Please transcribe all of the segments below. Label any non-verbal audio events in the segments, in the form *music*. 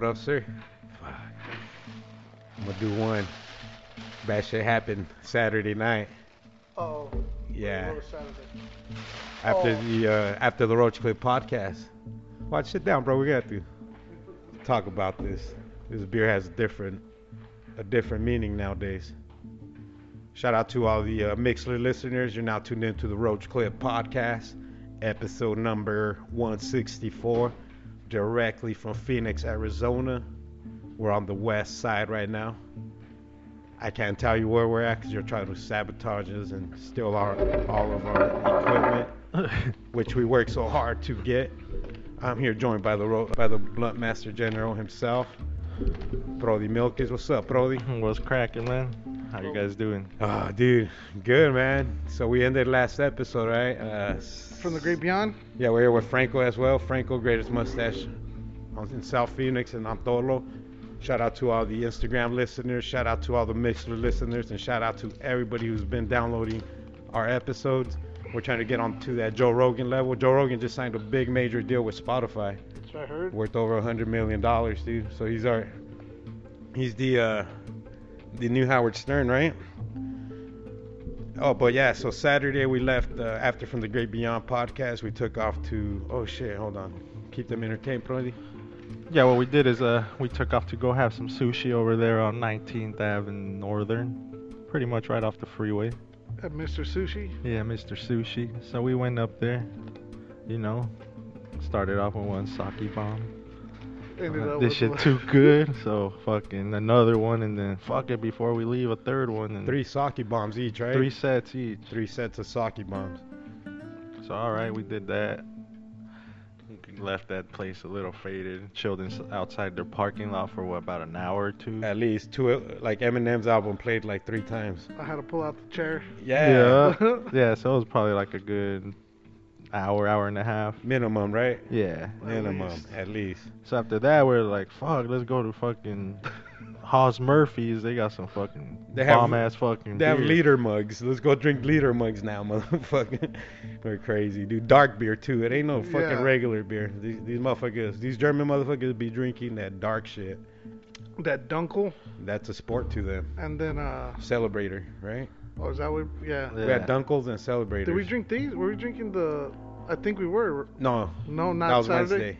What up, sir? Fuck. I'm gonna do one. Bad shit happened Saturday night. Oh. Yeah. what was Saturday? After Oh. the uh, after the Roach Clip podcast. Watch sit down, bro. We got to talk about this. This beer has a different a different meaning nowadays. Shout out to all the uh, Mixlr listeners. You're now tuned into the Roach Clip podcast, episode number 164, directly from Phoenix, Arizona. We're on the west side right now. I can't tell you where we're at because you're trying to sabotage us and steal our, all of our equipment, *laughs* which we worked so hard to get. I'm here joined by the ro- by the Blunt Master General himself, Brody Milkis. What's up, Brody? What's cracking, man? How you guys doing? Oh, dude, good man. So we ended last episode, right? Uh, From the Great Beyond? Yeah, we're here with Franco as well. Franco, greatest mustache in South Phoenix and Antolo. Shout out to all the Instagram listeners. Shout out to all the Mixlr listeners, and shout out to everybody who's been downloading our episodes. We're trying to get on to that Joe Rogan level. Joe Rogan just signed a big major deal with Spotify, That's what I heard. worth over a hundred million dollars, dude. So he's our, he's the uh, the new Howard Stern, right? Oh, but yeah, so Saturday we left uh, after from the Great Beyond podcast. We took off to oh shit, hold on, keep them entertained, Brody. Yeah, what we did is uh we took off to go have some sushi over there on 19th Ave and Northern, pretty much right off the freeway. At Mr. Sushi. Yeah, Mr. Sushi. So we went up there, you know, started off with one sake bomb. Ended Uh, up this shit too good, so fucking another one, and then fuck it before we leave a third one, and Three sake bombs each, right? three sets each. Three sets of sake bombs. So all right, we did that. Left that place a little faded. Chilled in, outside their parking lot for what about an hour or two. At least two, like Eminem's album played like three times. I had to pull out the chair. Yeah, Yeah. *laughs* yeah, so it was probably like a good hour, hour and a half. minimum, right? Yeah. At Minimum, least. at least. So after that, we're like, fuck, let's go to fucking *laughs* Haus Murphy's. They got some fucking They have- bomb ass fucking. They have beer. liter mugs. Let's go drink liter mugs now, *laughs* motherfucker. We're crazy, dude. Dark beer too. It ain't no fucking Yeah. regular beer. These, these motherfuckers, these German motherfuckers, be drinking that dark shit. That Dunkel. That's a sport to them. And then, uh, Celebrator, right? Oh, is that what? Yeah. Yeah. We had Dunkels and Celebrators. Did we drink these? Were we drinking the. I think we were. No, No, not that was Saturday. Wednesday.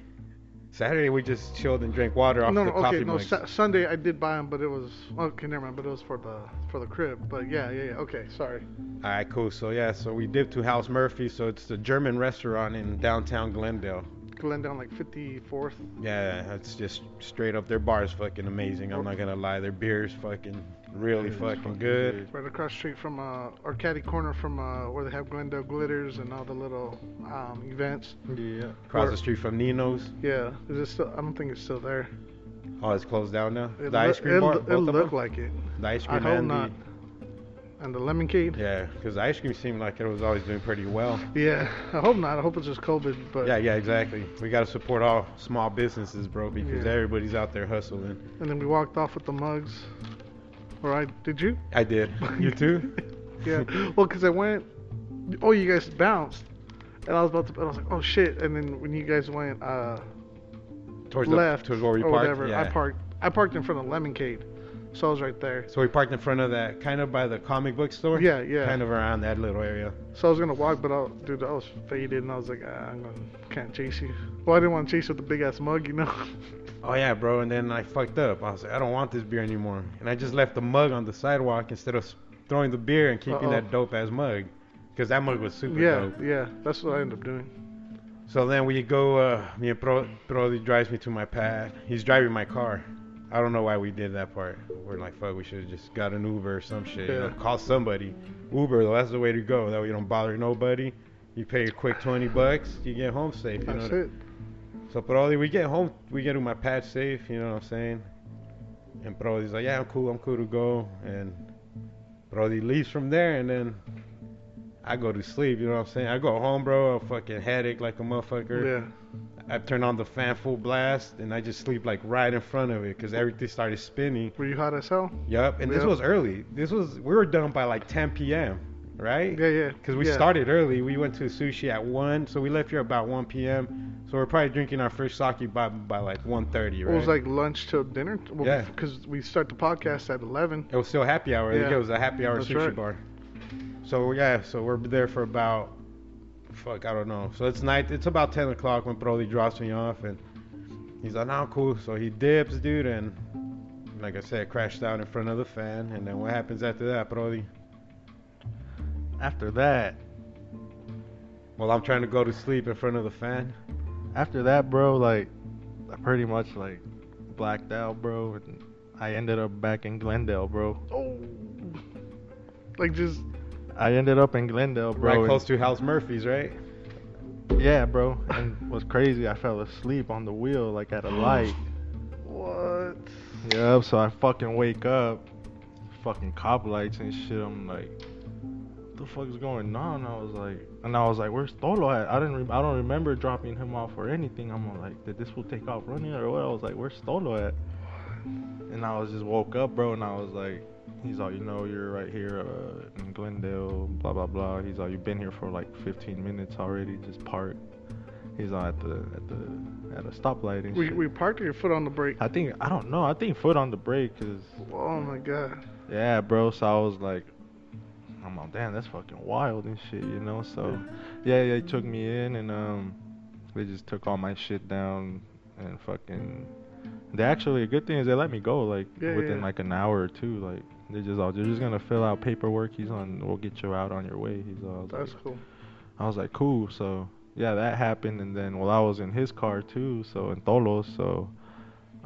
Saturday we just chilled and drank water off no, the no, coffee okay, no. mugs. Sa- Sunday I did buy them, but it was okay. Never mind. But it was for the for the crib. But yeah, yeah, yeah. Okay, sorry. All right, cool. So yeah, so we dipped to Haus Murphy. So it's the German restaurant in downtown Glendale. Glendale, like 54th. Yeah, it's just straight up. Their bar is fucking amazing. I'm not gonna lie. Their beer is fucking really It's fucking, fucking good. Right across the street from uh, or caddy corner from uh, where they have Glendale glitters and all the little um, events. Yeah. Across Where- the street from Nino's. Yeah, is it still? I don't think it's still there. Oh, it's closed down now. It the ice cream it, bar. loo- both It looked like it. the ice I cream hope and not. And the lemon cake. yeah, because the ice cream seemed like it was always doing pretty well. Yeah, I hope not. I hope it's just COVID. But Yeah, yeah, exactly. We gotta support all small businesses, bro, because Yeah. everybody's out there hustling. And then we walked off with the mugs. All right, did you? I did. *laughs* You too? yeah. Well, cause I went. Oh, you guys bounced, and I was about to. I was like, oh shit. And then when you guys went uh, Towards left the, towards where we or parked. whatever, yeah. I parked. I parked in front of Lemon Cade, so I was right there. So we parked in front of that, kind of by the comic book store. Yeah, yeah. Kind of around that little area. So I was gonna walk, but I, dude, I was faded, and I was like, ah, I'm gonna can't chase you. Well, I didn't want to chase you with the big ass mug, you know. *laughs* Oh yeah, bro. And then I fucked up. I was like, I don't want this beer anymore. And I just left the mug on the sidewalk instead of throwing the beer and keeping Uh-oh. that dope ass mug, because that mug was super yeah, dope. yeah, that's what I ended up doing. So then we go. Uh, me and Pro, Brody drives me to my pad. He's driving my car. I don't know why we did that part. We're like, fuck, we should have just got an Uber or some shit. You know, call somebody. Uber, though, that's the way to go. That way you don't bother nobody. You pay a quick 20 bucks, you get home safe. You That's know? it. So Brody, we get home, we get to my pad safe, you know what I'm saying? And Brody's like, yeah, I'm cool, I'm cool to go. And Brody leaves from there, and then I go to sleep, you know what I'm saying? I go home, bro, a fucking headache like a motherfucker. Yeah. I turn on the fan full blast, and I just sleep like right in front of it, because everything started spinning. Were you hot as hell? Yup, and this was early. This was, we were done by like 10 p.m. right? Yeah, yeah. Because we yeah. started early. We went to sushi at 1, so we left here about 1 p.m. So we're probably drinking our first sake by, by like 1.30, right? It was like lunch till dinner. Well, Yeah. Because we start the podcast at 11. It was still happy hour. Yeah. it was a happy hour That's sushi right. bar. So yeah, so we're there for about, fuck, I don't know. So it's night. It's about 10 o'clock when Brody drops me off, and he's like, "Nah, cool." So he dips, dude, and like I said, crashed down in front of the fan. And then what happens after that, Brody? After that, Well, I'm trying to go to sleep in front of the fan. after that, bro, like I pretty much like blacked out, bro, and I ended up back in Glendale, bro. Oh. Like just. I ended up in Glendale, bro. right close to Haus Murphy's, right? Yeah, bro. And what's crazy, I fell asleep on the wheel, like at a *gasps* light. What? Yep. So I fucking wake up, fucking cop lights and shit. I'm like, what the fuck is going on? I was like, and I was like, where's Tolo at? I didn't, re- I don't remember dropping him off or anything. I'm like, did this will take off running or what? I was like, where's Tolo at? And I was just woke up, bro, and I was like, he's all, you know, you're right here uh, in Glendale, blah blah blah. He's all, you've been here for like 15 minutes already, just park. He's all at the at the at a stoplight and We, shit. we parked your foot on the brake? I think I don't know. I think foot on the brake, cause Oh my god. yeah, bro. So I was like, I'm like, damn, that's fucking wild and shit, you know. So yeah, yeah they took me in and um, they just took all my shit down and fucking. They actually, a good thing is they let me go like Yeah, within yeah. like an hour or two. Like they just all, they're just gonna fill out paperwork. He's on, we'll get you out on your way. He's all. That's like- cool. I was like, cool. So yeah, that happened, and then well, I was in his car too, so in Tolos, so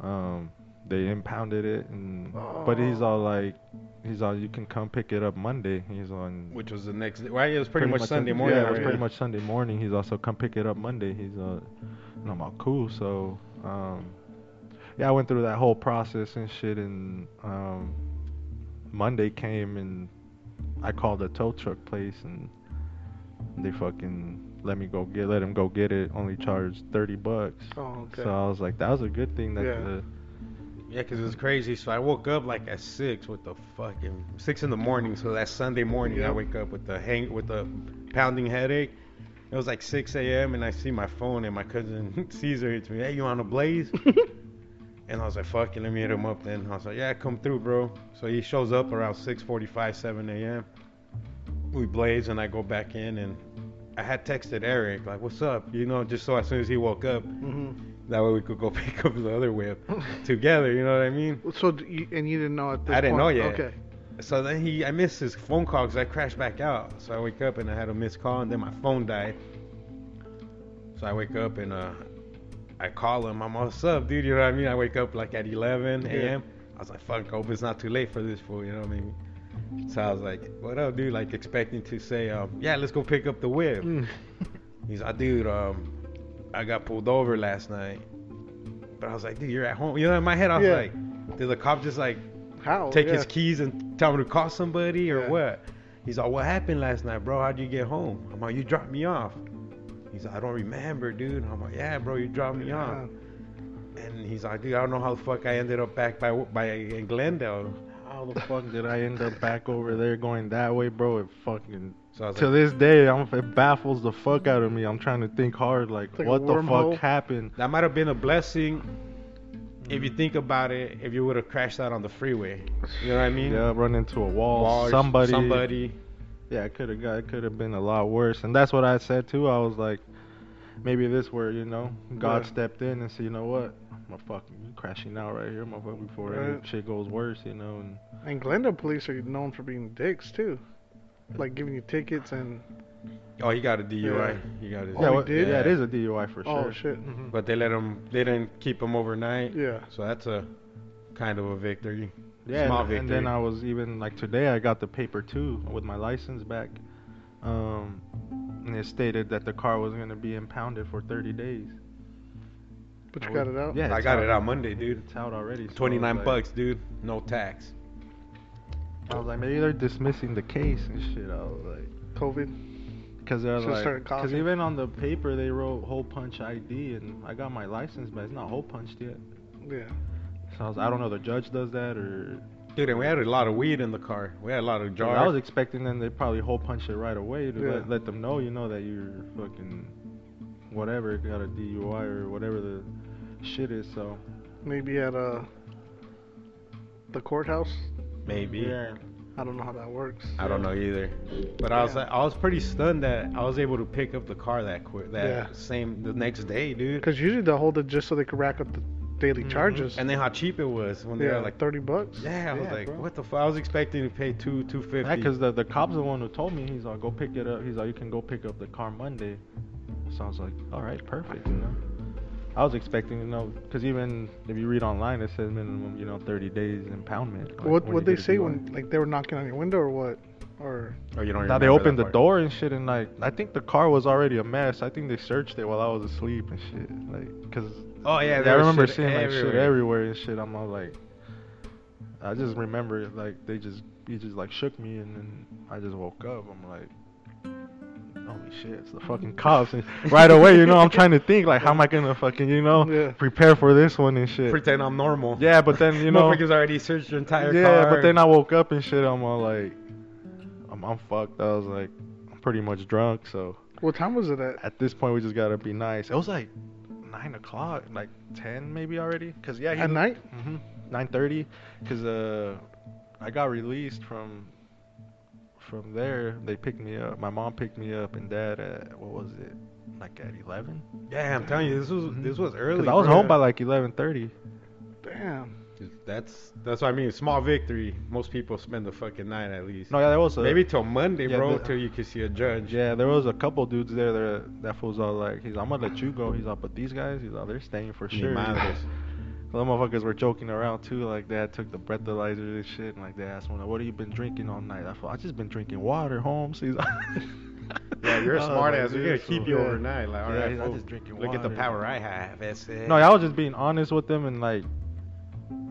um, they impounded it, and but he's Oh. all like, he's all, you can come pick it up Monday. He's on. Which was the next day, right? It was pretty, much, Sunday morning. Yeah, it was pretty much Sunday morning. He's also come pick it up Monday. He's uh, and I'm all cool. So um, yeah, I went through that whole process and shit, and um, Monday came and I called the tow truck place and they fucking let me go get let him go get it. Only charged thirty bucks. Oh, okay. So I was like, that was a good thing that Yeah. the Yeah, 'cause it was crazy. So I woke up like at six with the fucking six in the morning. So that Sunday morning, I wake up with the hang with the pounding headache. It was like 6 a.m. and I see my phone and my cousin *laughs* Caesar hits me. Hey, you on a blaze? *laughs* and I was like, fuck it, let me hit him up then. I was like, yeah, come through, bro. So he shows up around 6:45, 7 a.m. We blaze and I go back in and I had texted Eric like, what's up? You know, just so as soon as he woke up, hmm that way we could go *laughs* pick up the other whip together. You know what I mean? So d- and you didn't know at this I didn't know point? yet. Okay. So then he, I missed his phone call because I crashed back out. So I wake up and I had a missed call, and then my phone died. So I wake up and uh, I call him. I'm all, what's up, dude? You know what I mean? I wake up like at 11 Yeah. a.m. I was like, fuck, hope it's not too late for this fool. You know what I mean? So I was like, what up, dude? Like expecting to say, um, yeah, let's go pick up the whip. Mm. He's like, dude, um, I got pulled over last night. But I was like, dude, you're at home. You know, in my head, I was Yeah. like, did the cop just like How? take yeah. his keys and tell him to call somebody or Yeah. what? He's like, what happened last night, bro? How'd you get home? I'm like, you dropped me off. He's like, I don't remember, dude. I'm like, yeah, bro, you dropped me off. And he's like, dude, I don't know how the fuck I ended up back by by in Glendale. how the fuck did I end up back over there going that way, bro? It fucking So to like, this day, I'm, it baffles the fuck out of me. I'm trying to think hard, like, like what the wormhole. fuck happened? that might have been a blessing if you mm. think about it. If you would have crashed out on the freeway, you know what I mean? Yeah, run into a wall. Wall somebody, somebody. Yeah, it could have got. It could have been a lot worse. And that's what I said too. I was like, maybe this where you know God Yeah. stepped in and said, you know what, I'm fucking crashing out right here, motherfucker, before any Right. shit goes worse, you know. And And Glendale police are known for being dicks too, like giving you tickets and. Oh, he got a DUI. Yeah. He got his. Oh, yeah, he what- did? yeah, it is a DUI for sure. Oh, sure. shit. Mhm. But they let him. They didn't keep him overnight. Yeah. So that's a kind of a victory. Yeah, Small and, and then. I was even like today I got the paper too with my license back. Um, and it stated that the car was gonna be impounded for 30 days. But you got it out. Yeah, I it's got it out Monday, dude. It's out already. so 29 like- bucks, dude. No tax. I was like, maybe they're dismissing the case and shit. I was like, COVID. because they're Should've like, started because coughing. even on the paper they wrote hole punch ID, and I got my license, but it's not hole punched yet. Yeah. So I was, I don't know, the judge does that or Dude, and we had a lot of weed in the car. We had a lot of jars. I was expecting them to probably hole punch it right away to Yeah. let, let them know, you know, that you're fucking whatever, got a DUI or whatever the shit is. So Maybe at uh the courthouse. Maybe. yeah, I don't know how that works. I don't know either. But I was Yeah. I was pretty stunned that I was able to pick up the car that quick that Yeah. same the next day, dude. Because usually they'll hold it just so they could rack up the daily Mhm. charges. And then how cheap it was when they were like thirty bucks. Yeah, I was like, bro. what the fuck? I was expecting to pay two two fifty. Yeah, because the the cop's the one who told me. He's like, go pick it up. He's like, you can go pick up the car Monday. So I was like, all right, perfect. You know, I was expecting, you know, because even if you read online, it says minimum, you know, 30 days impoundment. like, what when what they say when like they were knocking on your window or what? Or oh, you don't Now they opened the part. door and shit, and like I think the car was already a mess. I think they searched it while I was asleep and shit, like, cause Oh yeah, I remember shit seeing like shit everywhere. everywhere and shit. I'm all like, I just remember like they just he just like shook me and then I just woke up. I'm like, holy shit, it's the fucking cops. And right away, you know, I'm trying to think like, how am I gonna fucking you know Yeah. prepare for this one and shit. Pretend I'm normal. Yeah, but then you *laughs* know, Motherfuckers already searched your entire yeah, car. but then I woke up and shit. I'm all like, I'm, I'm fucked. I was like, I'm pretty much drunk, so. what time was it at? At this point, we just gotta be nice. It was like nine o'clock, like ten maybe already. Cause yeah, he At night? Mm-hmm, Nine thirty. Cause uh, I got released from from there. They picked me up. My mom picked me up, and dad at what was it? Like at eleven. yeah, I'm telling you, this was this mm-hmm. was early. Cause I was bro. home by like eleven thirty. Damn. That's that's what I mean. Small victory. Most people spend the fucking night at least. No, yeah, there was a Maybe till Monday, yeah, bro, the- till you can see a judge. Yeah, there was a couple dudes there that that was all like, he's I'm gonna let you go. He's like, but these guys, he's like, they're staying for Ni sure. *laughs* madres. The motherfuckers were joking around too, like dad took the breathalyzer and shit, and like they asked me, like, what have you been drinking all night? I thought I just been drinking water, Holmes. He's like, Yeah, you're a I smart like, ass. We're gonna keep fool." you Yeah. overnight. Like, all Yeah, right, fool, just drinking look at the power I have. That's it. No, I was just being honest with them and like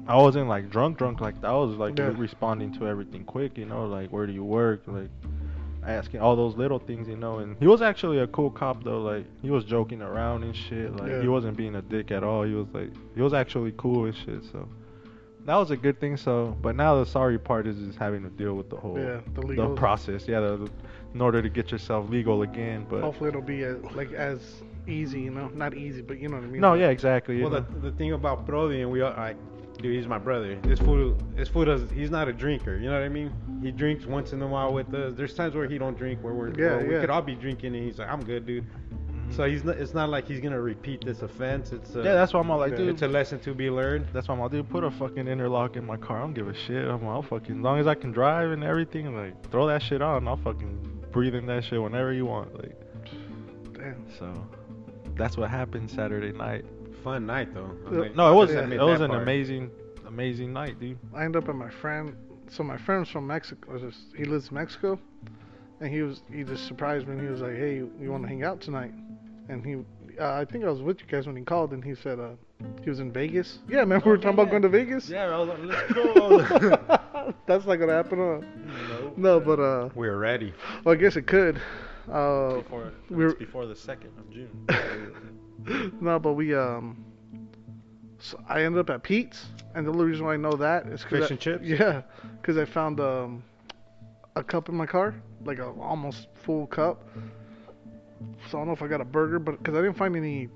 I wasn't like drunk drunk like. I was like Yeah. responding to everything quick, you know, like where do you work, like asking all those little things, you know. And he was actually a cool cop though. Like he was joking around and shit. Like Yeah. he wasn't being a dick at all. He was like he was actually cool and shit. So that was a good thing. So, but now the sorry part is just having to deal with the whole Yeah, the the process. Yeah, the, the- in order to get yourself legal again. But Hopefully it'll be as, like as easy, you know, not easy, but you know what I mean. no, yeah, exactly. Well, the, the thing about Brody and we are like, dude, he's my brother. This fool, this fool does. He's not a drinker. You know what I mean? He drinks once in a while with us. There's times where he don't drink, where we're, Yeah, where we could all be drinking, and he's like, I'm good, dude. So mm-hmm. he's not. It's not like he's gonna repeat this offense. It's a, yeah, that's why I'm all like, Yeah, dude. it's a lesson to be learned. That's why I'm like, dude, put a fucking interlock in my car. I don't give a shit. I'm all fucking, as long as I can drive and everything, like, throw that shit on. I'll fucking breathe in that shit whenever you want. Like, Damn. so that's what happened Saturday night. Fun night though. I Uh, mean, No, it was, I'll it was an part. amazing, amazing night, dude. I ended up at my friend. So my friend's from Mexico. just- He lives in Mexico, and he was he just surprised me. and He was like, "Hey, you want to hang out tonight?" And he, uh, I think I was with you guys when he called, and he said, uh, he was in Vegas. Yeah, remember we were talking about going to Vegas? Yeah, I was like, let's go. *laughs* That's not gonna happen, huh? No, but uh, We're ready. well, I guess it could. Uh, before, we're- before the second of June. *laughs* no, but we um. So I ended up at Pete's, and the only reason why I know that is because Fish and chips? Yeah, because I found um a cup in my car, like a almost full cup. So I don't know if I got a burger, but because I didn't find any,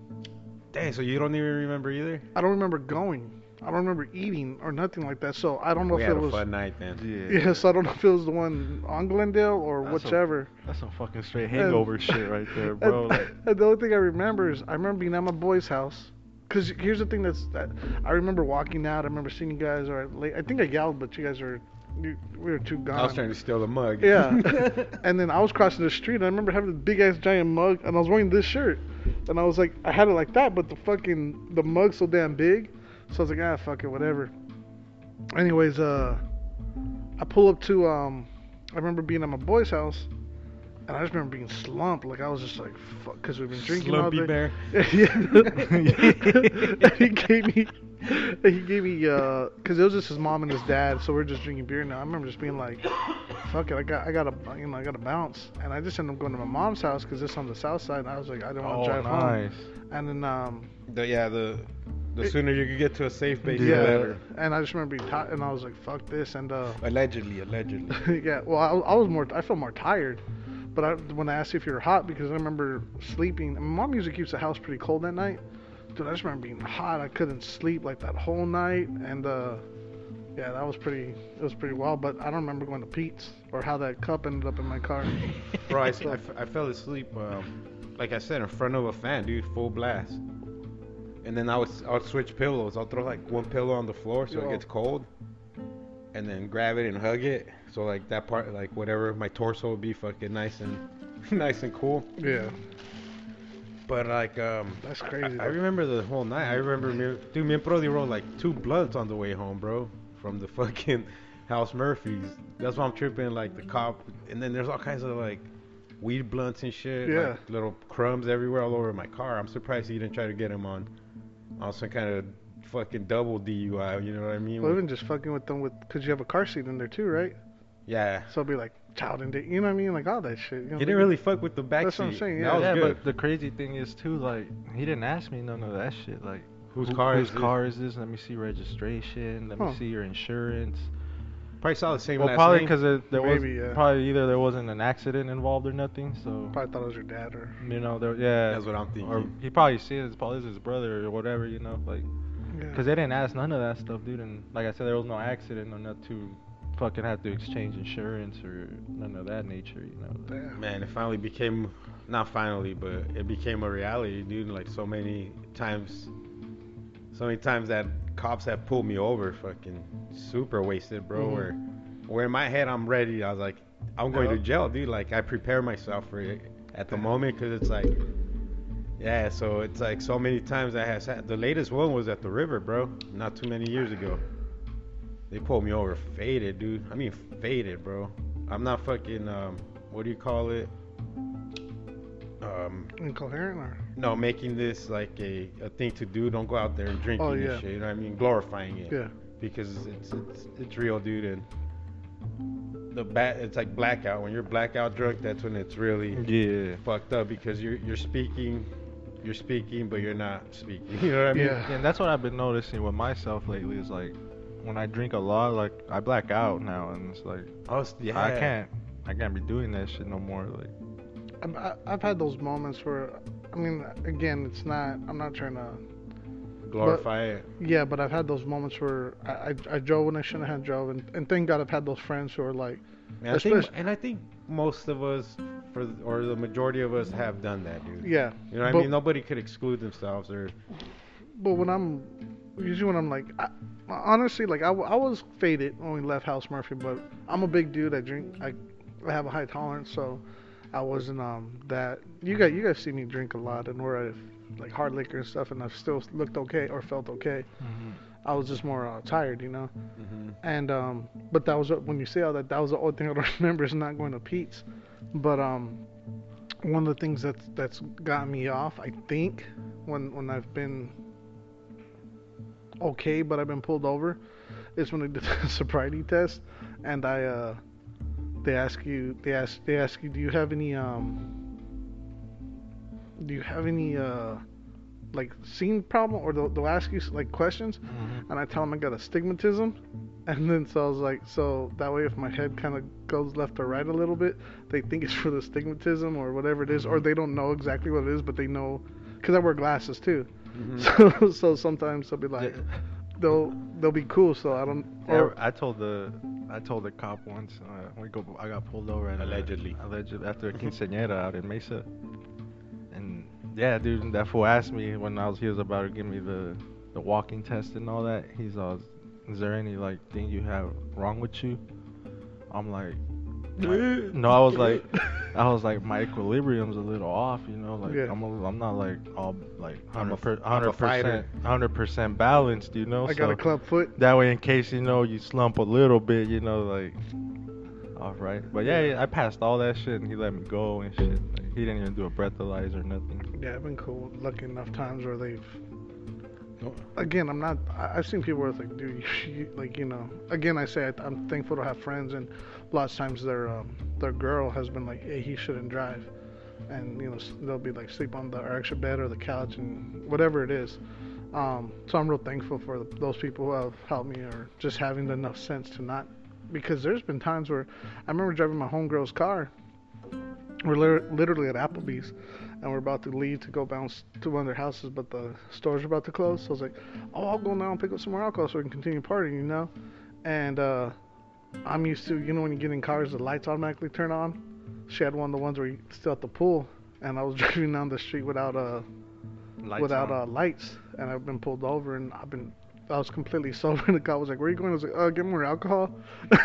Dang, so you don't even remember either? I don't remember going. I don't remember eating or nothing like that. So I don't know we if had it a was. fun night then. yeah. Yeah, so I don't know if it was the one on Glendale or That's a- whichever. That's some fucking straight hangover shit right *laughs* there, bro. And, Like, *laughs* and the only thing I remember is I remember being at my boy's house. Cause here's the thing that's that I remember walking out. I remember seeing you guys or late. I think I yelled, but you guys were you, we were too gone. I was trying to steal the mug. Yeah. *laughs* and then I was crossing the street. And I remember having this big ass giant mug, and I was wearing this shirt, and I was like, I had it like that, but the fucking the mug's so damn big, so I was like, ah, fuck it, whatever. Anyways, uh, I pull up to um, I remember being at my boy's house, and I just remember being slumped, like I was just like, fuck, because we've been drinking all Slumpy day. bear. *laughs* yeah. *laughs* he gave me, he gave me, uh, cause it was just his mom and his dad, so we're just drinking beer now. I remember just being like, fuck it, I got, I got to, you know, I got to bounce, and I just ended up going to my mom's house, cause it's on the south side, and I was like, I don't want oh, to drive home, nice. and then, um, The, yeah, the The It- sooner you can get to a safe base, the Yeah. better. And I just remember being tired, and I was like, "Fuck this!" And uh, Allegedly, allegedly. *laughs* yeah, well, I, I was more, I felt more tired. But I, when I asked you if you were hot, because I remember sleeping. And my mom usually keeps the house pretty cold at night. Dude, I just remember being hot. I couldn't sleep like that whole night, and uh, yeah, that was pretty. It was pretty wild. But I don't remember going to Pete's or how that cup ended up in my car. Bro, I, I f- I fell asleep, um, like I said, in front of a fan, dude, full blast. And then I would, I would switch pillows. I'll throw like one pillow on the floor so Yo. it gets cold. And then grab it and hug it. So like that part, like whatever, my torso would be fucking nice and *laughs* nice and cool. Yeah, But like, um, that's crazy. I though. remember the whole night. I remember me, dude, me and Brody rolled like two blunts on the way home, bro, from the *laughs* fucking Haus Murphys. That's why I'm tripping, like the cop. And then there's all kinds of like weed blunts and shit, Yeah. like little crumbs everywhere all over my car. I'm surprised he didn't try to get him on, on some kind of fucking double DUI. You know what I mean? Well, even just fucking with them with, cause you have a car seat in there too, right? yeah. So it'll be like child and you know what I mean, like all that shit. You know, He didn't really fuck with the back seat. That's what I'm seat. saying, That yeah. was yeah, good. but the crazy thing is too, like he didn't ask me none of that shit. Like Whose who- car whose is this? is this? Let me see registration. Let Huh. me see your insurance. Probably saw the same Well, last probably because there was yeah. probably either there wasn't an accident involved or nothing. So Probably thought it was your dad or. you know, there yeah. That's what I'm thinking. Or he probably seen his probably his brother or whatever. You know, like Yeah. because they didn't ask none of that stuff, dude. And like I said, there was no accident or not to fucking have to exchange insurance or none of that nature. You know. Damn. Man, it finally became, not finally, but it became a reality, dude. Like so many times, so many times that cops have pulled me over, fucking super wasted, bro. Mhm. Where, where in my head I'm ready. I was like, I'm going to jail, dude. Like I prepare myself for it at the moment because it's like, yeah. So it's like so many times I have. Sat, the latest one was at the river, bro. Not too many years ago. They pulled me over, faded, dude. I mean, faded, bro. I'm not fucking. Um, what do you call it? Um, Incoherent or? no, making this like a, a thing to do. Don't go out there and drinking Oh, and yeah. shit. You know what I mean? Glorifying it. Yeah. Because it's it's it's real, dude. And the bat, it's like blackout. When you're blackout drunk, that's when it's really Yeah. fucked up because you're you're speaking, you're speaking, but you're not speaking. *laughs* You know what I mean? Yeah. Yeah, and that's what I've been noticing with myself lately is like when I drink a lot, like I black out now, and it's like Oh, yeah. I can't, I can't be doing that shit no more. Like, I've, I- I've had those moments where, I mean, again, it's not. I'm not trying to. glorify it. Yeah, but I've had those moments where I, I, I drove when I shouldn't have drove, and, and thank God I've had those friends who are like, And I think, and I think most of us, for or the majority of us, have done that, dude. yeah. You know what but, I mean? Nobody could exclude themselves, or But when I'm, usually when I'm like, I, honestly, like I, I was faded when we left Haus Murphy, but I'm a big dude. I drink. I, I have a high tolerance, so I wasn't um that. You guys, you guys see me drink a lot, and where I like hard liquor and stuff, and I've still looked okay or felt okay. I was just more uh, tired, you know. And um, but that was when you say all that, that was the only thing I *laughs* remember is not going to Pete's. But um, one of the things that's that's got me off, I think, when when I've been okay, but I've been pulled over, is when I did *laughs* the sobriety test, and I uh, they ask you, they ask they ask you, do you have any um, do you have any uh, like scene problem, or they'll, they'll ask you like questions, Mm-hmm. and I tell them I got astigmatism, *laughs* and then so I was like, so that way if my head kind of goes left or right a little bit, they think it's for the astigmatism or whatever it is, or they don't know exactly what it is, but they know, because I wear glasses too. Mm-hmm. *laughs* So so sometimes they'll be like, they'll they'll be cool. So I don't. Yeah, Or, I told the I told the cop once uh, we go I got pulled over at a- Allegedly. allegedly after a quinceañera out in Mesa, and yeah, dude, that fool asked me when I was he was about to give me the the walking test and all that. He's all, is there any like thing you have wrong with you? I'm like, my- *laughs* no, I was like, I was like my equilibrium's a little off, you know, like Yeah. I'm a, I'm not like all like I'm a hundred per, f- I'm a hundred fighter. percent hundred percent balanced, you know. I got a club foot. that way, in case you know you slump a little bit, you know, like, all right. But yeah, yeah, I passed all that shit, and he let me go and shit. Like, he didn't even do a breathalyzer or nothing. Yeah, I've been cool. Lucky enough times where they've. Again, I'm not. I, I've seen people where it's like, dude, you, *laughs* you, like you know. Again, I say I, I'm thankful to have friends, and lots of times their um, their girl has been like, hey, he shouldn't drive, and you know they'll be like sleep on the extra bed or the couch and whatever it is. Um, so I'm real thankful for the, those people who have helped me or just having enough sense to not. Because there's been times where I remember driving my homegirl's car. We're lit- literally at Applebee's, and we're about to leave to go bounce to one of their houses, but the stores are about to close. So I was like, "Oh, I'll go now and pick up some more alcohol so we can continue partying," you know. And uh, I'm used to, you know, when you get in cars, the lights automatically turn on. She had one of the ones where you still at the pool, and I was *laughs* driving down the street without uh Lights without on. uh lights, and I've been pulled over, and I've been I was completely *laughs* sober, and the cop was like, "Where are you going?" I was like, "Uh, get more alcohol."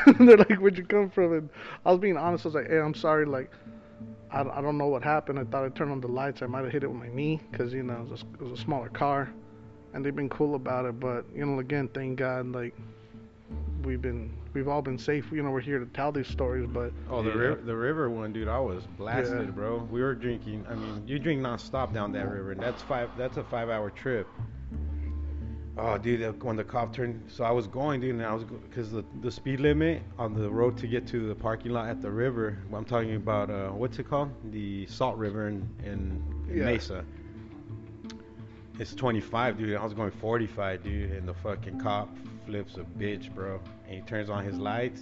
and *laughs* they're like, "Where'd you come from?" And I was being honest. I was like, "Hey, I'm sorry. Like, I, I don't know what happened. I thought I turned on the lights. I might have hit it with my knee, cause you know it was, a, it was a smaller car, and they've been cool about it. But you know, again, thank God, like we've been we've all been safe. You know, we're here to tell these stories, but Oh, the Yeah. river, the river one, dude. I was blasted, Yeah. bro. We were drinking. I mean, you drink nonstop down that river, and that's five. That's a five-hour trip. Oh, dude, when the cop turned, so I was going, dude, and I was because the the speed limit on the road to get to the parking lot at the river. I'm talking about uh, what's it called? The Salt River in, in, in Yeah. Mesa. It's 25, dude. I was going 45, dude, and the fucking cop flips a bitch, bro. And he turns on his lights.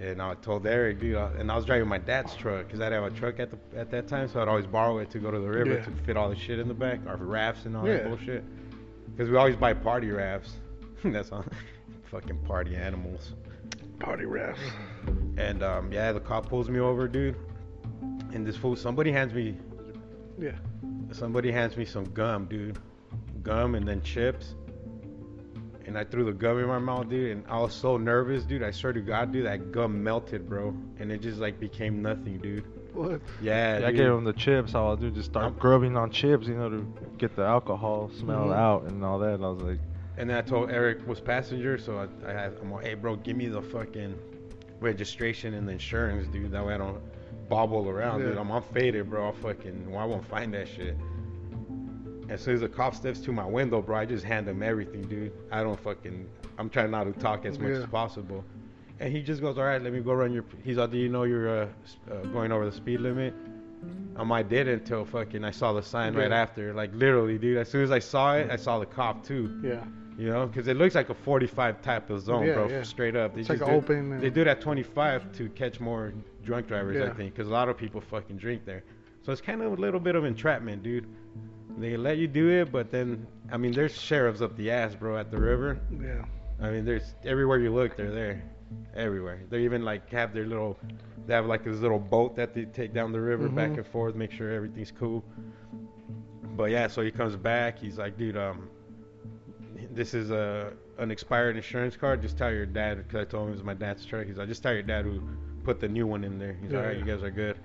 And I told Eric, dude, and I was driving my dad's truck because I didn't have a truck at the at that time, so I'd always borrow it to go to the river Yeah. to fit all the shit in the back, our rafts and all Yeah. that bullshit. Because we always buy party rafts. *laughs* That's all. *laughs* Fucking party animals. party rafts. And um, yeah, the cop pulls me over, dude. And this fool, somebody hands me, Yeah. somebody hands me some gum, dude. Gum and then chips. And I threw the gum in my mouth, dude. And I was so nervous, dude. I swear to God, dude, that gum melted, bro. And it just like became nothing, dude. What? Yeah, Yeah, I gave him the chips. All I'll do is just start I'm- grubbing on chips, you know, to get the alcohol smell Mhm. out and all that. And I was like, And then I told Eric was passenger, so I, I had, I'm like, hey, bro, give me the fucking registration and the insurance, dude. That way I don't bobble around, dude. I'm, I'm faded, bro. I'll fucking, well, I won't find that shit. As soon as the cop steps to my window, bro, I just hand him everything, dude. I don't fucking, I'm trying not to talk as much Yeah. as possible. And he just goes, all right, let me go run your. He's like, do you know you're uh, uh, going over the speed limit? Um, I did until fucking I saw the sign right after. Like literally, dude. As soon as I saw it, I saw the cop too. Yeah. You know, because it looks like a 45 type of zone, Yeah, bro. yeah. Straight up. They It's like just an do- open. They do that 25 to catch more drunk drivers, I think, because a lot of people fucking drink there. So it's kind of a little bit of entrapment, dude. They let you do it, but then, I mean, there's sheriffs up the ass, bro, at the river. Yeah. I mean, there's everywhere you look, they're there, everywhere. They even like have their little, they have like this little boat that they take down the river back Mhm. and forth, make sure everything's cool. But yeah, so he comes back. He's like, dude, um, this is a an expired insurance card. Just tell your dad, because I told him it was my dad's truck. He's like, just tell your dad who put the new one in there. He's Yeah, like, all right, yeah. you guys are good.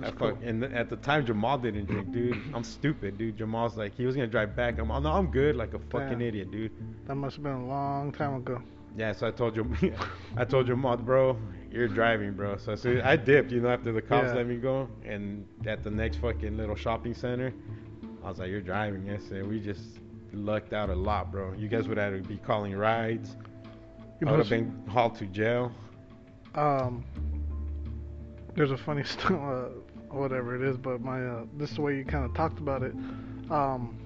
That's fuck, and at the time Jamal didn't drink, dude. I'm stupid, dude. Jamal's like he was gonna drive back. I'm, no, I'm good, like a fucking Damn. idiot, dude. That must have been a long time ago. Yeah, so I told you, *laughs* I told Jamal, bro, you're driving, bro. So, I so I dipped, you know, after the cops Yeah. let me go, and at the next fucking little shopping center, I was like, you're driving. I said, we just lucked out a lot, bro. You guys would have to be calling rides. You I would have been hauled to jail. um, there's a funny *laughs* story, whatever it is, but my uh, this is the way you kind of talked about it. Um,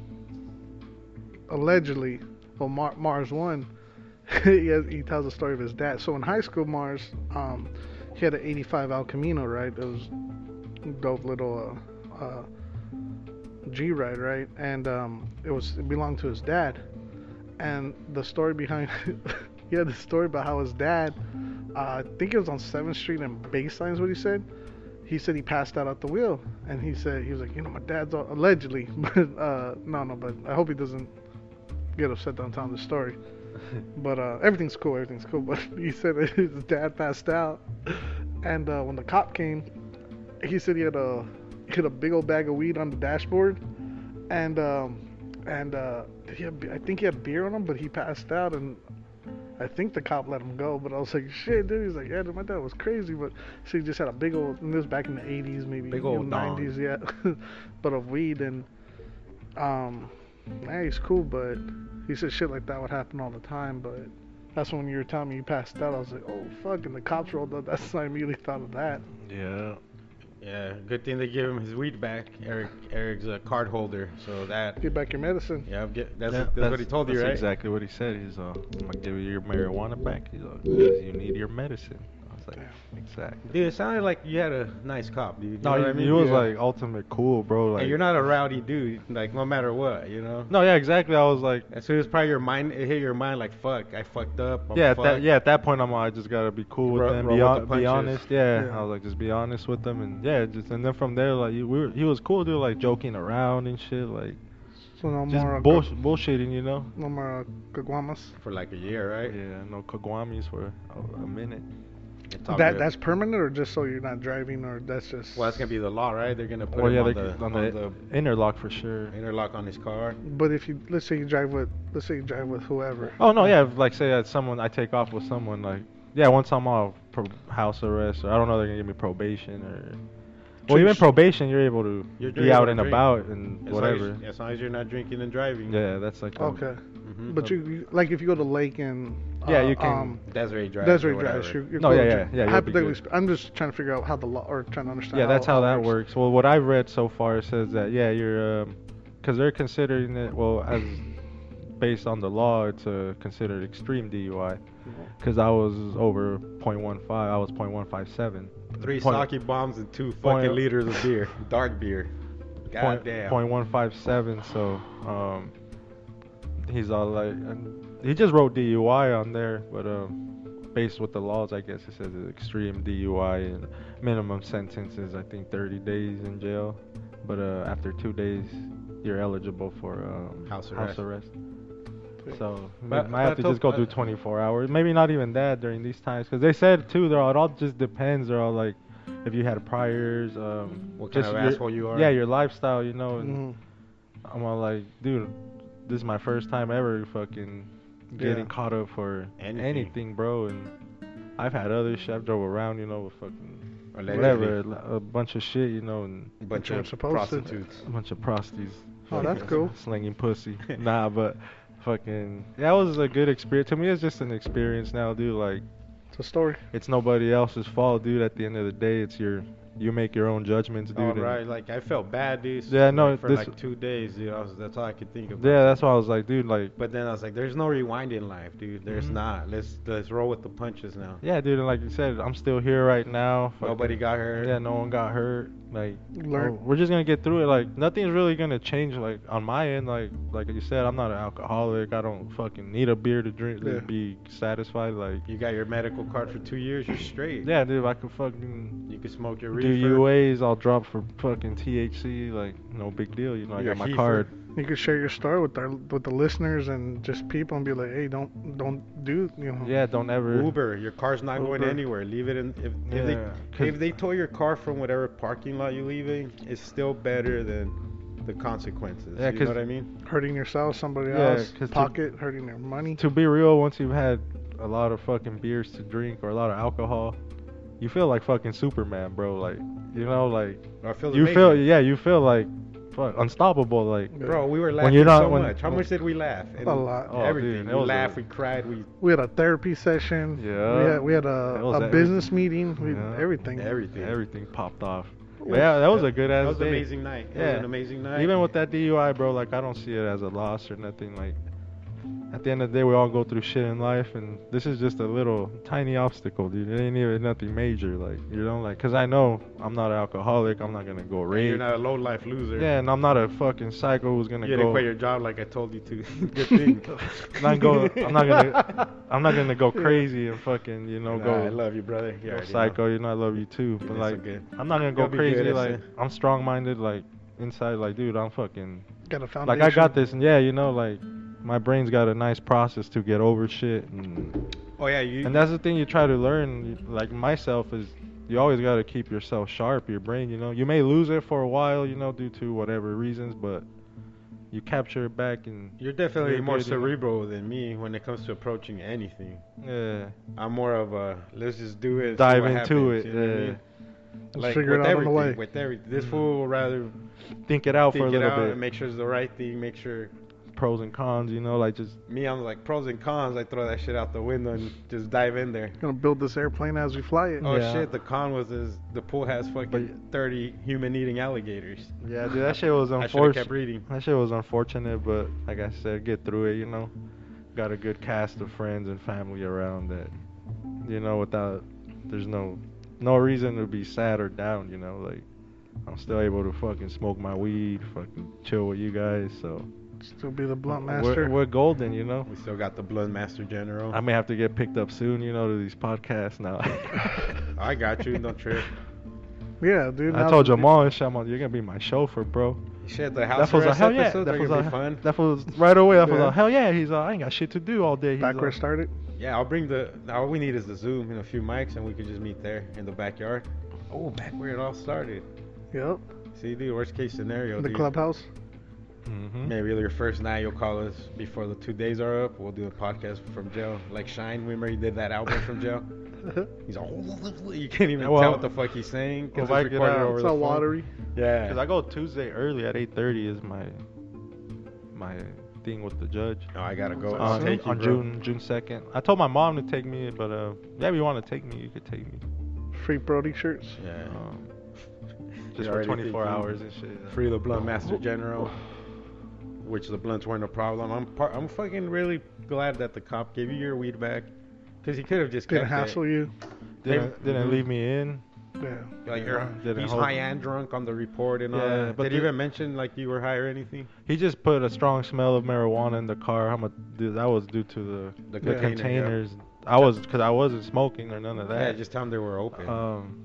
allegedly, well, Mar- Mars one, *laughs* he has, he tells the story of his dad. So in high school, Mars, um, he had an '85 El Camino, right? It was dope little uh, uh, G ride, right? And um, it was it belonged to his dad. And the story behind, *laughs* he had the story about how his dad uh, I think it was on 7th Street and Baseline is what he said. He said he passed out at the wheel, and he said he was like, you know, my dad's all, allegedly, *laughs* but uh, no, no, but I hope he doesn't get upset telling the story. *laughs* But uh, everything's cool, everything's cool. *laughs* But he said his dad passed out, and uh, when the cop came, he said he had a he had a big old bag of weed on the dashboard, and um, and uh, he had, I think he had beer on him, but he passed out, and I think the cop let him go, but I was like, shit, dude. He's like, yeah, dude, my dad was crazy, but so he just had a big old, and this was back in the 80s, maybe Big you know, 90s, yeah, *laughs* but of weed, and um, man, he's cool, but he said shit like that would happen all the time, but that's when you were telling me you passed out. I was like, oh fuck, and the cops rolled up. *laughs* That's when I immediately thought of that. yeah. Yeah, good thing they give him his weed back. Eric Eric's a card holder, so that Get back your medicine. yeah, get, that's, Yeah, that's, what he told you, that's right? exactly what he said. He's uh, I'm gonna give you your marijuana back. He's like, 'Cause you need your medicine. I was like, exactly. Dude, it sounded like you had a nice cop, dude. You No, know he, what I mean? he was Yeah. like ultimate cool, bro. Like, and you're not a rowdy dude, like no matter what, you know. No, yeah, exactly. I was like, As soon as probably your mind it hit your mind, like fuck, I fucked up. I'm yeah, at that, yeah. At that point, I'm like, I just gotta be cool with Ro- them, roll be, with the be punches. honest. Yeah. Yeah. I was like, just be honest with them, and yeah, just and then from there, like, he, we were, he was cool, dude, like joking around and shit, like So no just more uh, bull- bullshitting, you know. no more uh, caguamas. for like a year, right? Yeah, no kagwamis for a, a minute. It's all That good. that's permanent or just so you're not driving or that's just. well, that's gonna be the law, right? They're gonna put Well, him yeah, on, they, the, on, on the, the interlock for sure. interlock on his car. But if you let's say you drive with let's say you drive with whoever. Oh no, yeah, if, like say that someone I take off with someone like yeah, once I'm off pro- house arrest or I don't know they're gonna give me probation or well even probation you're able to You're be out and drink. about and As long as- whatever. As long as you're not drinking and driving. Yeah, that's like a- Okay. Mhm. But you, you like if you go to lake and. Yeah, uh, you can- Um, Desiree drives. Desiree or whatever. drives. You're, you're No, cool yeah, yeah, yeah, Hypothetically, sp- I'm just trying to figure out how the law or trying to understand. Yeah, that's how that it works. Well, what I've read so far says that yeah, you're because they're considering it well as based on the law, it's uh, considered extreme DUI. Because I was over .15, I was .157. Three Point- sake bombs and two point- fucking liters of beer, *laughs* dark beer. God point, damn. point one five seven. So um, he's all like, and he just wrote DUI on there, but um, based with the laws, I guess it says extreme DUI and minimum sentence is I think 30 days in jail, but uh, after two days you're eligible for um, House House arrest. arrest. So But- I but have to just go uh, through 24 hours. Maybe not even that during these times, because they said too. They're all, it all just depends. They're all like, if you had priors, um, What kind just of your- asshole you are. Yeah, your lifestyle, you know. And Mhm. I'm all like, dude, this is my first time ever fucking getting Yeah. caught up for Anything. anything, bro. And I've had other shit. I've drove around, you know, with fucking Allegedly. whatever, a bunch of shit, you know, and A bunch of weren't to. prostitutes. a bunch of prosties. Oh, that's cool. Slinging pussy. *laughs* nah, but fucking that was a good experience. To me, it's just an experience now, dude. Like It's a story. it's nobody else's fault, dude. At the end of the day, it's your you make your own judgments, dude. All and- right, like I felt bad, dude. Yeah, no, like, for this- like two days, dude. I was, that's all I could think of. Yeah, that's why I was like, dude, like But then I was like, "There's no rewind in life, dude. There's Mhm. not. Let's let's roll with the punches now. Yeah, dude, and like you said, I'm still here right now. Nobody got hurt. Yeah, no one got hurt. Like, Learn. we're just gonna get through it. Like, nothing's really gonna change. Like on my end, like like you said, I'm not an alcoholic. I don't fucking need a beer to drink to be satisfied. Like, You got your medical card for two years. You're straight. yeah, dude, I can fucking You can smoke your do reefer. UAs, I'll drop for fucking THC. Like, no big deal. You know, I got my heifer. card. You could share your story with our with the listeners and just people and be like, hey, don't don't do you know. Yeah, don't ever. Uber, your car's not going anywhere. Leave it in. If, if Yeah, they 'cause- if they tow your car from whatever parking lot you're leaving, it's still better than the consequences. Yeah, you know 'cause- what I mean? Hurting yourself, somebody Yeah, else, 'cause to- pocket, hurting their money. to be real, once you've had a lot of fucking beers to drink or a lot of alcohol, you feel like fucking Superman, bro. Like, you know, like I feel you amazing. feel, yeah, you feel like fuck unstoppable. Like, Bro, we were laughing you're not- so when- much. How much did we laugh? And A lot. Oh, everything. dude, we was a- laughed. we cried. We We had a therapy session. Yeah. We had we had a, a business meeting. We Yeah. everything. everything. everything popped off. But yeah, that was a good ass That was an amazing night. It Yeah. was an amazing night. Even with that DUI, bro, like I don't see it as a loss or nothing. Like at the end of the day, we all go through shit in life, and this is just a little tiny obstacle, dude. It ain't even nothing major, like you know, like because I know I'm not an alcoholic. I'm not gonna go And rape. You're not a low life loser. yeah, and I'm not a fucking psycho who's gonna You didn't go. quit your job like I told you to. *laughs* Good thing. *laughs* not go. I'm not gonna. I'm not gonna go crazy and fucking you know Nah, go. I love you, brother. You go already know. psycho, you know I love you too. But It's like, okay. I'm not gonna go You'll crazy. good Like. I'm strong-minded. Like inside, like, dude, I'm fucking Got a foundation. like I got this, and yeah, you know, like my brain's got a nice process to get over shit, and Oh yeah, you. and that's the thing you try to learn. Like myself is, you always got to keep yourself sharp, your brain. You know, you may lose it for a while, you know, due to whatever reasons, but you capture it back, and You're definitely more good, you know? cerebral than me when it comes to approaching anything. yeah, I'm more of a let's just do it. dive into happens, it. you know what I yeah. mean? Let's Like figure it with out on the way. with everything. This Mhm. fool will rather Think it out for a it little out bit. and make sure it's the right thing. Make sure pros and cons, you know, like just Me, I'm like pros and cons. I throw that shit out the window and just dive in there. Gonna build this airplane as we fly it. Oh Yeah. shit! The con was is the pool has fucking But- 30 human-eating alligators. yeah, dude, that shit was *laughs* I unfortunate. kept reading. That shit was unfortunate, but like I said, get through it, you know. Got a good cast of friends and family around that, you know, without there's no no reason to be sad or down, you know. Like I'm still able to fucking smoke my weed, fucking chill with you guys. So Still be the blunt we're, master. we're golden, you know. We still got the blunt Master General. I may have to get picked up soon, you know, to these podcasts now. *laughs* I got you. Don't trip. yeah, dude. I now told that- Jamal and Shaman, you're gonna be my chauffeur, bro. Shit, the That house was like, arrest hell yeah. That was be like, fun. that was right away. That was Yeah. like, hell yeah. He's like, I ain't got shit to do all day. He's Back where it started. Yeah, I'll bring the. All we need is the Zoom and a few mics, and we could just meet there in the backyard. Oh, back where it all started. Yep. See, the worst case scenario. the dude. clubhouse. Mhm. Maybe your first night, you'll call us before the two days are up. We'll do a podcast from jail, like Shyne. Remember he did that album from jail. *laughs* He's all *laughs* you can't even Well, tell what the fuck he's saying because well, it's if I get recorded out, over it's the all phone. watery. Yeah. Cause I go Tuesday early at 8:30 is my my thing with the judge. Oh, I gotta go. On- on take you, on. June June 2nd. I told my mom to take me, but uh, yeah, if you want to take me, you could take me. Free Brody shirts. Yeah. Um, *laughs* You just for 24 hours and shit. Free the Blunt Master General. Which the blunts weren't a problem. I'm par- I'm fucking really glad that the cop gave you your weed back, because he could have just Didn't kept hassle it. you. Didn't didn't Mhm. leave me in. Yeah. Like you're, Didn't he's hold- high and drunk on the report and all Yeah, that. but Did he the- even mention like you were high or anything? He just put a strong smell of marijuana in the car. How much? Dude, that was due to the The the Yeah. container, yeah. containers. I was because I wasn't smoking or none of that. Yeah, just tell him they were open. Um,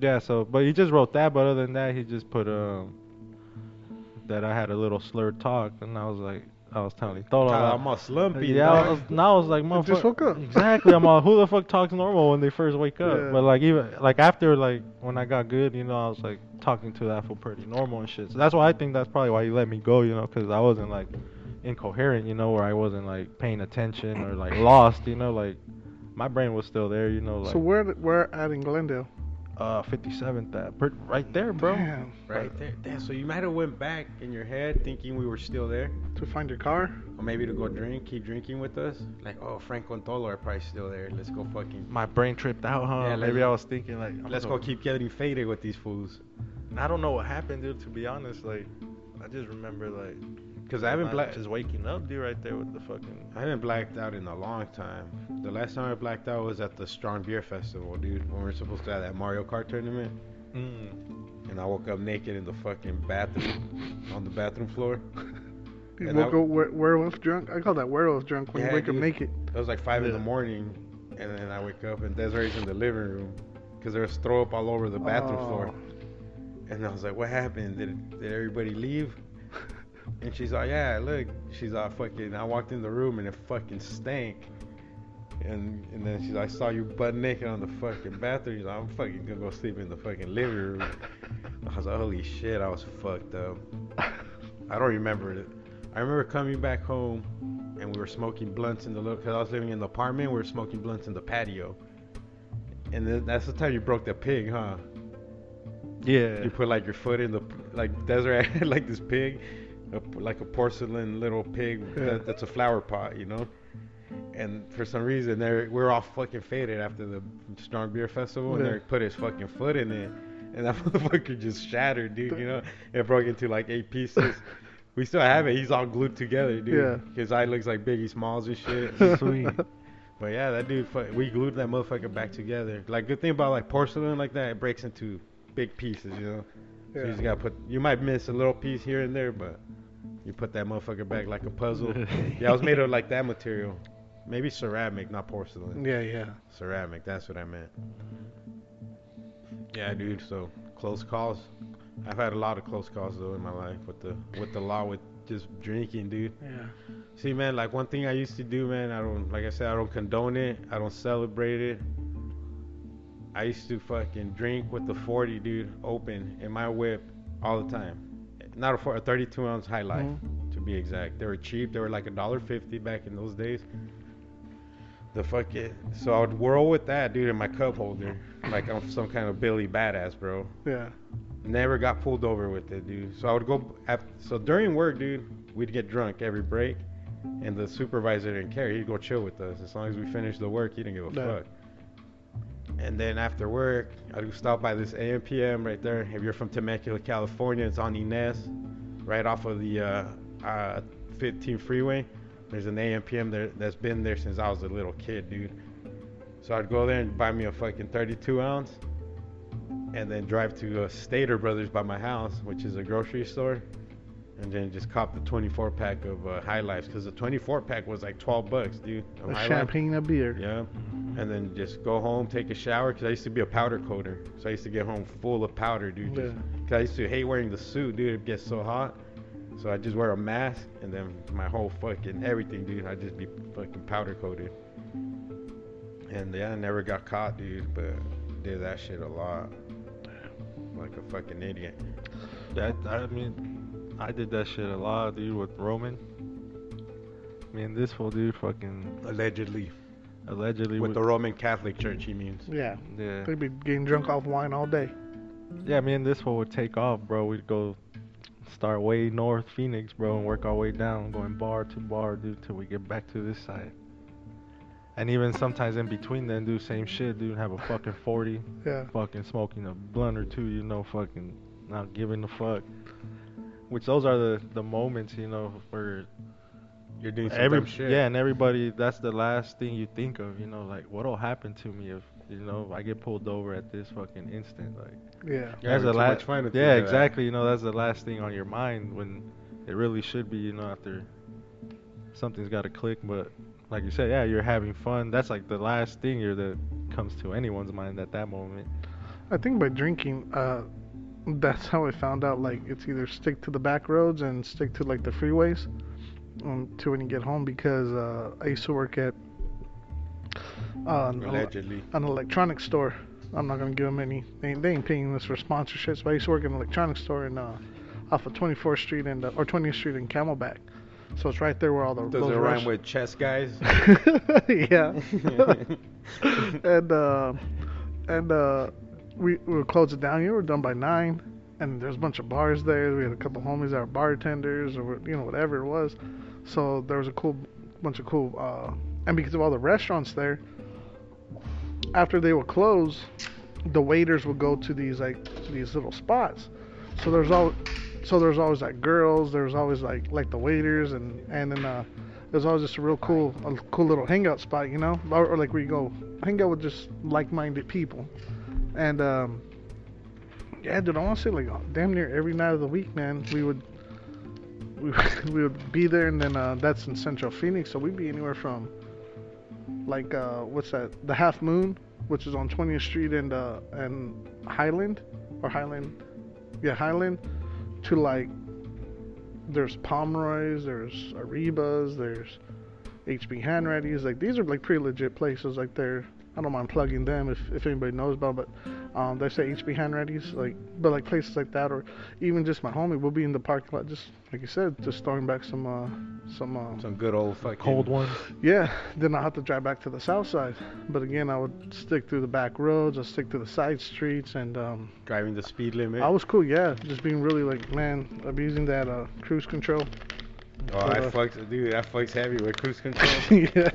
yeah. So, but he just wrote that. But other than that, he just put um that I had a little slurred talk, and I was like, I was telling. Tyler, like- I'm all slumpy. yeah, I was, now I was like, motherfucker. just woke up. Exactly. I'm all, who the fuck talks normal when they first wake up? Yeah. But like even like after like when I got good, you know, I was like talking to that for pretty normal and shit. So that's why I think that's probably why you let me go, you know, because I wasn't like incoherent, you know, where I wasn't like paying attention or like lost, you know, like my brain was still there, you know, like so where where are at in Glendale? Uh 57th that per- right there, bro. Damn. right there. Damn, so you might have went back in your head thinking we were still there, To find your car. or maybe to go drink, keep drinking with us. Like, oh, Franco and Tolo are probably still there. Let's go fucking. My brain tripped out, huh? Yeah, Maybe let's- I was thinking like I'm Let's go gonna- keep getting faded with these fools. I don't know what happened, dude. To be honest, like I just remember like Cause I haven't blacked. just waking up, dude, right there with the fucking. I haven't blacked out in a long time. The last time I blacked out was at the Strong Beer Festival, dude. When we were supposed to have that Mario Kart tournament, Mm. and I woke up naked in the fucking bathroom, on the bathroom floor. *laughs* You And woke I- up were- werewolf drunk. I call that werewolf drunk when Yeah, you wake dude. up naked. It was like five in the morning, and then I wake up and Desiree's in the living room, cause there was throw up all over the bathroom Oh. floor. And I was like, "What happened? Did did everybody leave?" And she's like, "Yeah, look." She's like, "Fucking." I walked in the room and it fucking stank. And and then she's like, "I saw you butt naked on the fucking bathroom." She's like, "I'm fucking gonna go sleep in the fucking living room." I was like, "Holy shit!" I was fucked up. I don't remember it. I remember coming back home and we were smoking blunts in the little. Cause I was living in the apartment. We were smoking blunts in the patio. And then that's the time you broke the pig, huh? Yeah. You put like your foot in the like had *laughs* like this pig, a, like a porcelain little pig that, that's a flower pot, you know. And for some reason, they we're all fucking faded after the strong beer festival, and they put his fucking foot in it, and that *laughs* motherfucker just shattered, dude. You know, *laughs* it broke into like eight pieces. *laughs* We still have it. He's all glued together, dude. Yeah. His eye looks like Biggie Smalls and shit. Sweet. But yeah, that dude, we glued that motherfucker back together. Like good thing about like porcelain like that, it breaks into big pieces, you know. Yeah. So you just gotta put. You might miss a little piece here and there, but you put that motherfucker back like a puzzle. *laughs* yeah, I was made of like that material. Maybe ceramic, not porcelain. Yeah, yeah. Ceramic, that's what I meant. Yeah, dude. So close calls. I've had a lot of close calls though in my life with the with the law with just drinking, dude. Yeah. See, man, like one thing I used to do, man. I don't, like I said, I don't condone it. I don't celebrate it. I used to fucking drink with the 40, dude, open in my whip all the time. Not a, 40, a 32 ounce High Life, Mhm. to be exact. They were cheap. They were like a dollar fifty back in those days. The fucking so I would whirl with that, dude, in my cup holder, like I'm some kind of Billy badass, bro. Yeah. Never got pulled over with it, dude. So I would go. After, so during work, dude, we'd get drunk every break, and the supervisor didn't care. He'd go chill with us as long as we finished the work. He didn't give a Yeah. fuck. And then after work, I'd stop by this AMPM right there. If you're from Temecula, California, it's on Ynez, right off of the uh, uh, 15 freeway. There's an AMPM there that's been there since I was a little kid, dude. So I'd go there and buy me a fucking 32 ounce, and then drive to uh, Stater Brothers by my house, which is a grocery store, and then just cop the 24 pack of uh, High Lifes, because the 24 pack was like 12 bucks, dude. A High Life. champagne, a beer. Yeah. And then just go home, take a shower, because I used to be a powder coater. So I used to get home full of powder, dude. Yeah. Because I used to hate wearing the suit, dude. It gets so hot. So I just wear a mask, and then my whole fucking everything, dude. I just be fucking powder coated. And yeah, I never got caught, dude. But did that shit a lot. Like a fucking idiot. Yeah, I, I mean, I did that shit a lot, dude, with Roman. Me and this fool, dude, fucking Allegedly. allegedly With would- the Roman Catholic Church, he means. Yeah. yeah, They'd be getting drunk off wine all day. yeah. Me and this fool would take off, bro. We'd go start way north Phoenix, bro, and work our way down, going bar to bar, dude, till we get back to this side. And even sometimes in between then do same shit, dude. Have a fucking forty, Yeah. fucking smoking a blunt or two, you know, fucking not giving a fuck. Which those are the the moments, you know, where You're doing some every dumb shit. yeah, and everybody that's the last thing you think of, you know, like what'll happen to me if you know I get pulled over at this fucking instant, like Yeah. That's having the too la- fun yeah, it, exactly. You know, that's the last thing on your mind when it really should be. You know, after something's got to click. But like you said, yeah, you're having fun. That's like the last thing you're that comes to anyone's mind at that moment. I think by drinking, uh, that's how I found out. Like, it's either stick to the back roads and stick to like the freeways, um, to when you get home. Because uh, I used to work at uh, an, ele- an electronics store. I'm not gonna give them any. They, ain't- they ain't paying us for sponsorships. But I used to work in an electronics store in uh, off of 24th Street and uh, or 20th Street in Camelback. So it's right there where all the Does it rush- rhyme with chess guys? *laughs* yeah. *laughs* *laughs* and uh, and uh, we would close it down. You were done by nine, and there's a bunch of bars there. We had a couple homies that were bartenders or you know whatever it was. So there was a cool bunch of cool. Uh, and because of all the restaurants there, after they would close, the waiters would go to these like these little spots. So there's all, so there's always like girls. There's always like like the waiters and and then uh, there's always just a real cool a cool little hangout spot, you know, or, or like where you go hang out with just like-minded people. And um, yeah, dude, I want to say like damn near every night of the week, man, we would we, *laughs* we would be there, and then uh, that's in Central Phoenix, so we'd be anywhere from like uh, what's that? The Half Moon, which is on 20th Street and uh, and Highland or Highland, yeah Highland, to like there's Pomeroy's, there's Arribas, there's HB Handready's. Like these are like pretty legit places. Like they're I don't mind plugging them if, if anybody knows about. But um, they say HB Handready's. Like but like places like that, or even just my homie, we'll be in the parking lot, just like you said, just throwing back some uh, some uh, Some good old fucking Cold ones. yeah, then I have to drive back to the south side. But again, I would stick through the back roads. I stick to the side streets, and um, driving the speed limit. I was cool. Yeah, just being really like, man, abusing that uh, cruise control. oh, uh, that fucks, dude. That fucks heavy with cruise control. *laughs* yeah,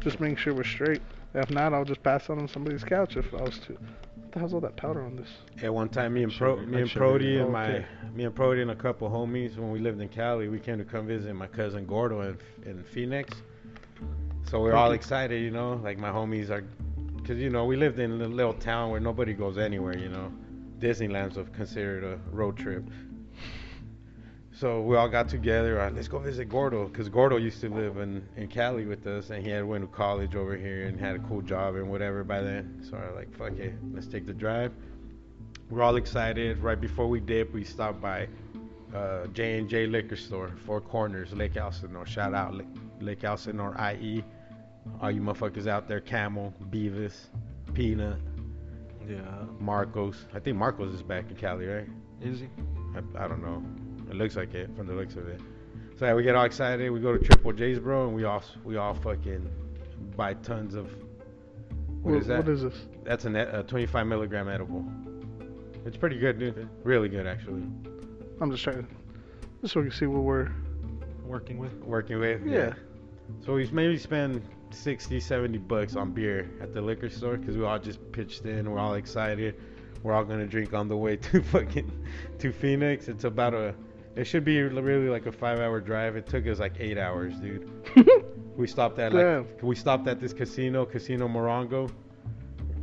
just making sure we're straight. If not, I'll just pass out on somebody's couch if I was to. What the hell's all that powder on this? At one time, me and Pro, me and. Prody and my, okay. me and Prody and a couple homies when we lived in Cali, we came to come visit my cousin Gordo in, in Phoenix. So we're all Okay. excited, you know, like my homies are, cause you know we lived in a little town where nobody goes anywhere, you know. Disneyland's of considered a road trip. So we all got together. Uh, let's go visit Gordo, cause Gordo used to live in, in Cali with us, and he had went to college over here and had a cool job and whatever by then. So I was like, fuck it, let's take the drive. We're all excited. Right before we dip, we stopped by uh, J and J Liquor Store, Four Corners, Lake Elsinore. Shout out Lake, Lake Elsinore, IE. All you motherfuckers out there, Camel, Beavis, Peanut, Yeah. Marcos. I think Marcos is back in Cali, right? Is he? I, I don't know. It looks like it from the looks of it. So yeah, we get all excited. We go to Triple J's, bro, and we all we all fucking buy tons of. what is that? What is this? That's a, net, a 25 milligram edible. It's pretty good, dude. Really good, actually. I'm just trying, just so we can see what we're. Working with. Working with. Yeah. So we maybe spend 60, 70 bucks on beer at the liquor store because we all just pitched in. We're all excited. We're all gonna drink on the way *laughs* to fucking to Phoenix. It's about a. It should be really like a five-hour drive. It took us like eight hours, dude. *laughs* We stopped at Damn. like we stopped at this casino, Casino Morongo,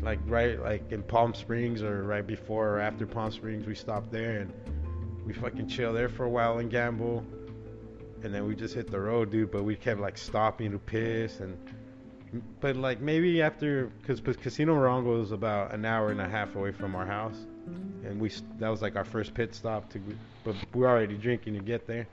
like right like in Palm Springs or right before or after Palm Springs. We stopped there and we fucking chill there for a while and gamble, and then we just hit the road, dude. But we kept like stopping to piss and. But like maybe after, because Casino Morongo is about an hour and a half away from our house, and we that was like our first pit stop to, but we were already drinking to get there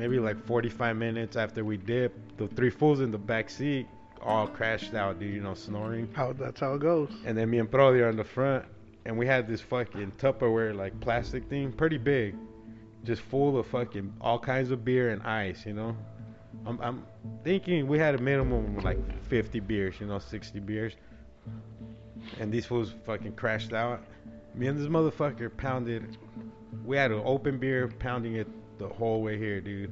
maybe like 45 minutes after we dipped, the three fools in the back seat all crashed out, dude, you know, snoring. How that's how it goes. And then me and Brody are in the front, and we had this fucking Tupperware like plastic thing, pretty big, just full of fucking all kinds of beer and ice, you know. I'm, I'm thinking we had a minimum of like 50 beers, you know, 60 beers. And these fools fucking crashed out. Me and this motherfucker pounded. We had an open beer, pounding it the whole way here, dude.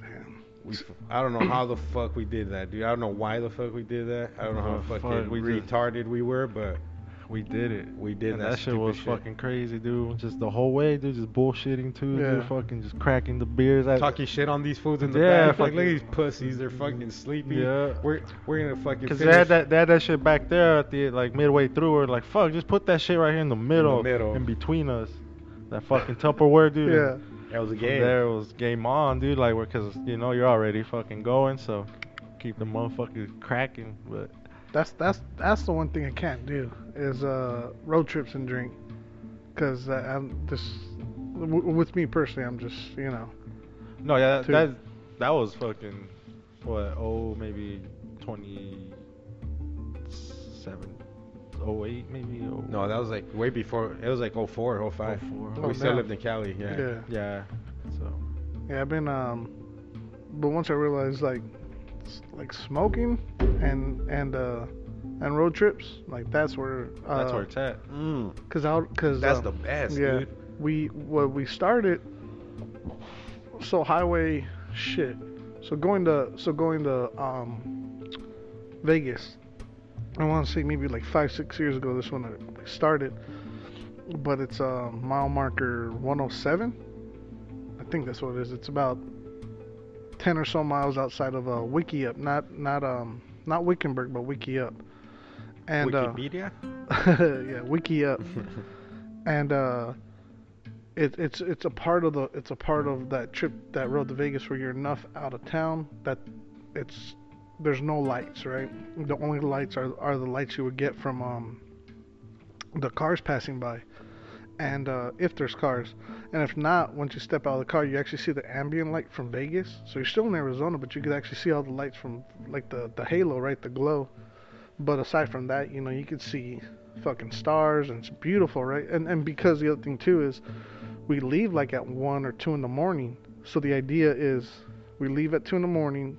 Damn. We, I don't know how the fuck we did that, dude. I don't know why the fuck we did that. I don't know how uh, fuck, fucking we just- retarded we were, but We did it. we did And that. that shit was shit. fucking crazy, dude. Just the whole way, dude. Just bullshitting too, Yeah. dude. Fucking just cracking the beers. At, talking shit on these fools in the Yeah, back. Like, look at these pussies. They're fucking sleepy. Yeah. We're we're gonna fucking. Cause they finish. had that, they had that shit back there at the like midway through. We're like, fuck, just put that shit right here in the middle, in, the middle. in between us. That fucking Tupperware, dude. Yeah. That was a game. there it was game on, dude. Like, because you know you're already fucking going, so keep the motherfuckers cracking. But That's that's that's the one thing I can't do is uh road trips and drink, cause I, I'm just w- with me personally I'm just you know no, yeah, Two. that that was fucking what? Oh, maybe twenty seven, oh eight, maybe. Oh, No, that was like way before. It was like 04, 05. 04. Oh, we still damn. lived in Cali. Yeah. yeah Yeah. So yeah I've been um but once I realized like like smoking and and uh and road trips like that's where uh, that's where it's at. Mm, cause I cause that's um, the best, yeah dude. we what we started so highway shit. So going to so going to um vegas i want to say maybe like five six years ago this one started but it's uh, mile marker 107 i think that's what it is. It's about 10 or so miles outside of uh Wikieup not not um not wickenburg but Wikieup and uh, Wikipedia. *laughs* yeah Wikieup *laughs* and uh it, it's it's a part of the it's a part of that trip that road to Vegas where you're enough out of town that it's there's no lights right? The only lights are are the lights you would get from um the cars passing by. And uh, if there's cars. And if not once you step out of the car you actually see the ambient light from Vegas. So you're still in Arizona but you could actually see all the lights from like the the halo right? The glow but aside from that you know you could see fucking stars and it's beautiful right? And and because the other thing too is we leave like at one or two in the morning. So the idea is we leave at two in the morning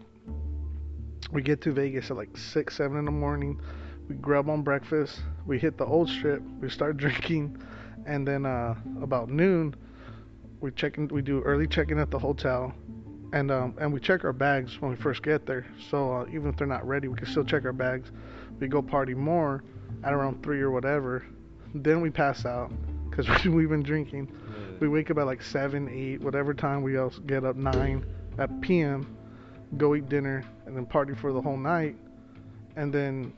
we get to vegas at like six seven in the morning we grab on breakfast we hit the old strip we start *laughs* drinking and then uh about noon we check in we do early check-in at the hotel and um and we check our bags when we first get there. So uh, even if they're not ready we can still check our bags we go party more at around three or whatever. Then we pass out because *laughs* we've been drinking. We wake up at like seven, eight, whatever time we else get up nine at p.m. Go eat dinner and then party for the whole night, and then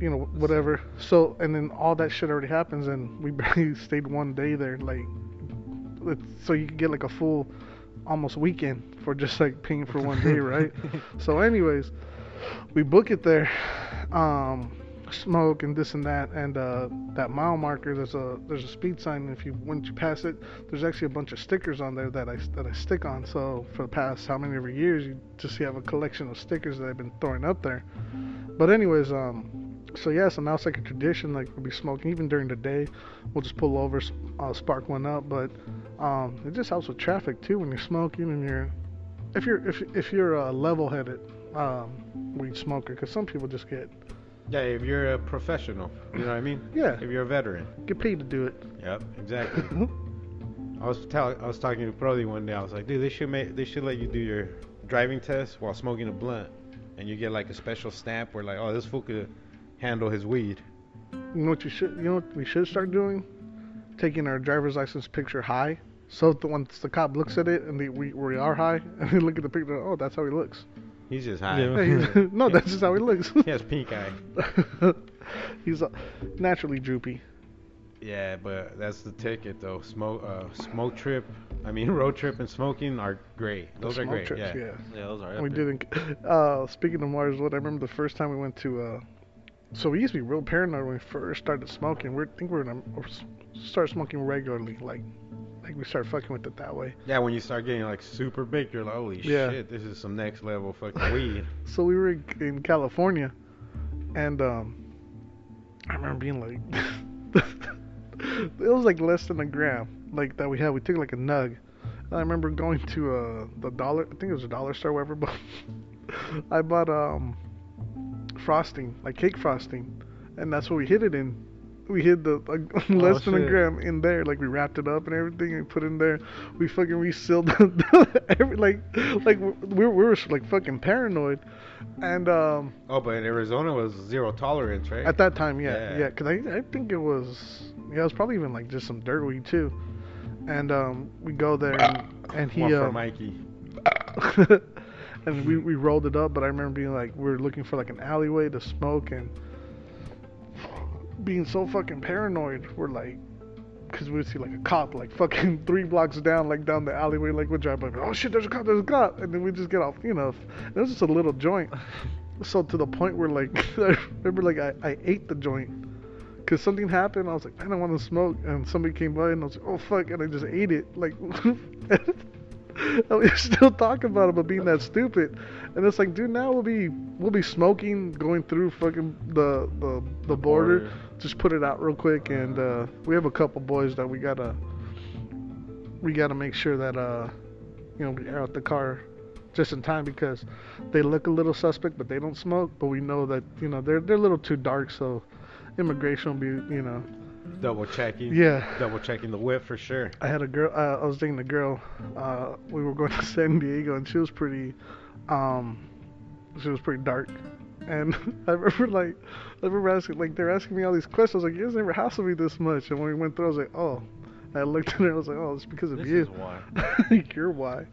you know whatever. So and then all that shit already happens, and we *laughs* barely stayed one day there. Like, so you get like a full almost weekend for just like paying for one day, *laughs* right? So, anyways, we book it there, um, smoke and this and that, and uh, that mile marker. There's a there's a speed sign. If you once you pass it, there's actually a bunch of stickers on there that I that I stick on. So for the past how many ever years, you just have a collection of stickers that I've been throwing up there. But anyways, um, so yeah, so now it's like a tradition. Like we'll be smoking even during the day. We'll just pull over, uh, spark one up. But um, it just helps with traffic too when you're smoking and you're if you're if if you're uh, level-headed um, weed smoker, because some people just get Yeah, if you're a professional, you know what I mean. *laughs* Yeah. If you're a veteran. Get paid to do it. Yep, exactly. *laughs* I was tell I was talking to Brody one day. I was like, dude, they should make they should let you do your driving test while smoking a blunt, and you get like a special stamp where like, oh, this fool could handle his weed. You know what you should? You know what we should start doing? Taking our driver's license picture high. So that once the cop looks at it and they, we we are high, *laughs* and they look at the picture, oh, that's how he looks. He's just high. Yeah. Hey, he's- *laughs* *laughs* no, that's just how he looks. he has pink eye. *laughs* He's uh, naturally droopy. Yeah, but that's the ticket though. Smoke, uh, smoke trip. I mean, road trip and smoking are great. The Those are great. trips, yeah. Yeah, those are. And we epic. didn't. Uh, speaking of Marswood, I remember the first time we went to. Uh, so we used to be real paranoid when we first started smoking. We think we were gonna start smoking regularly, like, like we start fucking with it that way. Yeah, when you start getting like super big, you're like, holy Yeah. shit, this is some next level fucking weed. *laughs* So we were in, in California, and um, I remember being like, *laughs* it was like less than a gram, like that we had. We took like a nug. And I remember going to uh the dollar. I think it was a dollar store, whatever. *laughs* But I bought um frosting, like cake frosting, and that's what we hid it in. We hid the like, *laughs* less than a gram in there. Like we wrapped it up and everything and put it in there. We fucking resealed *laughs* the, every like like we were, we were like fucking paranoid. And um, Oh, but in Arizona was zero tolerance, right? at that time, yeah, Yeah. yeah, because I, I think it was yeah, it was probably even like just some dirt weed too. And um, we go there and, and he One for um, Mikey. *laughs* and we, we rolled it up, but I remember being like, we were looking for like an alleyway to smoke and being so fucking paranoid. We're like, because we would see like a cop like fucking *laughs* three blocks down, like down the alleyway, like we'd drive by, oh shit, there's a cop, there's a cop, and then we just get off, you know. It was just a little joint. *laughs* So to the point where like, *laughs* I remember like I, I ate the joint. Cause something happened, I was like, man, I want to smoke, and somebody came by, and I was like, oh fuck, and I just ate it, like, we still talk about it, but being that stupid, and it's like, dude, now we'll be we'll be smoking, going through fucking the the the border, just put it out real quick, and uh, we have a couple boys that we gotta we gotta make sure that uh, you know, we air out the car just in time because they look a little suspect, but they don't smoke, but we know that you know they're they're a little too dark, so immigration will be you know Double checking. yeah. Double checking the whip for sure. I had a girl. Uh, I was dating a girl. Uh, we were going *laughs* to San Diego, and she was pretty. Um, she was pretty dark. And *laughs* I remember like, I remember asking like they're asking me all these questions. I was like, you guys never hassled me this much. And when we went through, I was like, oh. I looked at her. I was like, oh, it's because of This you. is why. *laughs* You're why.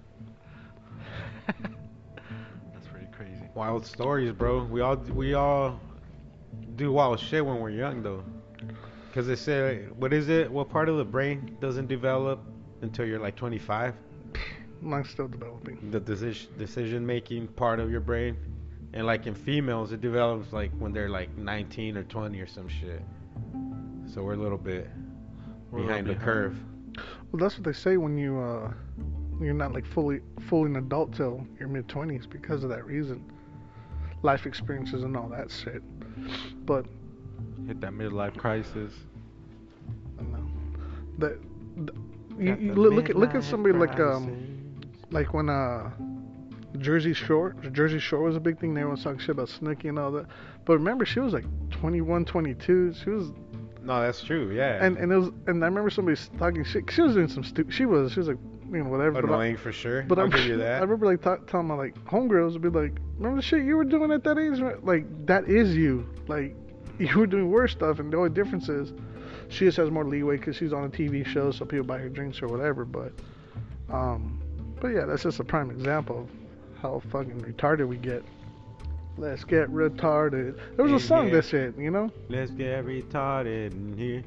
*laughs* That's pretty crazy. Wild stories, bro. We all we all do wild shit when we're young, though. Cause they say, what is it? What part of the brain doesn't develop until you're like 25? Mine's still developing. The decision decision making part of your brain, and like in females, it develops like when they're like 19 or 20 or some shit. So we're a little bit We're a little behind the behind. curve. Well, that's what they say when you uh, you're not like fully fully an adult till your mid twenties because of that reason. Life experiences and all that shit. But Hit that midlife crisis. I don't know. The, the you, you look, look at look at midlife somebody like um like when uh Jersey Shore Jersey Shore was a big thing. Everyone was talking shit about Snooki and all that. But remember, she was like 21, 22. She was No, that's true. Yeah. and and it was and I remember somebody talking shit. She was doing some stupid. She was she was like you know whatever. but I- annoying for sure. But I'll I'm, give you *laughs* that. I remember like t- telling my like homegirls to be like, remember the shit you were doing at that age? Like that is you. Like *laughs* you were doing worse stuff, and the only difference is she just has more leeway because she's on a TV show, so people buy her drinks or whatever. But um, but yeah, that's just a prime example of how fucking retarded we get. Let's get retarded. There was a song yeah. that shit, you know. Let's get retarded in here.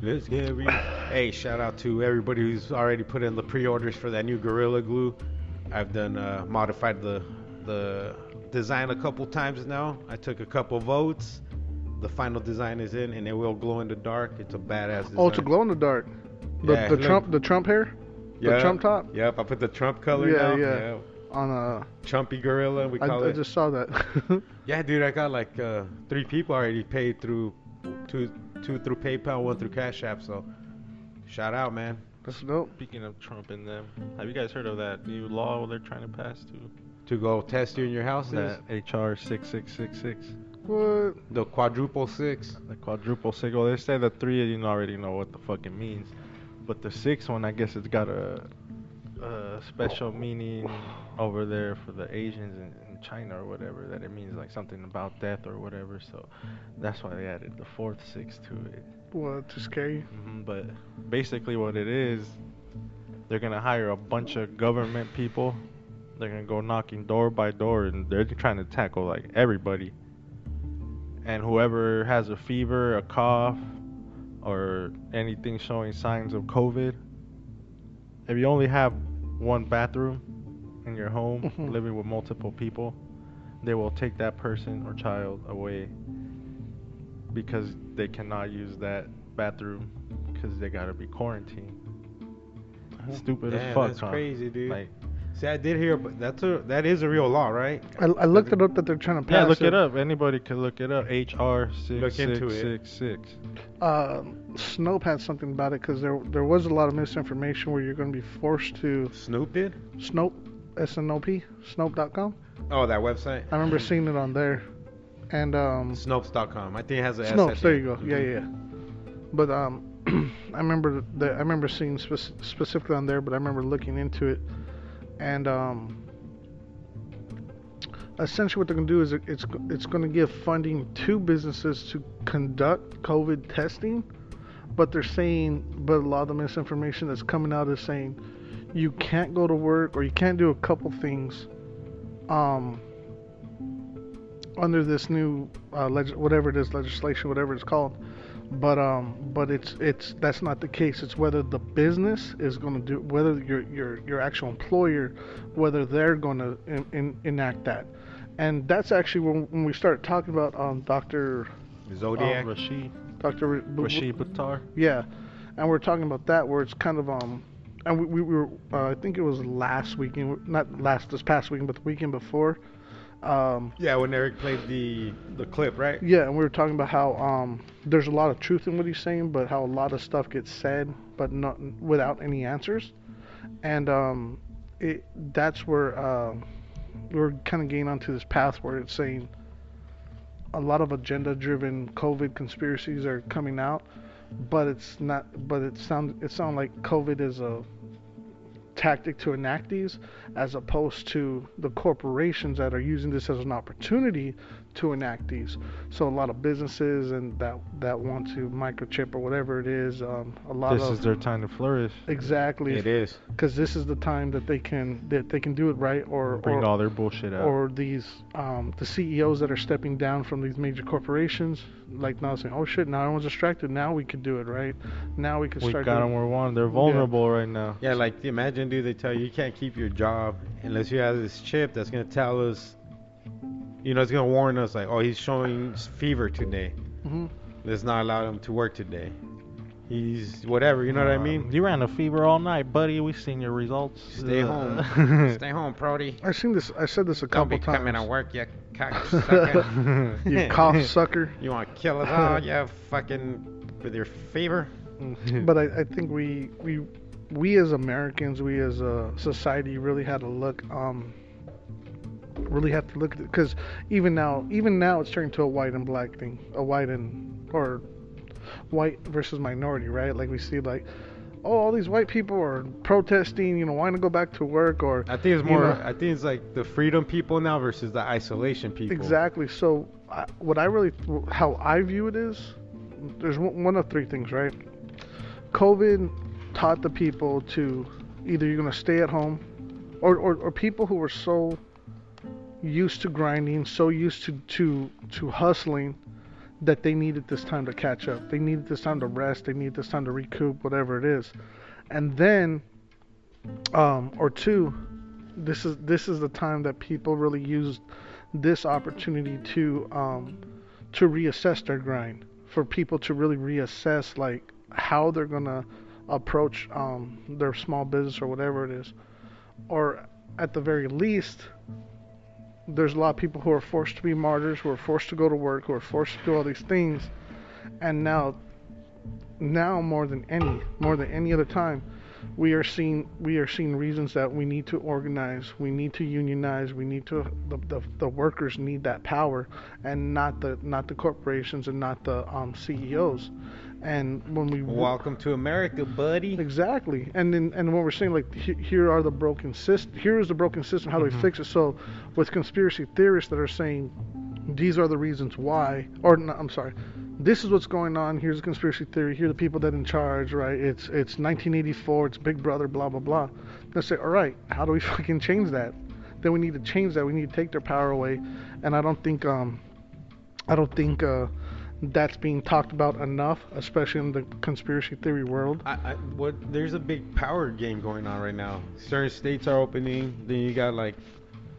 Let's get re- *sighs* Hey, shout out to everybody who's already put in the pre-orders for that new Gorilla Glue. I've done uh, modified the the design a couple times now. I took a couple votes. The final design is in, and it will glow in the dark. It's a badass design. Oh, to glow in the dark. The Yeah, the. Trump the Trump hair, the Trump top Yep, I put the Trump color Yeah, now. yeah. On a Chumpy Gorilla, we I, call I it. just saw that. *laughs* Yeah, dude, I got like uh, three people already paid through two two through PayPal, one through Cash App. So, shout out, man. That's dope. Speaking of Trump and them, have you guys heard of that new law they're trying to pass to? To go test you in your house. That HR six six six six. What? The quadruple six. The quadruple six. Well, they say the three, you already know what the fuck it means. But the sixth one, I guess it's got a, a special meaning over there for the Asians in, in China or whatever. That it means like something about death or whatever. So that's why they added the fourth six to it. What? To scare you? hmm But basically, what it is, they're gonna hire a bunch of government people. They're gonna go knocking door by door, and they're trying to tackle like everybody. And whoever has a fever, a cough, or anything showing signs of COVID, if you only have one bathroom in your home, Mhm. living with multiple people, they will take that person or child away because they cannot use that bathroom because they gotta be quarantined. Stupid as fuck, that's huh? crazy, dude. Like, See, I did hear, but that's a that is a real law, right? I, I looked it up that they're trying to pass yeah, look it up. Anybody can look it up. HR six Look into six it. six six. Uh, Snope had something about it because there there was a lot of misinformation where you're going to be forced to Snoop did. Snoop, S N O P, Snoop.com. Oh, that website. I remember seeing it on there, and um, Snopes.com. I think it has a S Snopes. at the There you go. Yeah, Mhm. yeah. yeah. But um, *clears throat* I remember that I remember seeing spec- specifically on there, but I remember looking into it, and um, essentially what they're gonna do is it's it's gonna give funding to businesses to conduct COVID testing, but they're saying, but a lot of the misinformation that's coming out is saying you can't go to work or you can't do a couple things, um, under this new uh, leg- whatever it is legislation, whatever it's called. But um, but it's it's that's not the case. It's whether the business is going to do whether your your your actual employer, whether they're going to in, in, enact that, and that's actually when, when we start talking about um Doctor Zodiac. Um, Rashid Doctor Rashid Buttar. yeah, and we're talking about that where it's kind of um, and we, we were uh, I think it was last weekend, not last this past weekend, but the weekend before. Um, yeah, when Eric played the the clip, right? yeah, and we were talking about how um, there's a lot of truth in what he's saying, but how a lot of stuff gets said, but not without any answers, and um, it that's where uh, we're kind of getting onto this path where it's saying a lot of agenda-driven COVID conspiracies are coming out, but it's not. But it sound it sounds like COVID is a tactic to enact these, as opposed to the corporations that are using this as an opportunity to enact these. So a lot of businesses and that that want to microchip or whatever it is, um, a lot This of this is their time to flourish. exactly It is. because this is the time that they can that they can do it right or Bring or, all their bullshit out. or these um, the CEOs that are stepping down from these major corporations, like now saying, "Oh shit, now everyone's distracted. Now we could do it right. Now we can we start." got doing them where we want. They're vulnerable right now. Yeah, like imagine, dude, they tell you you can't keep your job unless you have this chip that's gonna tell us, you know, it's gonna warn us like, oh, he's showing fever today. Mhm. Let's not allow him to work today. He's whatever, you know what I Uh, mean? You ran a fever all night, buddy. We seen your results. Stay Uh, home. *laughs* Stay home, Prody. I seen this. I said this a Don't couple be coming to times. work, you cocksucker. You cough *laughs* sucker. You *laughs* want to kill us all, you fucking with your fever? But I, I think we we we as Americans, we as a society, really had to look um really have to look at it because even now, even now, it's turning to a white and black thing, a white and or white versus minority, right? Like we see like. Oh, all these white people are protesting, you know, wanting to go back to work, or I think it's You more. know- I think it's like the freedom people now versus the isolation people. Exactly. So, I, what I really, how I view it is, there's one of three things, right? COVID taught the people to either you're gonna stay at home, or or, or people who were so used to grinding, so used to to to hustling, that they needed this time to catch up. They needed this time to rest. They needed this time to recoup, whatever it is, and then, um, or two, this is this is the time that people really used this opportunity to um, to reassess their grind for people to really reassess like how they're gonna approach um, their small business or whatever it is or at the very least there's a lot of people who are forced to be martyrs who are forced to go to work who are forced to do all these things and now now more than any more than any other time we are seeing we are seeing reasons that we need to organize, we need to unionize, we need to the, the, the workers need that power, and not the not the corporations and not the um, CEOs. And when we Welcome to America, buddy. Exactly, and then and when we're saying like here are the broken system, here is the broken system. How do Mhm. we fix it? So, with conspiracy theorists that are saying these are the reasons why, or no, I'm sorry, this is what's going on. Here's a conspiracy theory. Here are the people that are in charge, right? It's it's 1984. It's Big Brother. Blah blah blah. Let's say, all right, how do we *laughs* fucking change that? Then we need to change that. We need to take their power away, and I don't think um, I don't think uh, that's being talked about enough, especially in the conspiracy theory world. I, I, what there's a big power game going on right now. Certain states are opening. Then you got like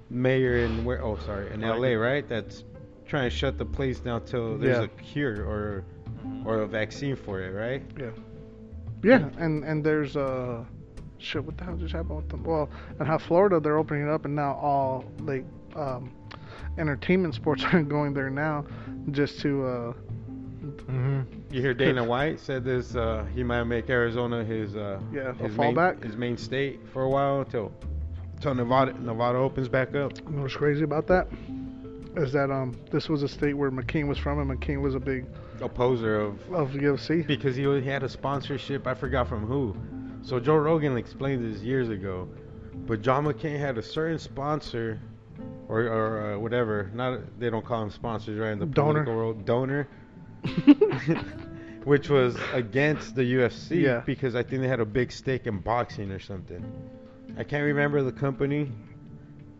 mayor in where? Oh, sorry, in L.A. Right? That's trying to shut the place down till there's Yeah. a cure or or a vaccine for it, right? Yeah. Yeah, and and there's uh, shit. What the hell just happened with them? Well, and how Florida they're opening it up, and now all like um, entertainment sports *laughs* are going there now, just to uh, hmm You hear Dana White said this. Uh, he might make Arizona his uh, Yeah, his main, fallback. his main state for a while until until Nevada Nevada opens back up. You know what's crazy about that? Is that um this was a state where McCain was from, and McCain was a big Opposer of of UFC. because he he had a sponsorship. I forgot from who. So Joe Rogan explained this years ago, but John McCain had a certain sponsor, or or uh, whatever. Not they don't call them sponsors right in the Donor. political world. Donor. *laughs* which was against the UFC Yeah. because I think they had a big stake in boxing or something. I can't remember the company.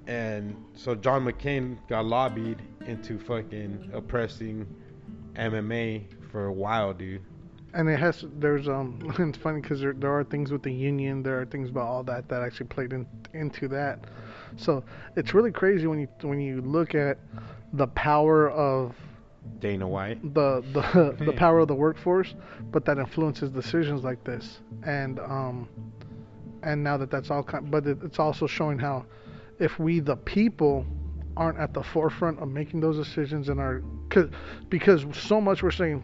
And so John McCain got lobbied into fucking oppressing MMA for a while, dude. and it has there's um *laughs* it's funny because there there are things with the union, there are things about all that that actually played in, into that. So it's really crazy when you when you look at the power of Dana White. the the *laughs* the power of the workforce, but that influences decisions like this. And um, and now that that's all, kind, but it, it's also showing how if we the people aren't at the forefront of making those decisions and are cause, because so much we're saying,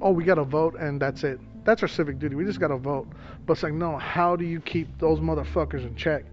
oh, we got to vote and that's it. That's our civic duty. We just got to vote. But it's like, no, how do you keep those motherfuckers in check?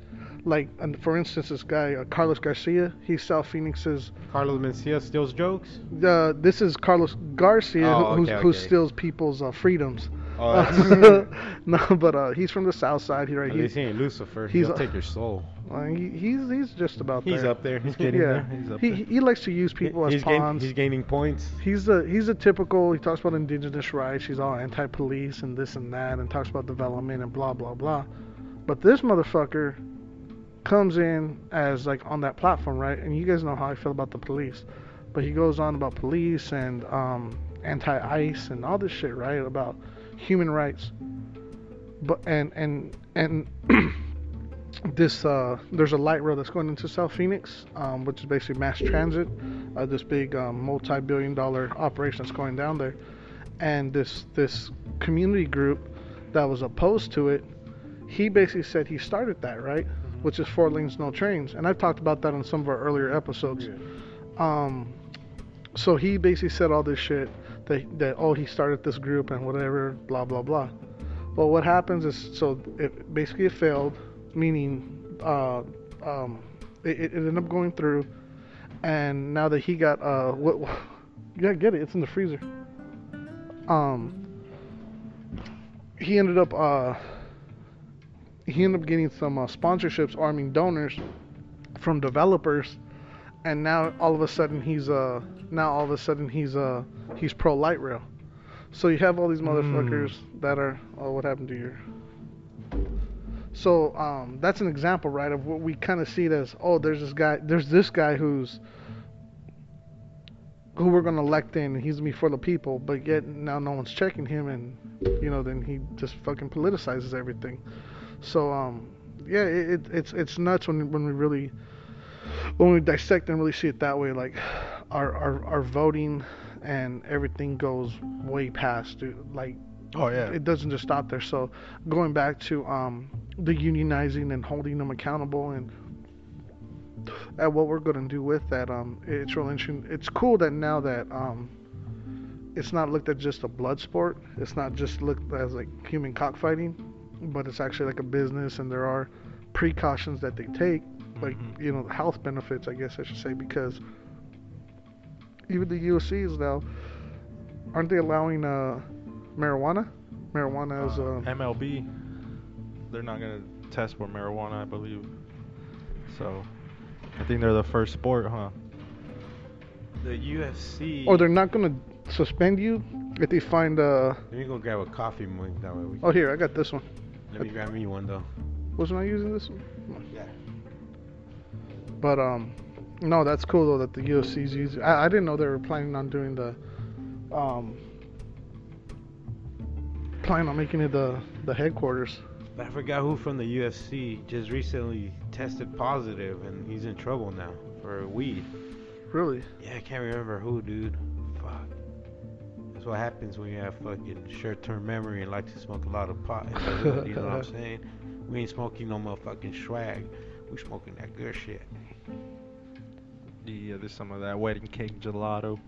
Like, and for instance, this guy, uh, Carlos Garcia, he's South Phoenix's Carlos Mencia steals jokes. uh, this is Carlos Garcia, Oh, who, who's, okay, who okay. steals people's uh, freedoms. Oh, *laughs* Uh, no, but uh, he's from the South Side. He, right, at least he, he ain't Lucifer. he's He'll a- take your soul. uh, he, he's he's just about He's there. up there. He's *laughs* getting yeah, there. He's up he, there. he likes to use people as he's, gain- pawns. he's gaining points. He's a he's a typical. He talks about indigenous rights. He's all anti-police and this and that, and talks about development and blah blah blah. But this motherfucker comes in as like on that platform, right? And you guys know how I feel about the police. But he goes on about police and um, anti-ICE and all this shit, right? About human rights. But and and and *clears throat* this uh, there's a light rail that's going into South Phoenix, um, which is basically mass transit. Uh, this big um, multi-billion-dollar operation that's going down there, and this this community group that was opposed to it, he basically said he started that right, which is four lanes no trains, and I've talked about that on some of our earlier episodes. Um, so he basically said all this shit that that oh he started this group and whatever blah blah blah. But what happens is so it basically it failed, meaning uh, um, it, it ended up going through, and now that he got uh what *laughs* you gotta get it, it's in the freezer. Um, he ended up uh he ended up getting some uh, sponsorships, arming donors from developers, and now all of a sudden he's uh now all of a sudden he's uh he's pro light rail. So you have all these motherfuckers that are oh what happened to your so um, that's an example, right, of what we kind of see it as. Oh, there's this guy. There's this guy who's who we're gonna elect in, and he's gonna for the people. But yet now no one's checking him, and you know then he just fucking politicizes everything. So um, yeah, it, it, it's it's nuts when when we really when we dissect and really see it that way. Like our our, our voting and everything goes way past dude, like Oh yeah. it doesn't just stop there. So going back to um, the unionizing and holding them accountable and at what we're going to do with that, um, it's real interesting. It's cool that now that um, it's not looked at just a blood sport. It's not just looked as like human cockfighting. But it's actually like a business, and there are precautions that they take, like Mhm. you know, the health benefits, I guess I should say, because even the UFCs now aren't they allowing uh, marijuana? Marijuana is uh, MLB. They're not gonna test for marijuana, I believe. So, I think they're the first sport, huh? The UFC. or they're not gonna suspend you if they find uh. Let me go grab a coffee mug that way. We Oh, here I got this one. Let me grab me one though. Wasn't I using this one? Yeah. But um, no, that's cool though that the UFC's using. I, I didn't know they were planning on doing the um, planning on making it the the headquarters. But I forgot who from the UFC just recently tested positive and he's in trouble now for weed. Really? Yeah, I can't remember who, dude. Fuck. That's what happens when you have fucking short-term memory and like to smoke a lot of pot. in the hood, you know what I'm *laughs* saying? We ain't smoking no motherfucking swag. We smoking that good shit. Yeah, there's some of that wedding cake gelato.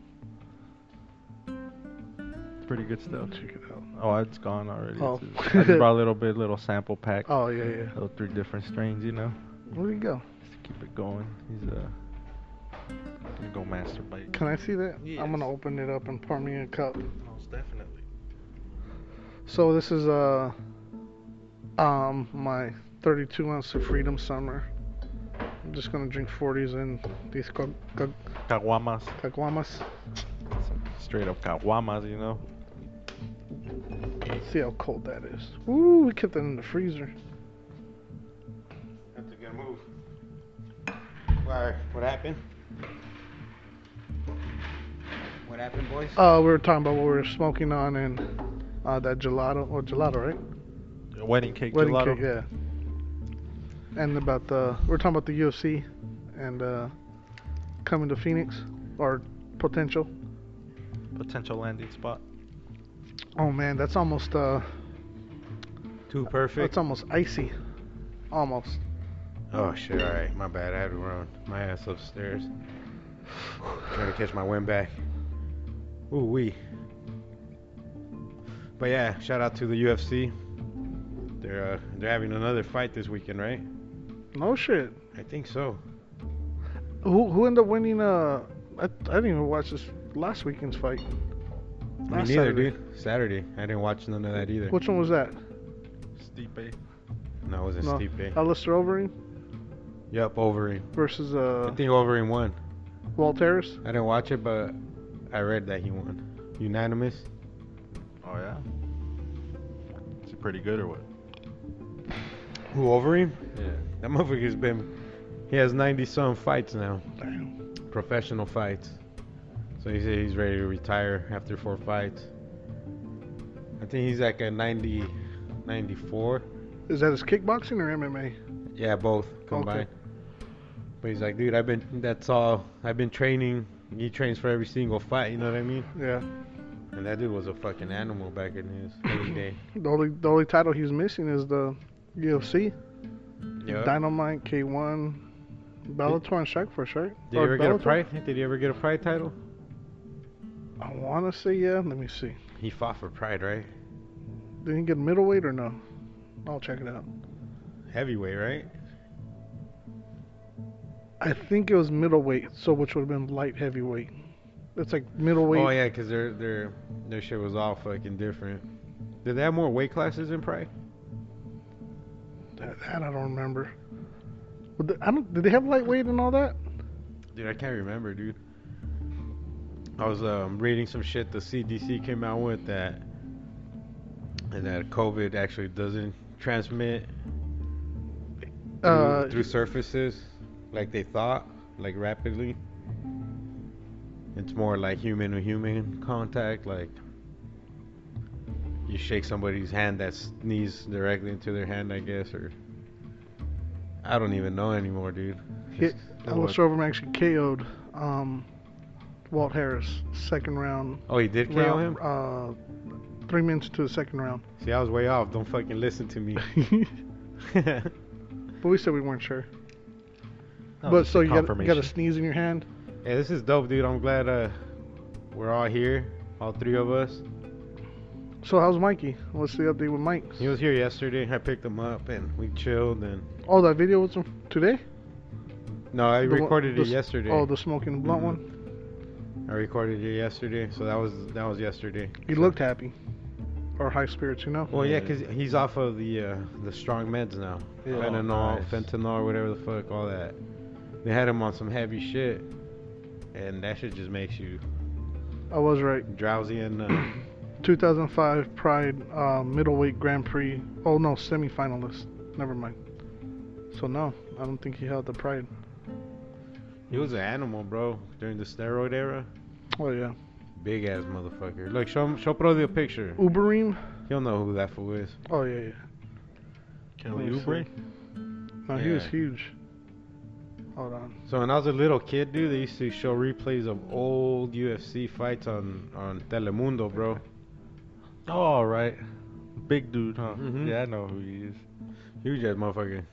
Pretty good stuff. Check it out. Oh, it's gone already. Oh. It's- I just brought a little bit, little sample pack. *laughs* Oh yeah, yeah. Little three different strains, you know, Where do you go? just to keep it going. He's uh, gonna go masturbate. Can I see that? I'm gonna open it up and pour me a cup. Most definitely. So this is uh um my 32 ounce of Freedom Summer. I'm just gonna drink 40s and these ca- ca- Caguamas. caguamas. Straight up caguamas, you know. See how cold that is. Ooh, we kept that in the freezer. That's a good move. Why? What happened? What happened, boys? Uh, we were talking about what we were smoking on and uh, that gelato or gelato, right? Wedding cake Wedding gelato. cake, yeah. And about the we we're talking about the UFC and uh, coming to Phoenix or potential. Potential landing spot. Oh man, that's almost uh, Too perfect. that's almost icy, almost. Oh shit! All right, my bad. I had to run my ass upstairs. Trying to catch my wind back. Ooh wee. But yeah, shout out to the UFC. They're uh, they're having another fight this weekend, right? No shit. I think so. Who who ended up winning? Uh, I, I didn't even watch this last weekend's fight. Me Last neither, Saturday. dude. Saturday. I didn't watch none of that either. Which one was that? Stipe. No, it wasn't No. Stipe. Alistair Overeem Yep, Overeem. versus uh, I think Overeem won. Walt Harris. I didn't watch it, but I read that he won. Unanimous. Oh yeah. Is he pretty good or what? Who Overeem? Yeah. That motherfucker's been. He has 90 some fights now, Damn. professional fights. So he said he's ready to retire after four fights. I think he's like a 90, 94. Is that his kickboxing or MMA? Yeah, both combined. Okay. But he's like, dude, I've been. That's all. I've been training. He trains for every single fight. You know what I mean? Yeah. And that dude was a fucking animal back in his *clears throat* day. The only the only title he's missing is the UFC. Yeah. Dynamite, K1, Bellator, and for sure Did he Or ever get a Bellator? pride? Did he ever get a pride title? I want to say yeah. Let me see. He fought for pride, right? Did he get middleweight or no? I'll check it out. Heavyweight, right? I think it was middleweight, so which would have been light heavyweight. It's like middleweight. Oh yeah, 'cause their their their shit was all fucking different. Did they have more weight classes in Pride? That, that I don't remember. But the, I don't. Did they have lightweight and all that? Dude, I can't remember, dude. I was um, reading some shit the CDC came out with that, and that COVID actually doesn't transmit through, Uh, through surfaces like they thought, like rapidly. It's more like human to human contact, like you shake somebody's hand that sneezes directly into their hand, I guess, or I don't even know anymore, dude. Hit, Just- Alistair Overeem actually KO'd um, Walt Harris second round. Oh, he did KO round, him. Uh, three minutes into the second round. See, I was way off. Don't fucking listen to me. *laughs* but we said we weren't sure. That but so you got you got a sneeze in your hand. Yeah, this is dope, dude. I'm glad uh we're all here, all three of us. So how's Mikey? What's the update with Mike? He was here yesterday. I picked him up and we chilled and Oh, that video was from today. no, I The one- recorded the it yesterday. Oh, the smoking blunt Mhm. one. I recorded it yesterday, so that was that was yesterday. He So- looked happy, or high spirits, you know. Well, yeah, 'cause he's off of the uh, the strong meds now. Yeah. Fentanyl, Oh, nice. fentanyl, whatever the fuck, all that. They had him on some heavy shit, and that shit just makes you I was right. drowsy and uh, *clears throat* 2005 Pride uh, middleweight Grand Prix. Oh no, semifinalist. Never mind. So no, I don't think he held the Pride. he was an animal, bro, during the steroid era. Oh yeah. Big ass motherfucker. Look, show him, show Pro the picture. Uberine. He'll know who that fool is. Oh yeah, yeah. Kelly Let me see. Oubre? No, he was huge. Hold on. So when I was a little kid, dude, they used to show replays of old UFC fights on on Telemundo, bro. Oh, all right. Big dude, huh? Mhm. Yeah, I know who he is. Huge ass motherfucker.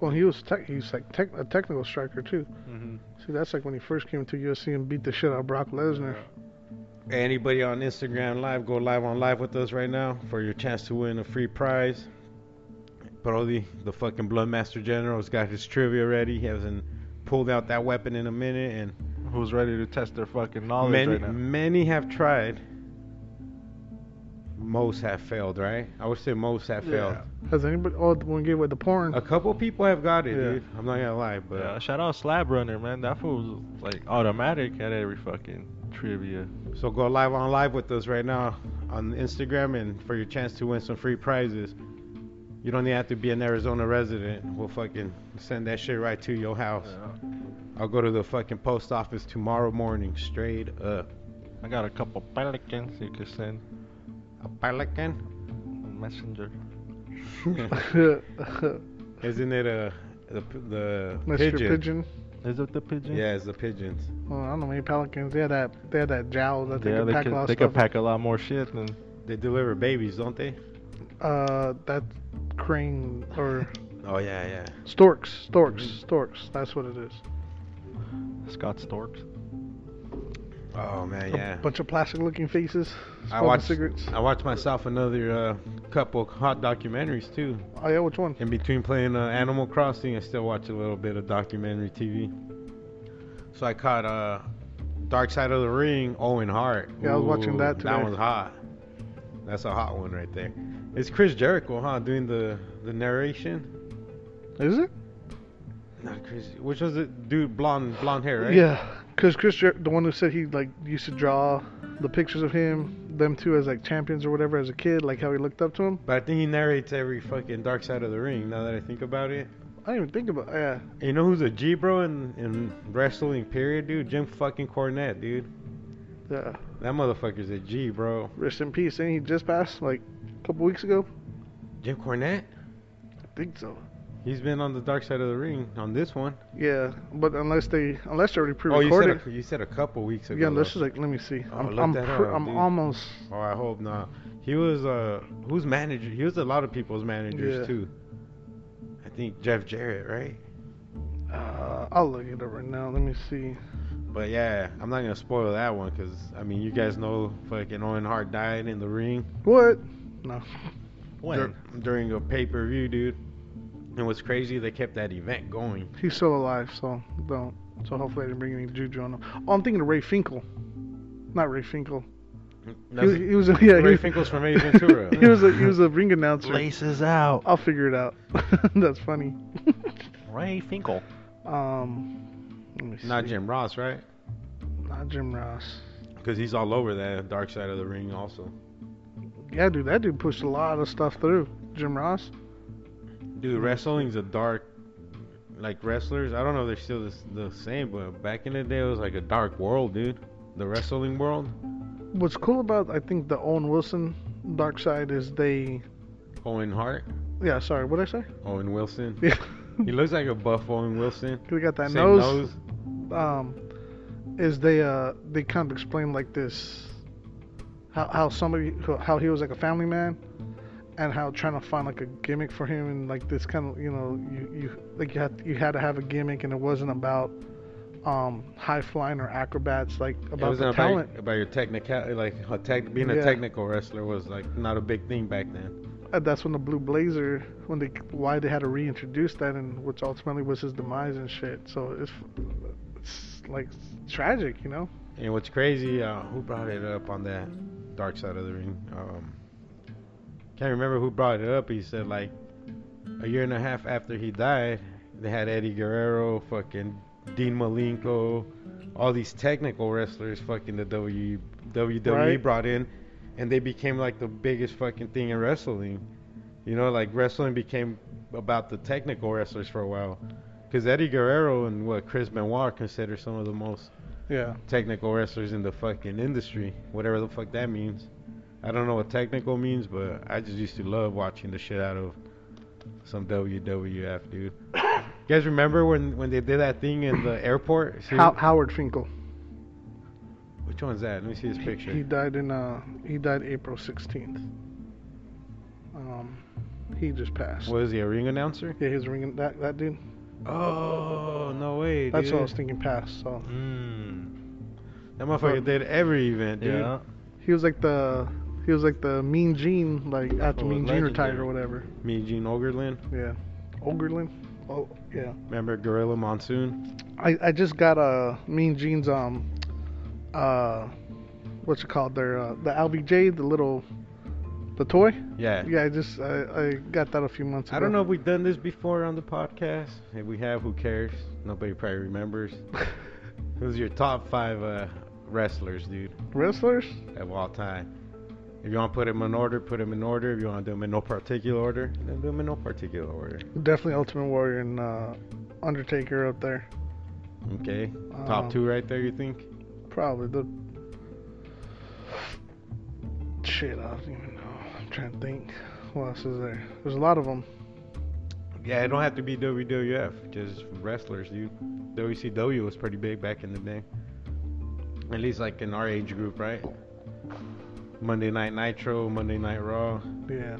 Well, he was tech. He's like tech, a technical striker too. Mm-hmm. See, that's like when he first came to UFC and beat the shit out of Brock Lesnar. Anybody on Instagram Live, go live on live with us right now for your chance to win a free prize. Brody, the fucking Bloodmaster General's got his trivia ready. He hasn't pulled out that weapon in a minute, and Who's ready to test their fucking knowledge many right now? many have tried. Most have failed, right? I would say most have failed. Has anybody? Oh, the one gave with the porn. A couple people have got it, Yeah. dude. I'm not gonna lie, but Yeah, shout out Slab Runner, man. That fool was like automatic at every fucking trivia. So go live on live with us right now on Instagram and for your chance to win some free prizes. You don't even have to be an Arizona resident. We'll fucking send that shit right to your house. I'll go to the fucking post office tomorrow morning, straight up. I got a couple pelicans you can send A pelican? on Messenger. *laughs* Isn't it a the the Mr. pigeon? Pigeon. Is it the pigeon? Yeah, it's the pigeons. Well, I don't know. Maybe pelicans. They had that. They had that jowl that they yeah, could they pack a lot they stuff. could pack a lot more shit than They deliver babies, don't they? Uh, that crane or Oh yeah, yeah. storks. Storks. Mhm. Storks. That's what it is. Scott Storks. Oh man, yeah. A bunch of plastic-looking faces. I smoking watched cigarettes. I watched myself another uh, couple hot documentaries too. Oh yeah, which one? In between playing uh, Animal Crossing, I still watch a little bit of documentary TV. So I caught uh, Dark Side of the Ring, Owen Hart. Yeah, I was watching that today. That today. one's hot. That's a hot one right there. It's Chris Jericho, huh, doing the the narration. Is it? Not Chris. Which was it? Dude, blonde blonde hair, right? Yeah, because Chris, Jer- the one who said he like used to draw the pictures of him, them two as like champions or whatever as a kid, like how he looked up to him. But I think he narrates every fucking Dark Side of the Ring. Now that I think about it. I didn't even think about. Yeah, You know who's a G bro in, in wrestling period, dude? Jim fucking Cornette, dude. yeah. That motherfucker's a G, bro. Rest in peace. Ain't he just passed like couple weeks ago? Jim Cornette? I think so. He's been on the dark side of the ring on this one. Yeah, but unless they unless they already Oh, you pre-recorded. said a, you said a couple weeks ago. yeah, this though. is like let me see. Oh, I'm I'm, that pr- up, I'm almost. Oh, I hope not. He was uh, who's manager? He was a lot of people's managers Yeah. too. I think Jeff Jarrett, right? Uh, I'll look it up right now. Let me see. But yeah, I'm not gonna spoil that one because I mean you guys know fucking Owen Hart died in the ring What? No. When? dur- during a pay per view, dude. And what's crazy, they kept that event going. He's still alive, so don't. So hopefully I didn't bring any juju on him. Oh, I'm thinking of Ray Finkel. Not Ray Finkel. He, That's- he was a, yeah. Ray he, Finkel's from Ace Ventura. *laughs* he was a he was a ring announcer. Laces out. I'll figure it out. *laughs* That's funny. *laughs* Ray Finkel. um, let me see. Not Jim Ross, right? Not Jim Ross. Because he's all over that dark side of the ring also. Yeah, dude, that dude pushed a lot of stuff through. Jim Ross. Dude, wrestling's a dark, like wrestlers. I don't know if they're still the, the same, but back in the day, it was like a dark world, dude. The wrestling world. What's cool about I think the Owen Wilson Dark Side is they. Owen Hart, Yeah, sorry, what did I say? Owen Wilson. Yeah. *laughs* He looks like a buff Owen Wilson. He got that Same nose. um, is they uh they kind of explain like this how how somebody how he was like a family man and how trying to find like a gimmick for him and like this kind of you know you you like you had you had to have a gimmick and it wasn't about um, high flying or acrobats, like about the about, talent. about your technical, like a tech, being a Yeah. technical wrestler was like not a big thing back then. And that's when the Blue Blazer, when they why they had to reintroduce that, and which ultimately was his demise and shit. So it's it's like tragic, you know. And what's crazy, uh, who brought it up on that dark side of the ring? Um, can't remember who brought it up. He said like a year and a half after he died, they had Eddie Guerrero, fucking Dean Malenko, all these technical wrestlers, fucking the W WWE Right. brought in, and they became like the biggest fucking thing in wrestling. You know, like wrestling became about the technical wrestlers for a while. Because Eddie Guerrero and what Chris Benoit are considered some of the most Yeah. technical wrestlers in the fucking industry, whatever the fuck that means. I don't know what technical means, but I just used to love watching the shit out of some WWF, dude. *coughs* You guys remember when when they did that thing in the airport? *coughs* See- How, Howard Finkel. Which one's that? Let me see his picture. He died in uh he died April 16th. Um, he just passed. What is he, a ring announcer? Yeah, he's ringing that that dude. Oh, no way, That's dude. what I was thinking. Passed. So Mm. That motherfucker did every event, dude. Yeah. he was like the he was like the Mean Gene, like after Oh, Mean Gene retired legendary. or whatever. Mean Gene Okerlund. Yeah, Okerlund. Oh yeah. Remember Gorilla Monsoon? I I just got a uh, Mean Gene's um uh what's it called? Their uh, the LBJ, the little the toy. Yeah. Yeah, I just I, I got that a few months ago. I don't know if we've done this before on the podcast. If we have, who cares? Nobody probably remembers. *laughs* Who's your top five uh, wrestlers, dude, Wrestlers? of all time? If you want to put them in order, put them in order. If you want to do them in no particular order, then do them in no particular order. Definitely Ultimate Warrior and uh, Undertaker up there. Okay. Top Um, two right there, you think? Probably the shit. I don't even. I'm trying to think. What else is there? There's a lot of them. Yeah, it don't have to be WWF. Just wrestlers, dude. WCW was pretty big back in the day. At least like in our age group, right? Monday Night Nitro, Monday Night Raw. Yeah.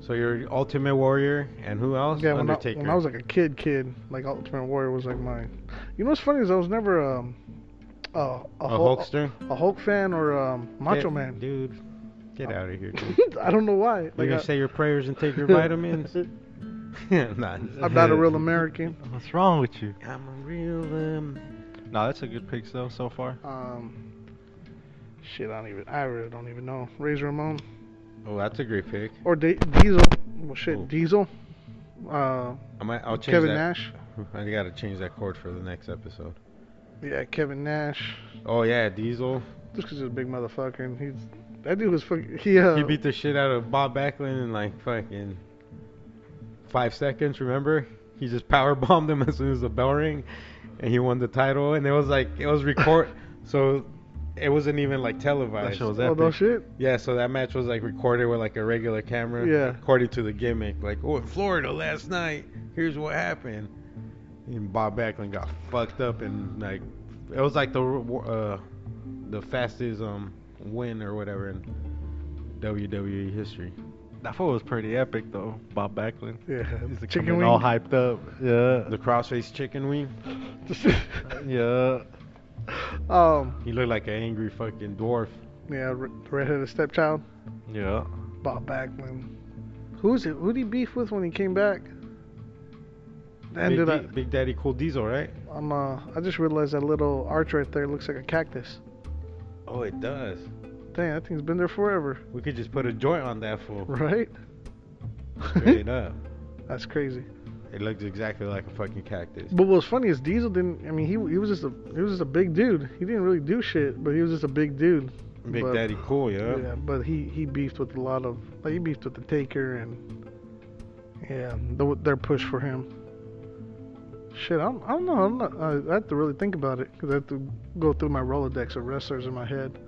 So you're Ultimate Warrior, and who else? Yeah. When I, Undertaker. when I was like a kid, kid, like Ultimate Warrior was like my. You know what's funny is I was never um uh, a a Hulk, Hulkster. a Hulk fan or um Macho Man. dude. Get out of here, dude. *laughs* I don't know why. You Like gonna I, say your prayers and take your *laughs* vitamins? *laughs* nah. I'm not a real American. What's wrong with you? I'm a real um. No, that's a good pick though so far. Um. Shit, I don't even. I really don't even know. Razor Ramon Oh, that's a great pick. or D- Diesel. Well, shit, Ooh. Diesel. Uh, I might. I'll change Kevin that. Nash. I gotta change that chord for the next episode. Yeah, Kevin Nash. Oh yeah, Diesel. Just 'cause he's a big motherfucker and he's that dude was fucking. He uh. He beat the shit out of Bob Backlund in like fucking five seconds. Remember? He just *laughs* power bombed him as soon as the bell rang, and he won the title. And it was like it was record, *laughs* so it wasn't even like televised. That shit was oh, epic. no shit. Yeah, so that match was like recorded with like a regular camera. Yeah. According to the gimmick, like, oh, in Florida last night, here's what happened. And Bob Backlund got fucked up and like, it was like the uh, the fastest um win or whatever in WWE history. That fool was pretty epic though. Bob Backlund. Yeah. He's like Chicken wing. all hyped up. Yeah. The crossface chicken wing. *laughs* yeah. um. He looked like an angry fucking dwarf. Yeah, re- redheaded stepchild. Yeah. Bob Backlund. Who's it? Who'd he beef with when he came back? Big, did I? D- Big Daddy Cool Diesel, right? I'm uh. I just realized that little arch right there looks like a cactus. Oh, it does. Dang, that thing's been there forever, We could just put a joint on that fool. right? Straight *laughs* up. That's crazy. It looks exactly like a fucking cactus. But what's funny is Diesel didn't. I mean, he he was just a he was just a big dude. He didn't really do shit, but he was just a big dude. Big But- Daddy Cool, yeah. Yeah, but he he beefed with a lot of like he beefed with the Taker and yeah, the, their push for him. Shit, I don't, I don't know. I'm not, I, I have to really think about it because I have to go through my Rolodex of wrestlers in my head.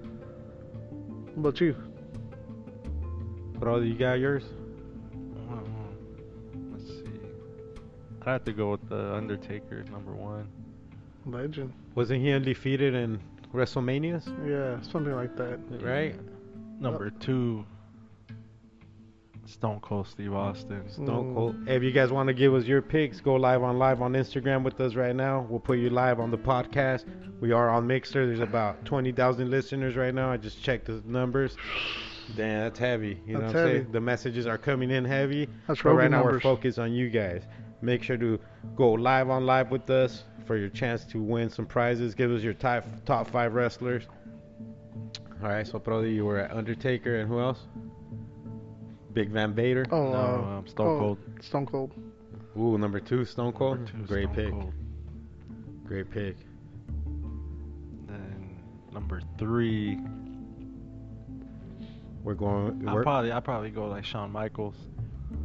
What about you? Bro, you got yours? Mm, Let's see. I have to go with the Undertaker number one. Legend. Wasn't he undefeated in WrestleManias? Yeah, something like that. Right? Number two. Stone Cold Steve Austin. Stone Mm. Cold. Hey, if you guys want to give us your picks, go live on live on Instagram with us right now. We'll put you live on the podcast. We are on Mixlr. There's about 20,000 listeners right now. I just checked the numbers. Damn, that's heavy. You know what I'm heavy. saying? The messages are coming in heavy. That's But right now numbers. we're focused on you guys. Make sure to go live on live with us for your chance to win some prizes. Give us your top top five wrestlers. All right, so Brody, you were at Undertaker and who else? Big Van Vader. Oh, no, uh, um, Stone oh, Cold. Stone Cold. Ooh, number two, Stone Cold. Number two, Great Stone pick. Cold. Great pick. Then number three, We're going. I We're, probably I probably go like Shawn Michaels.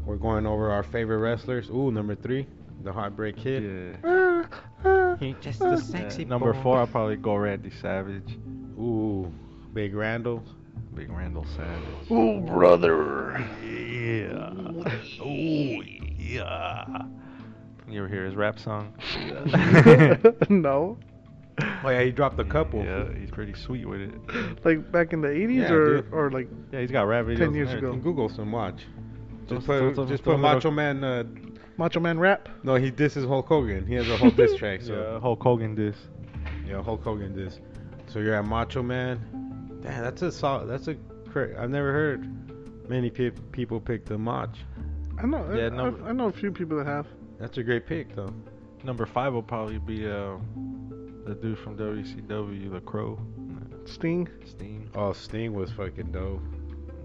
we're going over our favorite wrestlers. Ooh, number three, the Heartbreak Kid. Yeah. He just a *laughs* sexy. Yeah, Number four, I'll probably go Randy Savage. Ooh, Big Randall. Big Randall Savage. Oh, brother. Yeah. Oh yeah. You ever hear his rap song? *laughs* no. Oh yeah, he dropped a couple. Yeah, he's pretty sweet with it. Like back in the 80s Yeah, or, dude. or like. Yeah, he's got rap videos. 10 and years You ago. can Google some. Watch. Those- Just put, those- those- just those put Macho Man. Uh, Macho Man rap? no, he disses Hulk Hogan. He has a whole diss *laughs* track. So Yeah, Hulk Hogan this. yeah, Hulk Hogan diss. So you're at Macho Man. Damn, that's a solid. That's a. Cra- I've never heard many pe- people pick the Mach. I know. Yeah, I, no. I, I know a few people that have. That's a great pick though. Number five will probably be uh, the dude from WCW, the Crow, Sting. Sting. Oh, Sting was fucking dope.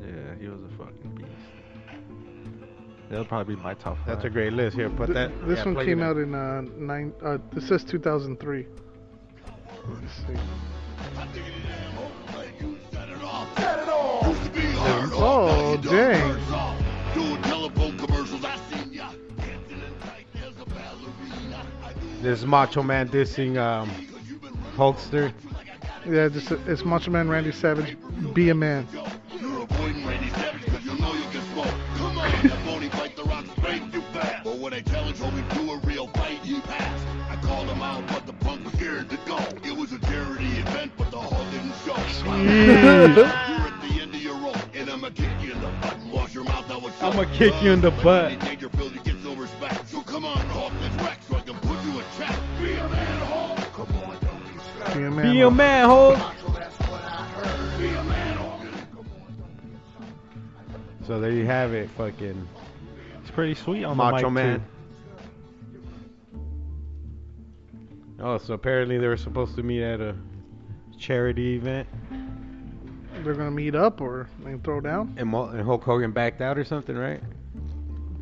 Yeah, he was a fucking beast. That'll probably be my top five. That's a great list. Here, put Th- that. this yeah, one came it out in uh, nine. Uh, this says 2003. Let's see. Oh, dang. This is Macho Man dissing um, Hulkster. Yeah, just it's Macho Man Randy Savage. Be a man. You're *laughs* *laughs* *laughs* I'ma kick you in the butt. Rodney Dangerfield, you get no respect. So come on, Hulk, let's wreck so I can put you in check. Be a man, Hulk. Come on, don't be a man. Be Hulk. That's what I heard. Be a man, Hulk. So there you have it, fucking It's pretty sweet on Macho the mic Man. too. Oh, so apparently they were supposed to meet at a charity event, They're gonna meet up or they throw down. and, Mo- and Hulk Hogan backed out or something, right?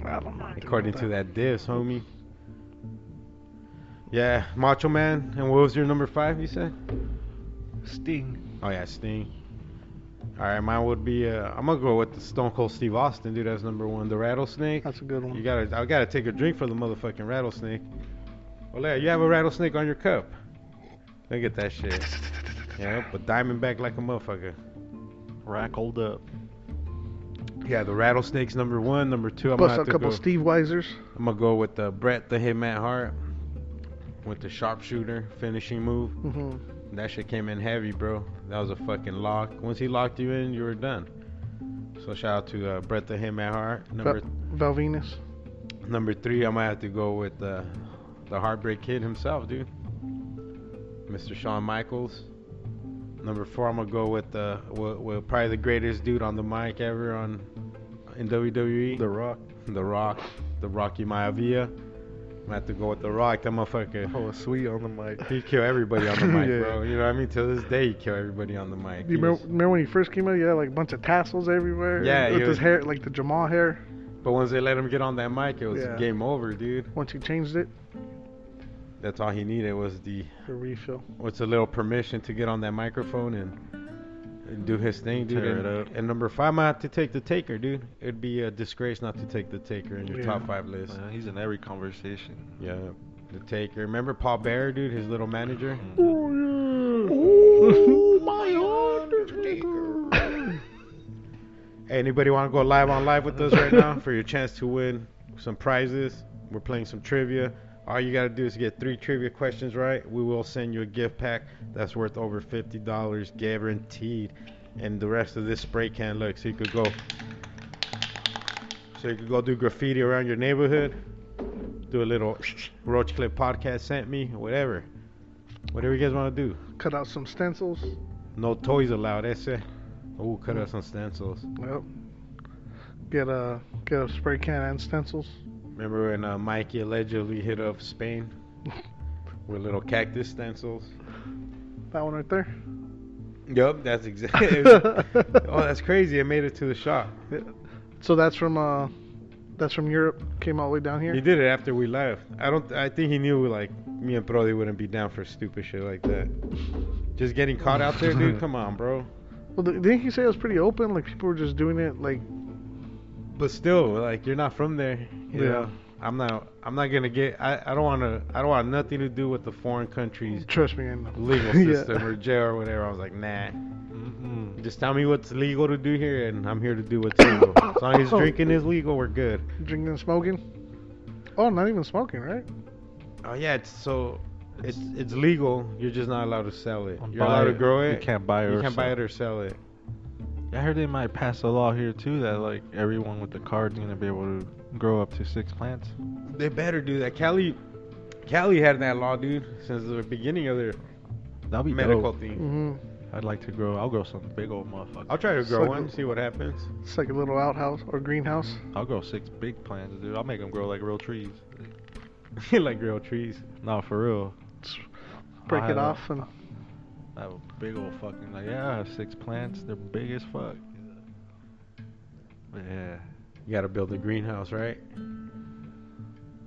I don't know. According to that diss, homie. Yeah, Macho Man. And what was your number five? You said? Sting. Oh yeah, Sting. All right, mine would be. Uh, I'm gonna go with the Stone Cold Steve Austin, dude. That's number one. The rattlesnake. That's a good one. You gotta, I gotta take a drink for the motherfucking rattlesnake. Well, yeah, you have a rattlesnake on your cup. Look at that shit. Yeah, but Diamondback like a motherfucker. Rackled up. Yeah, the rattlesnake's number one. Number two, I'm Plus gonna a couple go. Steve Weisers. I'm gonna go with the Brett the Hitman Hart with the sharpshooter finishing move. hmm That shit came in heavy, bro. That was a fucking lock. Once he locked you in, you were done. So shout out to uh, Brett the Hitman Hart. Number Val Venis. number three, I might have to go with uh, the Heartbreak Kid himself, dude. Mr. Shawn Michaels. Number four, I'm gonna go with uh, with, with probably the greatest dude on the mic ever on in WWE. The Rock. The Rock, the Rocky Maivia. I'm gonna have to go with The Rock. That motherfucker. Oh, sweet on the mic. He kill everybody on the *laughs* mic, Yeah. bro. You know what I mean? To this day, he kill everybody on the mic. You remember, was- remember when he first came out? He had like a bunch of tassels everywhere. Yeah, with his was- hair, like the Jamal hair. but once they let him get on that mic, it was Yeah. game over, dude. Once he changed it, That's all he needed was the the refill. what's a little permission to get on that microphone and, and do his thing, dude. Tear and, it up. and number five, I might have to take the Taker, dude. It'd be a disgrace not to take the Taker in your Yeah. top five list. Uh, he's in every conversation. Yeah, the Taker. Remember Paul Bearer, dude, his little manager. Mhm. Oh *laughs* my undertaker. Hey, *laughs* anybody want to go live on live with us right now for your chance to win some prizes? We're playing some trivia. All you got to do is get three trivia questions right. We will send you a gift pack that's worth over $50 guaranteed. And the rest of this spray can, look, so you could go So you could go do graffiti around your neighborhood. Do a little Roach Clip podcast sent me, whatever. Whatever you guys want to do. Cut out some stencils. No toys allowed, ese. Oh, cut out some stencils. Yep. Get a get a spray can and stencils. Remember when uh, Mikey allegedly hit up Spain *laughs* with little cactus stencils? That one right there. Yup, that's exactly. *laughs* *laughs* oh, that's crazy. It made it to the shop. So that's from uh, that's from Europe. Came all the way down here. He did it after we left. I don't. I think he knew like me and Brody wouldn't be down for stupid shit like that. Just getting caught out there, dude. Come on, bro. Well, didn't he say it was pretty open? Like people were just doing it. Like But still, like you're not from there. You Yeah. know? I'm not. I'm not gonna get. I. I don't want to. I don't want nothing to do with the foreign countries trust me, I know. legal *laughs* Yeah. system or jail or whatever. I was like, nah. Mm-mm. Just tell me what's legal to do here, and I'm here to do what's legal. *coughs* As long as oh. drinking is legal, we're good. Drinking and smoking. Oh, not even smoking, right? Oh yeah, it's so. It's it's legal. You're just not allowed to sell it. You're Buy allowed to grow it. grow You it. can't buy it You or can't buy it or sell it. I heard they might pass a law here too that like everyone with the card's gonna be able to grow up to six plants. They better do that. Cali, Cali had that law, dude, since the beginning of their That'll be medical dope. thing. Mm-hmm. I'd like to grow. I'll grow some big old motherfucker. I'll try to grow like one, a- see what happens. It's like a little outhouse or greenhouse. I'll grow six big plants, dude. I'll make them grow like real trees. *laughs* like real trees. No, for real. Break I'll it have a- off and I have a big old fucking like yeah, I have six plants. They're big as fuck. Yeah, You gotta build a greenhouse, right?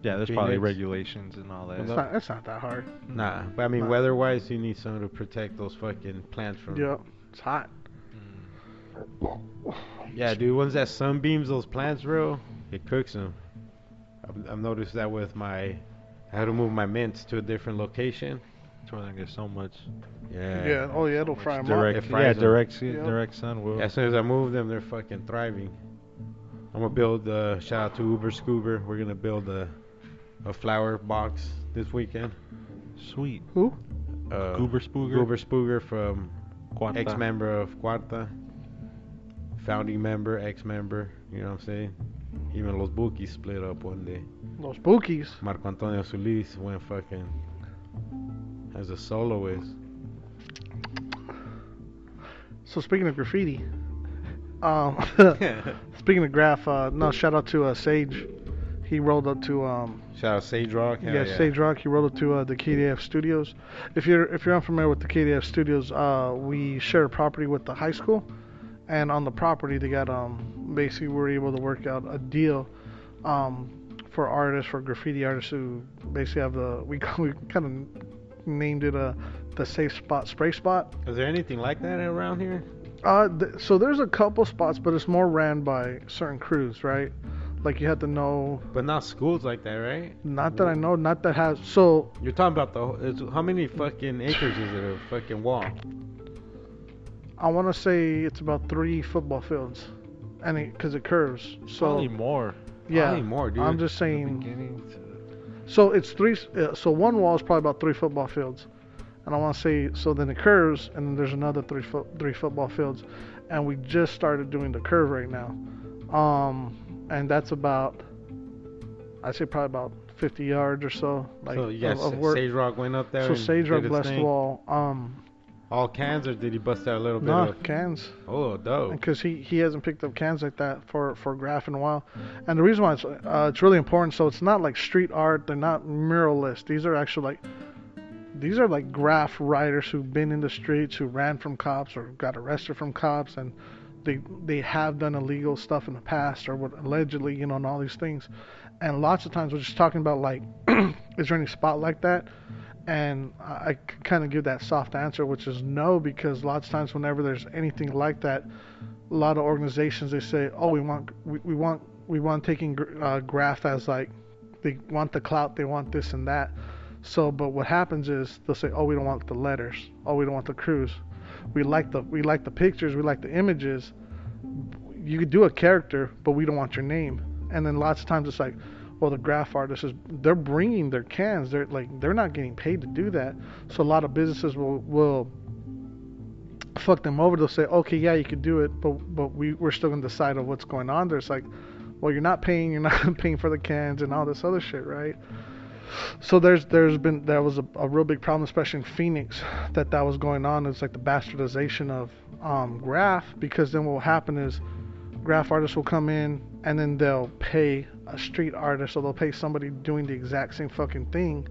yeah. There's probably regulations and all that. it's not, it's not that hard. Nah, but I mean, Nah. weather-wise, you need something to protect those fucking plants from. Yep. It's hot. Mm. Yeah, dude. Once that sunbeams those plants, bro, it cooks them. I've, I've noticed that with my. I had to move my mints to a different location. That's why they get so much. Yeah. Yeah. Oh yeah, it'll much fry 'em up. direct, It yeah, fries 'em. direct, sun- Yep. direct sun will. As soon as I move them, they're fucking thriving. I'm gonna build. Uh, shout out to Uber Scoober. We're gonna build a, a flower box this weekend. Sweet. Who? Uh, Goober Spooger. Goober Spooger from Cuarta. ex-member of Cuarta, founding member, ex-member. You know what I'm saying? Even Los Bukis split up one day. Los Bukis. Marco Antonio Solis went fucking as a soloist. So speaking of graffiti, um, *laughs* speaking of graph, uh, no shout out to uh, Sage. He rolled up to um, Shout out Sage Rock. Hell yeah, Sage Rock. He rolled up to uh, the KDF Studios. If you're if you're unfamiliar with the KDF Studios, uh, we share a property with the high school, and on the property they got um basically we're able to work out a deal, um, for artists for graffiti artists who basically have the we we kind of named it uh the safe spot spray spot. Is there anything like that around here? Uh, th- so there's a couple spots, but it's more ran by certain crews, right? Like you have to know. But not schools like that, right? Not that I know. Not that has. So You're talking about the it's, how many fucking acres is it of fucking wall? I want to say it's about three football fields, and it because it curves. So Probably more. yeah, Probably more, dude. I'm just From the saying. beginning to- So it's three. Uh, so one wall is probably about three football fields, and I want to say so. Then it curves, and then there's another three foot three football fields, and we just started doing the curve right now, um, and that's about. I'd say probably about 50 yards or so, like so you guys, of, of work. Sage Rock went up there. so Sage Rock blessed wall. Um, All cans, or did he bust out a little bit no of? cans. Oh, dope. because he, he hasn't picked up cans like that for, for graph in a while. And the reason why it's, uh, it's really important, so it's not like street art, they're not muralists. These are actually like, these are like graph writers who've been in the streets, who ran from cops or got arrested from cops, and they they have done illegal stuff in the past or what allegedly, you know, and all these things. And lots of times we're just talking about like, *clears throat* is there any spot like that? And I kind of give that soft answer, which is no, because lots of times whenever there's anything like that, a lot of organizations they say, oh, we want we, we want we want taking uh, graph as like they want the clout, they want this and that. So, but what happens is they'll say, oh, we don't want the letters, oh, we don't want the crews. We like the we like the pictures, we like the images. You could do a character, but we don't want your name. And then lots of times it's like, well, the graph artists is they're bringing their cans. They're like they're not getting paid to do that. So a lot of businesses will will fuck them over. They'll say, okay, yeah, you could do it, but but we we're still gonna decide on what's going on there. It's like, well, you're not paying, you're *laughs* not paying for the cans and all this other shit, right? So there's there's been there was a, a real big problem, especially in Phoenix, that that was going on. It's like the bastardization of um, graph because then what will happen is graph artists will come in and then they'll pay a street artist or they'll pay somebody doing the exact same fucking thing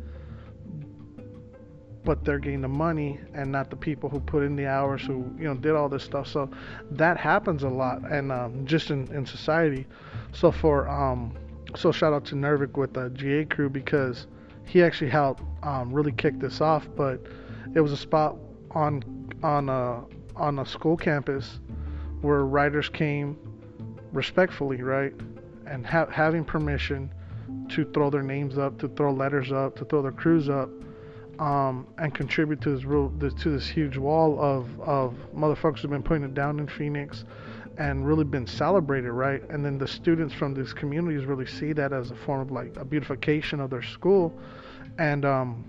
but they're getting the money and not the people who put in the hours who you know did all this stuff. So that happens a lot and um, just in, in society. So for um so shout out to Nervik with the GA crew because he actually helped um, really kick this off but it was a spot on on a on a school campus where writers came respectfully right and ha- having permission to throw their names up to throw letters up to throw their crews up um, and contribute to this real this, to this huge wall of of motherfuckers who've been putting it down in Phoenix and really been celebrated, right? And then the students from these communities really see that as a form of like a beautification of their school. And um,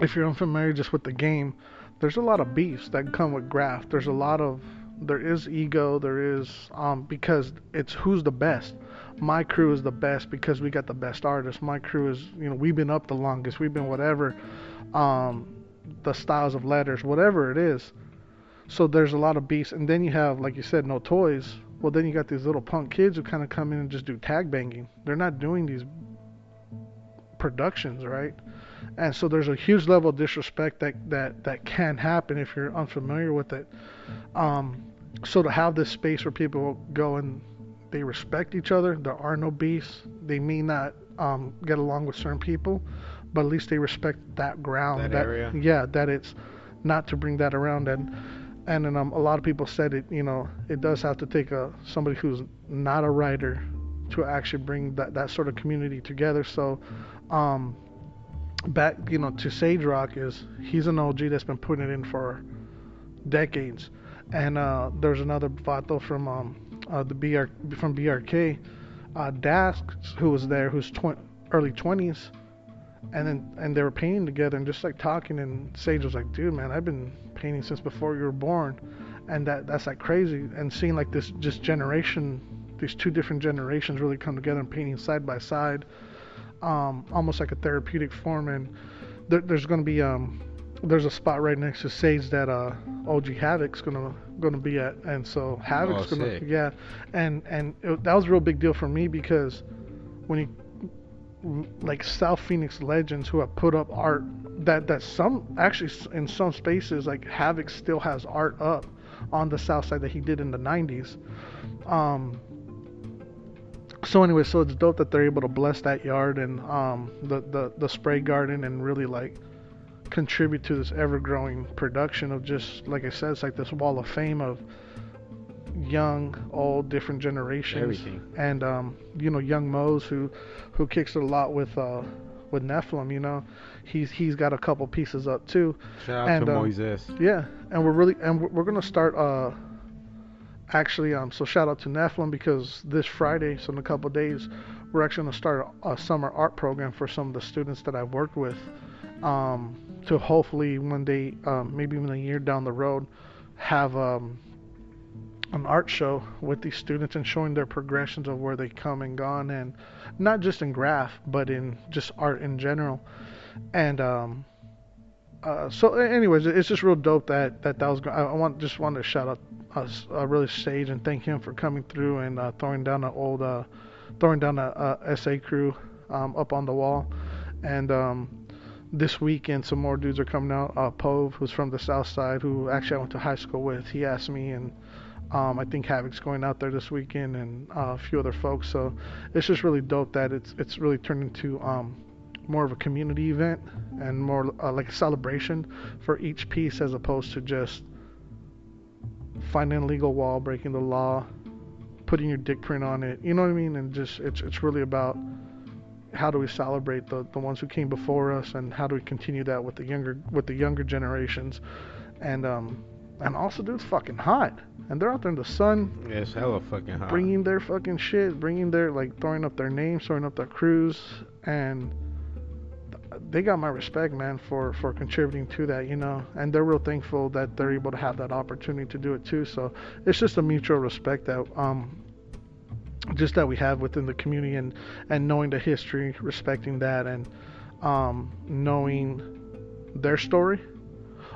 if you're unfamiliar just with the game, there's a lot of beefs that come with graft. There's a lot of there is ego, there is um, because it's who's the best my crew is the best because we got the best artists. My crew is, you know, we've been up the longest. We've been whatever, um, the styles of letters, whatever it is. So there's a lot of beasts, and then you have, like you said, no toys. Well, then you got these little punk kids who kind of come in and just do tag banging. They're not doing these productions, right? And so there's a huge level of disrespect that that that can happen if you're unfamiliar with it. Um, so to have this space where people go and they respect each other. There are no beefs. They may not um, get along with certain people, but at least they respect that ground. That area? Yeah, that it's not to bring that around. And and then, um, a lot of people said it. You know, it does have to take a somebody who's not a writer to actually bring that that sort of community together. So. Um, back you know to Sage Rock is he's an OG that's been putting it in for decades and uh, there's another vato from um, uh, the BR from BRK, uh, Dask, who was there, who's tw- early 20s, and then and they were painting together and just like talking. And Sage was like, "Dude, man, I've been painting since before you were born," and that that's like crazy. And seeing like this just generation, these two different generations really come together and painting side by side, um, almost like a therapeutic form. And there, there's going to be um, there's a spot right next to Sage that uh, OG Havoc's gonna gonna be at, and so Havoc's Oh, gonna sick. yeah, and and it, that was a real big deal for me because when you like South Phoenix legends who have put up art that that some actually in some spaces like Havoc still has art up on the south side that he did in the 90s. Um, so anyway, so it's dope that they're able to bless that yard and um, the, the the spray garden and really like contribute to this ever-growing production of just like I said, it's like this wall of fame of young, old, different generations, Everything. and um, you know, young Mose who who kicks it a lot with uh, with Nephilim. You know, he's he's got a couple pieces up too. Shout out And, to um, Moises. Yeah, and we're really and we're, we're gonna start uh actually um so shout out to Nephilim because this Friday, so in a couple days, we're actually gonna start a, summer art program for some of the students that I've worked with. Um, to hopefully one day, um, maybe even a year down the road, have um an art show with these students and showing their progressions of where they come and gone and not just in graph but in just art in general and um uh, so anyways it's just real dope that that that was I want just wanted to shout out us uh, really Sage and thank him for coming through and uh, throwing down an old uh throwing down a, a SA crew um, up on the wall and um this weekend some more dudes are coming out uh Pove who's from the south side who actually I went to high school with he asked me and um, I think Havoc's going out there this weekend and uh, a few other folks. So it's just really dope that it's it's really turned into um, more of a community event and more uh, like a celebration for each piece as opposed to just finding a legal wall, breaking the law, putting your dick print on it. You know what I mean? And just it's it's really about how do we celebrate the, the ones who came before us and how do we continue that with the younger with the younger generations and um and also dude it's fucking hot and they're out there in the sun Yeah, it's hella fucking hot. bringing their fucking shit, bringing their like throwing up their names, throwing up their crews, and they got my respect, man, for for contributing to that, you know. And they're real thankful that they're able to have that opportunity to do it too. So it's just a mutual respect that um just that we have within the community and and knowing the history, respecting that, and um, knowing their story,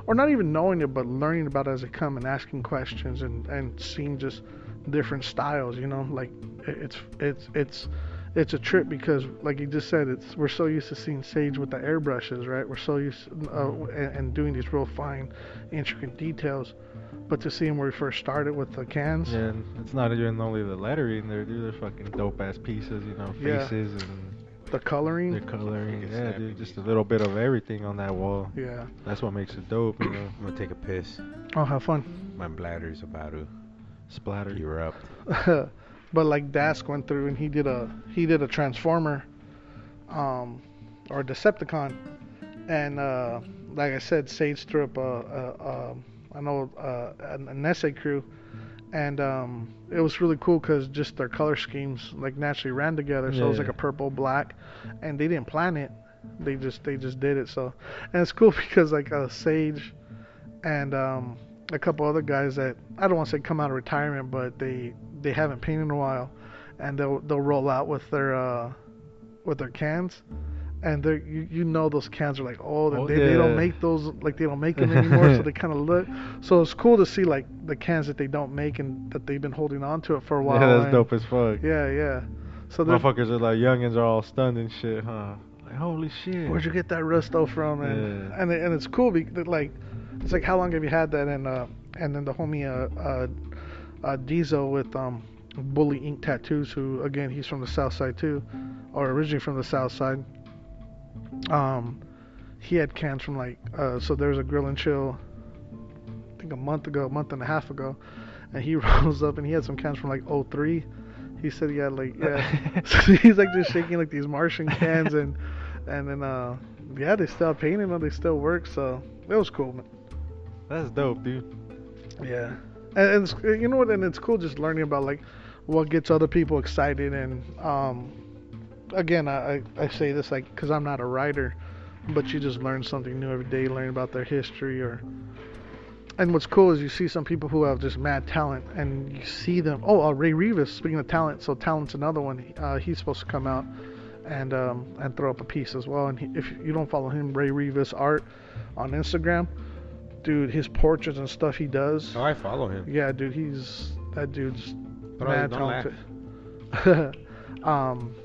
or not even knowing it, but learning about it as it come and asking questions and and seeing just different styles. You know, like it's it's it's it's a trip because, like you just said, it's we're so used to seeing Sage with the airbrushes, right? We're so used uh, and, and doing these real fine, intricate details. But to see him where he first started with the cans, Yeah, and it's not even only the lettering there, dude. They're fucking dope ass pieces, you know, Yeah. faces and the coloring, the coloring. Yeah, snappy. dude, just a little bit of everything on that wall. yeah. That's what makes it dope, you know. I'm gonna take a piss. Oh, have fun. My bladder's about to Splatter. You erupt. *laughs* but like Dask went through and he did a he did a Transformer, um, or Decepticon, and uh, like I said, Sage threw up a, a, a I know uh, an, SA crew, and um, it was really cool because just their color schemes like naturally ran together. So it was like a purple black, and they didn't plan it. They just they just did it. So and it's cool *laughs* because like uh, Sage and um, a couple other guys that I don't want to say come out of retirement, but they they haven't painted in a while, and they'll they'll roll out with their uh, with their cans, and they you you know those cans are like old and Oh, they, they don't make those like they don't make *laughs* them anymore, so they kind of look. So it's cool to see like the cans that they don't make and that they've been holding on to it for a while. *laughs* Yeah, that's and- dope as fuck. Yeah, yeah. So Motherfuckers are like youngins are all stunned and shit, huh? Like holy shit. Where'd you get that Rusto from? And Yeah. and, and it's cool because like it's like how long have you had that? And uh and then the homie uh uh, uh Diesel with um Bully Ink Tattoos, who again he's from the South Side too, or originally from the South Side. Um, he had cans from like uh so there was a grill and chill. I think a month ago, a month and a half ago, and he *laughs* rolls up and he had some cans from like '03. He said he had like yeah. *laughs* *laughs* so he's like just shaking like these Martian cans and and then uh yeah they still painting them they still work so it was cool man. That's dope, dude. yeah and, and it's, you know what and it's cool just learning about like what gets other people excited and um again I I, say this like because I'm not a writer but you just learn something new every day learn about their history or and what's cool is you see some people who have just mad talent and you see them oh uh, Ray Rivas speaking of talent so talent's another one uh, he's supposed to come out and um, and throw up a piece as well. And he, if you don't follow him, Ray Rivas Art on Instagram, dude, his portraits and stuff he does. Oh, I follow him. Yeah, dude, he's that dude's mad talented. *laughs* um,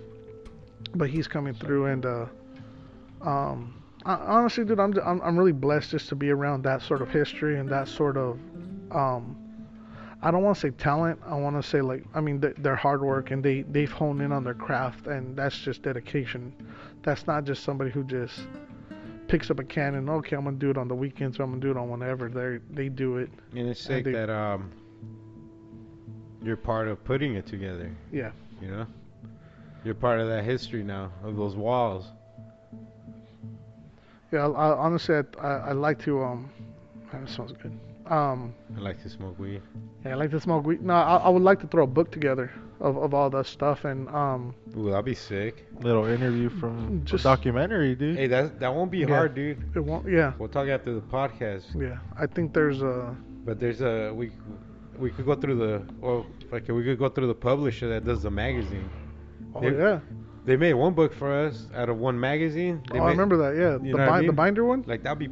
but he's coming through, and uh, um, I, honestly, dude, I'm, I'm I'm really blessed just to be around that sort of history and that sort of um. I don't want to say talent. I want to say like I mean th- their hard work and they they've honed in on their craft and that's just dedication. That's not just somebody who just picks up a cannon. okay I'm gonna do it on the weekends or I'm gonna do it on whenever they they do it. And it's sick they- that um you're part of putting it together. Yeah. You know, you're part of that history now of those walls. Yeah, I, I, honestly, I, I, I like to. Um, that smells good. Um, I like to smoke weed. yeah, I like to smoke weed. No, I, I would like to throw a book together of, of all that stuff and um, Ooh, that'd be sick. Little interview from Just- a documentary, dude. Hey, that that won't be Yeah. hard, dude. it won't. Yeah, We'll talk after the podcast. yeah. I think there's a. But there's a we we could go through the well, like we could go through the publisher that does the magazine. Oh They- yeah. They made one book for us out of one magazine. They Oh, I remember that. Yeah, you the know what I bi- the binder one. Like that'd be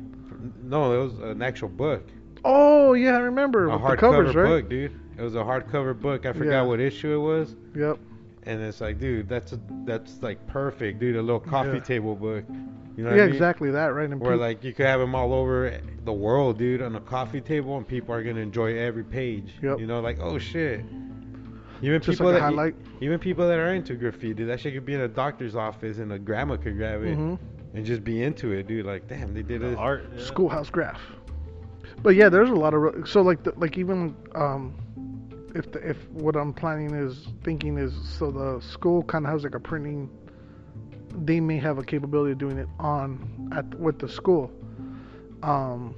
no, it was an actual book, Oh yeah, I remember a the hardcover covers, right? book, dude. It was a hardcover book. I forgot Yeah. what issue it was. Yep. And it's like, dude, that's a, that's like perfect, dude. A little coffee Yeah. table book. You know yeah, I mean? exactly that, right? And Where peop- like you could have them all over the world, dude, on a coffee table, and people are gonna enjoy every page. Yep. You know, like oh shit. Even just people like that highlight. even people that are into graffiti, dude, that shit could be in a doctor's office and a grandma could grab it hmm and just be into it, dude. Like damn, they did The it. art. yeah. Schoolhouse graph. But yeah, there's a lot of ro- so like the, like even um, if the, if what I'm planning is thinking is so the school kind of has like a printing. They may have a capability of doing it on at with the school. Um,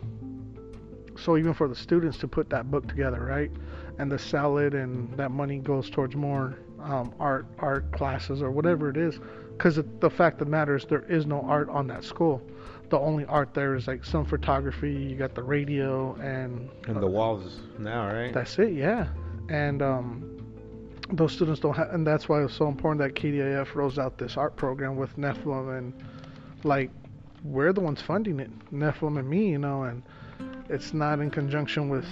so even for the students to put that book together, right, and the sell it, and that money goes towards more um, art art classes or whatever it is, because the fact of the matter is there is no art on that school the only art there is like some photography. You got the radio and And the walls now, right? that's it. Yeah, and um, those students don't have, and that's why it's so important that KDIF rolls out this art program with Nephilim and like we're the ones funding it, Nephilim and me, you know, and it's not in conjunction with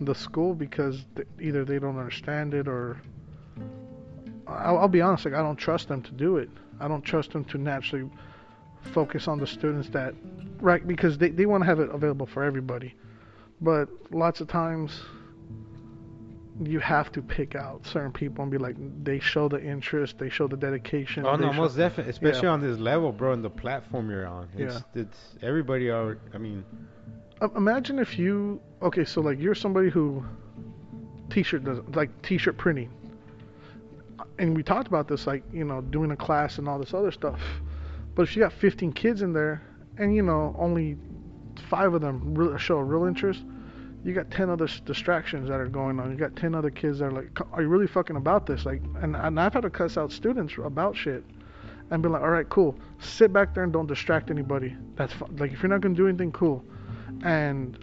the school because th- either they don't understand it or I'll, I'll be honest, like I don't trust them to do it. I don't trust them to naturally focus on the students that right because they, they want to have it available for everybody. But lots of times you have to pick out certain people and be like they show the interest, they show the dedication. Oh no, most definitely, especially Yeah. on this level, bro, and the platform you're on. It's, it's everybody. Are, I mean, imagine if you okay, so like you're somebody who t-shirt does like t-shirt printing, and we talked about this like you know doing a class and all this other stuff. But if you got 15 kids in there, and you know only five of them really show a real interest, you got 10 other distractions that are going on. You got 10 other kids that are like, are you really fucking about this? Like, and, and I've had to cuss out students about shit. And be like, all right, cool. Sit back there and don't distract anybody. That's fu- like if you're not gonna do anything, cool and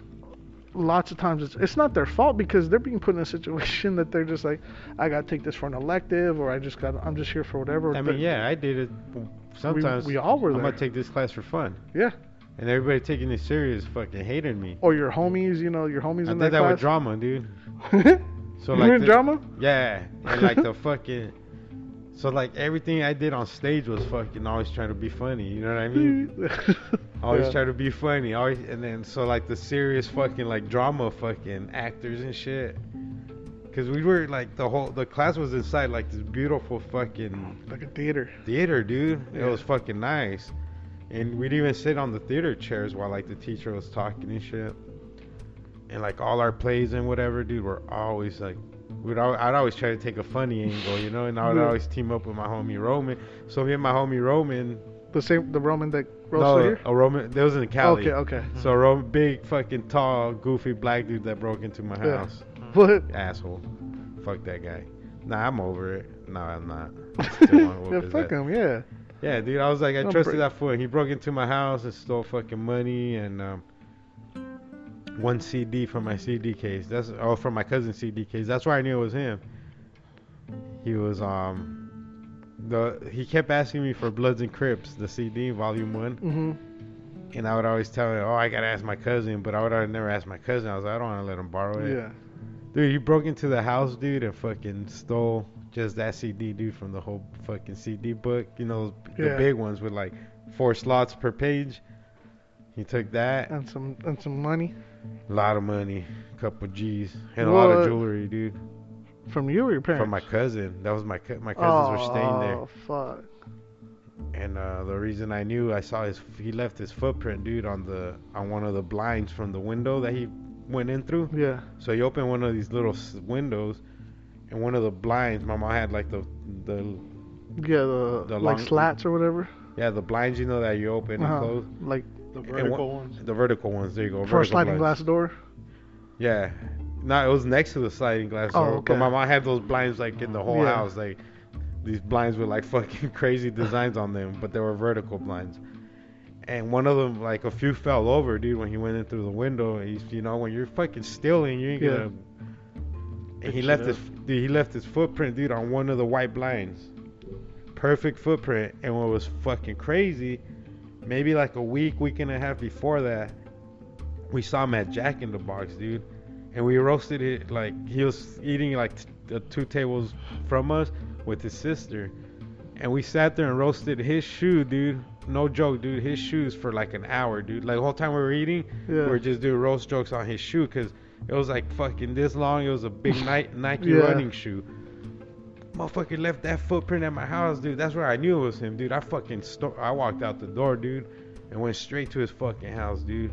lots of times it's it's not their fault because they're being put in a situation *laughs* that they're just like I gotta take this for an elective or I just got I'm just here for whatever. I mean, yeah, I did it. Sometimes we all were I'm gonna take this class for fun, yeah. And everybody taking it serious fucking hated me. Or your homies, you know, your homies I in did that that with class. drama, dude. *laughs* So you like in the- drama? Yeah, and like the *laughs* fucking. So like everything I did on stage was fucking always trying to be funny. You know what I mean? *laughs* Always Yeah. try to be funny. Always, and then so like the serious fucking like drama fucking actors and shit. Cause we were like the whole the class was inside like this beautiful fucking like a theater. theater, dude. It was fucking nice. And we'd even sit on the theater chairs while like the teacher was talking and shit. And like all our plays and whatever, dude, were always like we'd al- I'd always try to take a funny angle, you know, and I would Yeah. always team up with my homie Roman. So me and my homie Roman, The same the Roman that no, here? a Roman, that was in the Cali. Okay, okay. So a Roman, big fucking tall, goofy black dude that broke into my Yeah. house. *laughs* What? Asshole. Fuck that guy. Nah, I'm over it. No, I'm not. *laughs* Yeah, fuck ass. him, yeah. Yeah, dude, I was like, I trusted break- that fool. He broke into my house and stole fucking money and um, one CD from my CD case. That's oh, from my cousin's CD case. That's why I knew it was him. He was um, the he kept asking me for Bloods and Crips, the CD, Volume One, hmm and I would always tell him, oh, I gotta ask my cousin, but I would never ask my cousin. I was like, I don't want to let him borrow it. Yeah. Dude, he broke into the house, dude, and fucking stole just that CD, dude, from the whole fucking CD book. You know, the Yeah. big ones with like four slots per page. He took that, And some and some money a lot of money, a couple G's, and a lot of jewelry, dude, from you or your parents? from my cousin. That was my my cousins were staying there, Oh fuck. and uh, the reason I knew I saw his he left his footprint, dude, on the on one of the blinds from the window that he went in through. Yeah. So he opened one of these little windows, and one of the blinds, my mom had like the the Yeah, the, The like long- slats or whatever. yeah the blinds you know that you open and Uh-huh. close. Like The vertical what- ones. The vertical ones. There you go. for a sliding blinds. glass door. Yeah. No, it was next to the sliding glass Oh, door. okay. But my mom had those blinds like in the whole Yeah. house, like these blinds with like *laughs* fucking crazy designs on them, but they were vertical blinds. And one of them, like a few fell over, dude, when he went in through the window. He's, you know, when you're fucking stealing, you ain't Yeah. gonna. And he left his, dude, he left his footprint, dude, on one of the white blinds. Perfect footprint. And what was fucking crazy, maybe like a week, week and a half before that, we saw him at Jack in the Box, dude. And we roasted it like he was eating like t- two tables from us with his sister. And we sat there and roasted his shoe, dude. No joke, dude. His shoes for like an hour, dude. Like the whole time we were eating, we Yeah. were just doing roast jokes on his shoe because it was like fucking this long. It was a big Ni- *laughs* Nike Yeah. running shoe. Motherfucker left that footprint at my house, dude. That's where I knew it was him, dude. I fucking sto- I walked out the door, dude, and went straight to his fucking house, dude.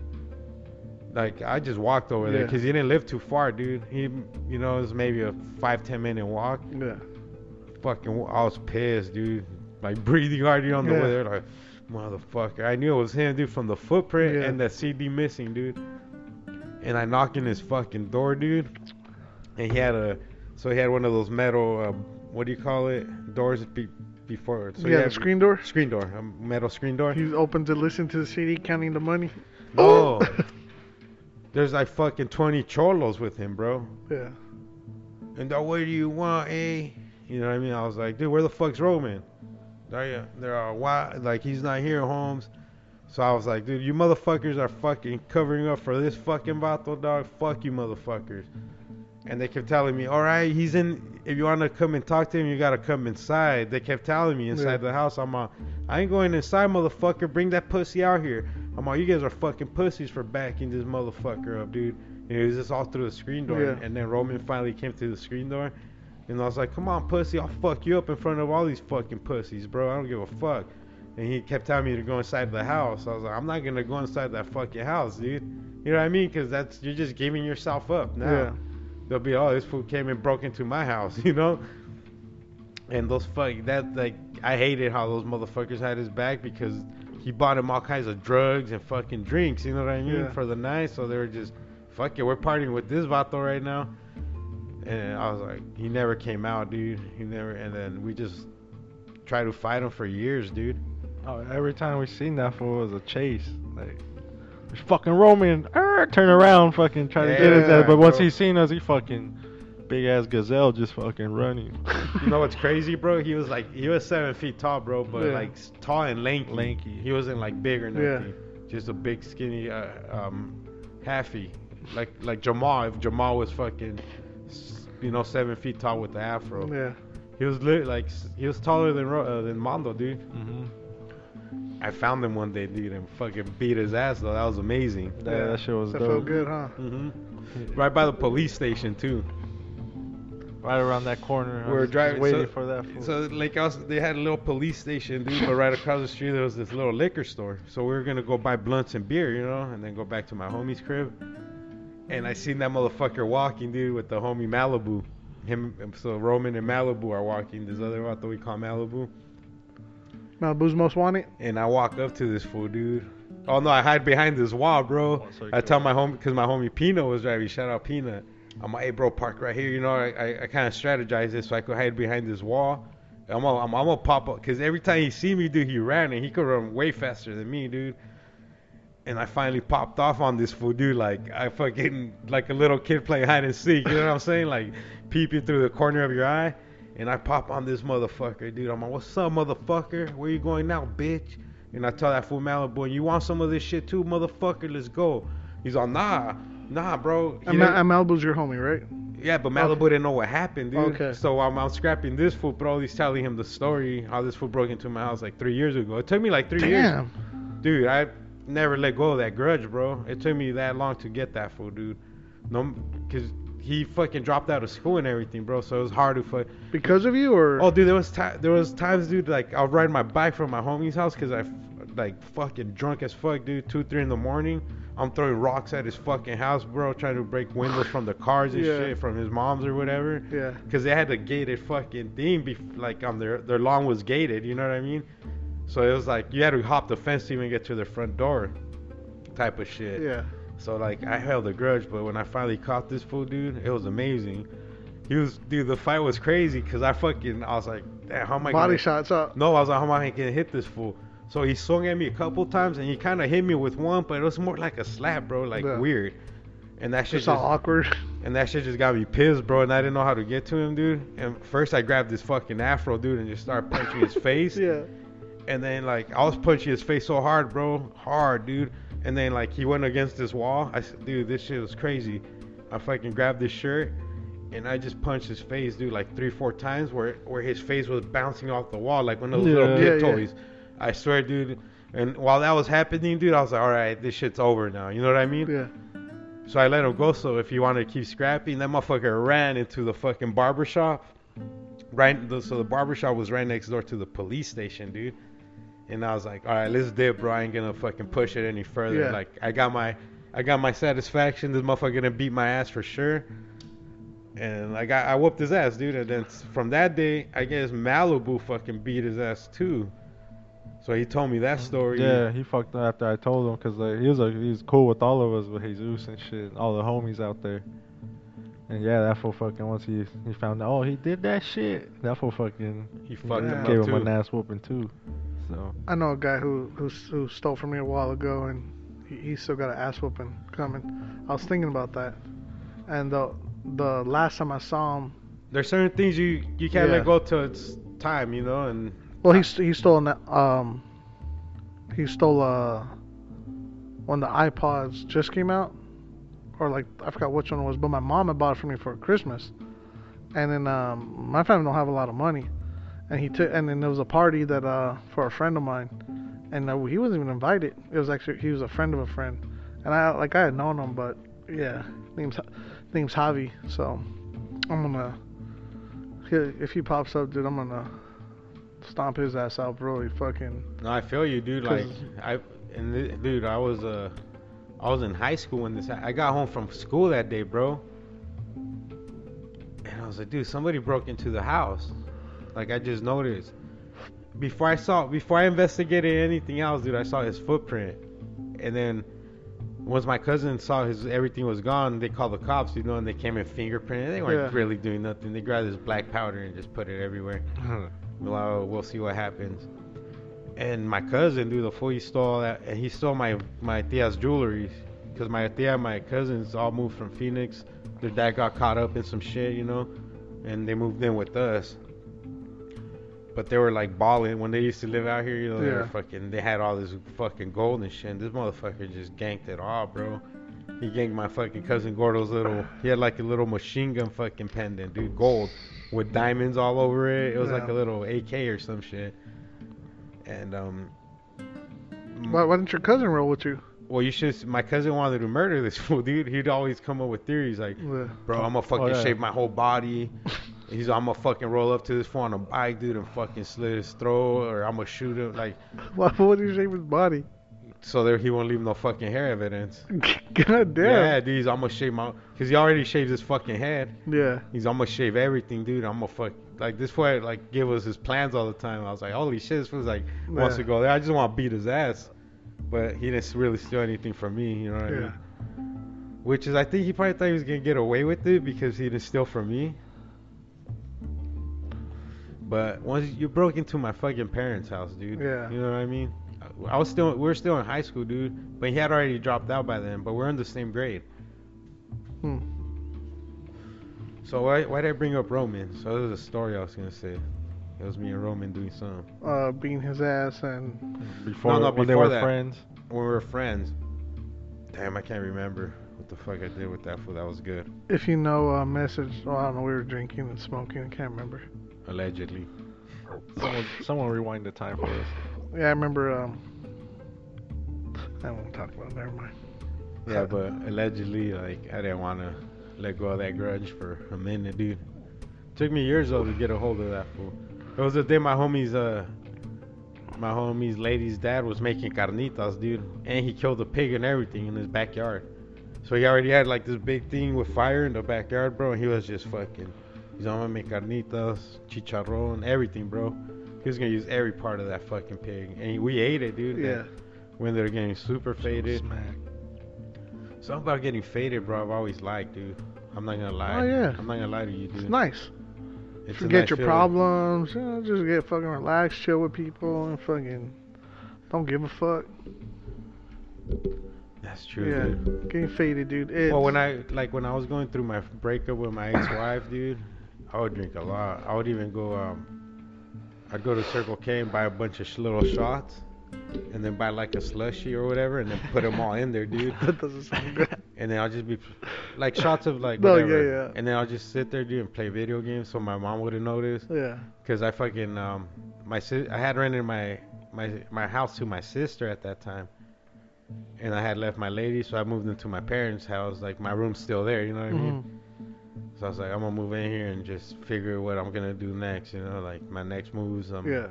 Like I just walked over there because he didn't live too far, dude. He, you know, it was maybe a five ten minute walk. Yeah. Fucking, I was pissed, dude. Like *laughs* breathing hard dude, on the Yeah. way there, like motherfucker. I knew it was him, dude, from the footprint Yeah. and the CD missing, dude. And I knocked in his fucking door, dude. And he had a, so he had one of those metal, uh, what do you call it? Doors be, before. So yeah, the had- screen door. Screen door, a metal screen door. He's open to listen to the CD, counting the money. No. *laughs* There's like fucking 20 cholos with him, bro. yeah. And dog, what do you want, eh? You know what I mean? I was like, dude, where the fuck's Roman? There, there are why like he's not here, Holmes. So I was like, dude, you motherfuckers are fucking covering up for this fucking vato, dog. Fuck you, motherfuckers. And they kept telling me, all right, he's in. If you want to come and talk to him, you gotta come inside. They kept telling me inside Yeah. the house. I'm all, I ain't going inside, motherfucker. Bring that pussy out here. I'm all, you guys are fucking pussies for backing this motherfucker up, dude. And it was just all through the screen door. Yeah. And then Roman finally came to the screen door. And I was like, come on, pussy, I'll fuck you up in front of all these fucking pussies, bro. I don't give a fuck. And he kept telling me to go inside the house. I was like, I'm not gonna go inside that fucking house, dude. You know what I mean? Because that's you're just giving yourself up now. Yeah. They'll be, oh, this fool came and broke into my house, *laughs* you know. And those fuck that like I hated how those motherfuckers had his back because he bought him all kinds of drugs and fucking drinks. You know what I mean Yeah. for the night. So they were just, fuck it, we're partying with this vato right now. And I was like, he never came out, dude. He never. And then we just tried to fight him for years, dude. Oh, every time we seen that fool it was a chase. Like, there's fucking Roman. Er, turn around, fucking try to get his Yeah, ass. But once bro. he seen us, he fucking big ass gazelle just fucking running. *laughs* You know what's crazy, bro? He was like, he was seven feet tall, bro, but Yeah. like tall and lanky. Lanky. He wasn't like big or nothing. Yeah. Just a big, skinny, uh, um, halfy, like like Jamal. If Jamal was fucking, you know, seven feet tall with the afro, Yeah. he was lit like he was taller than uh, than Mondo, dude. hmm I found him one day, dude, and fucking beat his ass though. That was amazing. That, that shit was That dope. felt good, huh? hmm Right by the police station too. Right around that corner. We were driving waiting so, for that. Fool. So like us, they had a little police station, dude. but right across the street there was this little liquor store. So we were gonna go buy blunts and beer, you know, and then go back to my homie's crib. And I seen that motherfucker walking, dude, with the homie Malibu. Him, so Roman and Malibu are walking. This other what we call Malibu. Malibu's most wanted. And I walk up to this fool, dude. Oh no, I hide behind this wall, bro. Oh, so I could- tell my homie, cause my homie Pino was driving. Shout out Pino. I'm like, hey bro, park right here. You know, I I, I kind of strategized this so I could hide behind this wall. I'm gonna, I'm, I'm gonna pop up, cause every time he see me, dude, he ran and he could run way faster than me, dude. And I finally popped off on this fool, dude. Like I fucking like a little kid playing hide and seek. You know what I'm saying? Like peeping through the corner of your eye. And I pop on this motherfucker, dude. I'm like, what's up, motherfucker? Where you going now, bitch? And I tell that fool Malibu, and you want some of this shit too, motherfucker? Let's go. He's all, nah, nah, bro. And, Ma- Malibu's your homie, right? yeah, but Malibu didn't know what happened, dude. Okay. So I'm, I'm scrapping this fool, but always telling him the story, how this fool broke into my house like three years ago. It took me like three years. Damn. Dude, I never let go of that grudge, bro. It took me that long to get that fool, dude. No, because he fucking dropped out of school and everything, bro. So it was hard to fuck. Because of you, or Oh, dude, there was there was times, dude, like I'll ride my bike from my homie's house because I f- like fucking drunk as fuck, dude. Two, three in the morning. I'm throwing rocks at his fucking house, bro, trying to break windows from the cars and Yeah. shit from his mom's or whatever. yeah, Cause they had a gated fucking thing, bef- like on their their lawn was gated. You know what I mean? So it was like you had to hop the fence to even get to their front door, type of shit. yeah. So like I held a grudge, but when I finally caught this fool, dude, it was amazing. He was, dude, the fight was crazy, cause I fucking, I was like, damn, how am I Body gonna? shots up. No, I was like, how am I gonna hit this fool? So he swung at me a couple times, and he kind of hit me with one, but it was more like a slap, bro, like Yeah. weird. And that shit Just just, awkward. and that shit just got me pissed, bro. And I didn't know how to get to him, dude. And first I grabbed this fucking afro, dude, and just started punching his *laughs* face. yeah. And then like I was punching his face so hard, bro, hard, dude. And then like he went against this wall. I said, dude, this shit was crazy. I fucking grabbed his shirt and I just punched his face, dude, like three, four times, where where his face was bouncing off the wall like one of those little kid Yeah, yeah. toys. I swear, dude. And while that was happening, dude, I was like, all right, this shit's over now. You know what I mean? Yeah. So I let him go. So if he wanted to keep scrapping, that motherfucker ran into the fucking barber shop. Right. The, so the barber shop was right next door to the police station, dude. And I was like, all right, let's dip, bro. I ain't gonna fucking push it any further. Yeah. Like I got my, I got my satisfaction. This motherfucker gonna beat my ass for sure. And like I, I whooped his ass, dude. And then from that day, I guess Malibu fucking beat his ass too. So he told me that story. Yeah, he fucked up after I told him because like, he was like he was cool with all of us with Jesus and shit, all the homies out there. And yeah, that fool fucking once he he found out, oh he did that shit. That fool fucking He fucked Yeah. him gave up him too. an ass whooping too. So I know a guy who who who stole from me a while ago, and he, he still got an ass whooping coming. I was thinking about that, and the the last time I saw him, there's certain things you you can't Yeah. let go till it's time, you know, and Well, he he stole an, um he stole uh when the iPods just came out, or like I forgot which one it was, but my mom had bought it for me for Christmas, and then um my family don't have a lot of money, and he took and then there was a party that uh for a friend of mine, and uh, he wasn't even invited. It was actually he was a friend of a friend, and I like I had known him, but yeah, name's name's Javi, so I'm gonna if he pops up, dude, I'm gonna stomp his ass out, really fucking No, I feel you, dude. Like I and th- dude, I was uh I was in high school when this I got home from school that day, bro. And I was like, dude, somebody broke into the house. Like I just noticed. Before I saw before I investigated anything else, dude, I saw his footprint. And then once my cousin saw his everything was gone, they called the cops, you know, and they came and fingerprinted. They weren't Yeah. really doing nothing. They grabbed this black powder and just put it everywhere. *laughs* Well, we'll see what happens. And my cousin, dude, the fool, he stole that, and he stole my my tia's jewelry, cause my tia, and my cousins all moved from Phoenix. Their dad got caught up in some shit, you know, and they moved in with us. But they were like balling when they used to live out here, you know. They were Yeah. fucking. They had all this fucking gold and shit. And this motherfucker just ganked it all, bro. He ganked my fucking cousin Gordo's little. He had like a little machine gun fucking pendant, dude, gold with diamonds all over it. It was like a little AK or some shit. And um. why, why didn't your cousin roll with you? Well, you should. My cousin wanted to murder this *laughs* fool, dude. He'd always come up with theories like, Yeah. "Bro, I'm gonna fucking yeah. shave my whole body." He's, I'm gonna fucking roll up to this fool on a bike, dude, and fucking slit his throat, or I'm gonna shoot him, like, *laughs* Why would he shave his body? So there he won't leave no fucking hair evidence. *laughs* God damn. Yeah, dude, he's, I'm gonna shave my, cause he already shaved his fucking head. Yeah. He's, I'm gonna shave everything, dude. I'm gonna fuck, like this boy like give us his plans all the time. I was like, holy shit, this fool's like wants to go there. I just want to beat his ass, but he didn't really steal anything from me. You know what I Yeah. mean? Which is, I think he probably thought he was gonna get away with it because he didn't steal from me. But once you broke into my fucking parents' house, dude. Yeah. You know what I mean? I was still, we were still in high school, dude. But he had already dropped out by then. But we're in the same grade. Hmm. So why, why did I bring up Roman? So this is a story I was gonna say. It was me and Roman doing something Uh, beating his ass and Before No, no, when they before were that. friends. when we were friends. Damn, I can't remember what the fuck I did with that fool. That was good. if you know, uh, message. Oh, I don't know. We were drinking and smoking. I can't remember. Allegedly. Someone, someone rewind the time for us. Yeah, I remember. Um, I won't talk about. it. Never mind. Yeah, but allegedly, like I didn't want to let go of that grudge for a minute, dude. Took me years though to get a hold of that fool. It was the day my homie's uh, my homie's lady's dad was making carnitas, dude, and he killed a pig and everything in his backyard. So he already had like this big thing with fire in the backyard, bro. And he was just fucking. He's on make carnitas, chicharron, everything, bro. He was gonna use every part of that fucking pig, and we ate it, dude. Yeah. When they're getting super faded. Smack. Something about getting faded, bro. I've always liked, dude. I'm not gonna lie. Oh, yeah. I'm not gonna lie to you, dude. It's nice. It's Forget nice your feeling. problems. You know, just get fucking relaxed, chill with people, and fucking don't give a fuck. That's true, yeah. dude. Getting faded, dude. It's, Well, when I like when I was going through my breakup with my ex-wife, dude, I would drink a lot. I would even go. um I'd go to Circle K and buy a bunch of sh- little shots, and then buy like a slushy or whatever, and then put them all in there, dude. *laughs* that doesn't sound good. And then I'll just be like shots of like No, yeah, whatever. yeah. And then I'll just sit there, dude, and play video games, so my mom wouldn't notice. Yeah. Cause I fucking um my si- I had rented my my my house to my sister at that time, and I had left my lady, so I moved into my parents' house. Like my room's still there, you know what I mean? So I was like, I'm gonna move in here and just figure what I'm gonna do next. You know, like my next moves. Um, Yeah.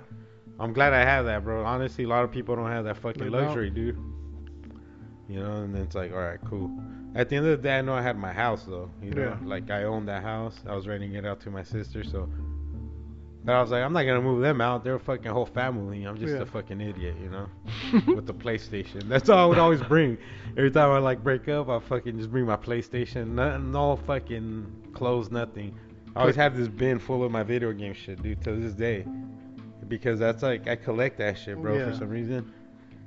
I'm glad I have that, bro. Honestly, a lot of people don't have that fucking luxury, dude. You know, and it's like, all right, cool. At the end of the day, I know I had my house though. You know, Yeah. like I owned that house. I was renting it out to my sister, so. But I was like, I'm not gonna move them out. They're a fucking whole family. I'm just Yeah. a fucking idiot, you know, *laughs* with the PlayStation. That's all I would always bring. Every time I like break up, I fucking just bring my PlayStation. No, no fucking clothes, nothing. I always have this bin full of my video game shit, dude, to this day. Because that's like I collect that shit, bro, Yeah. for some reason.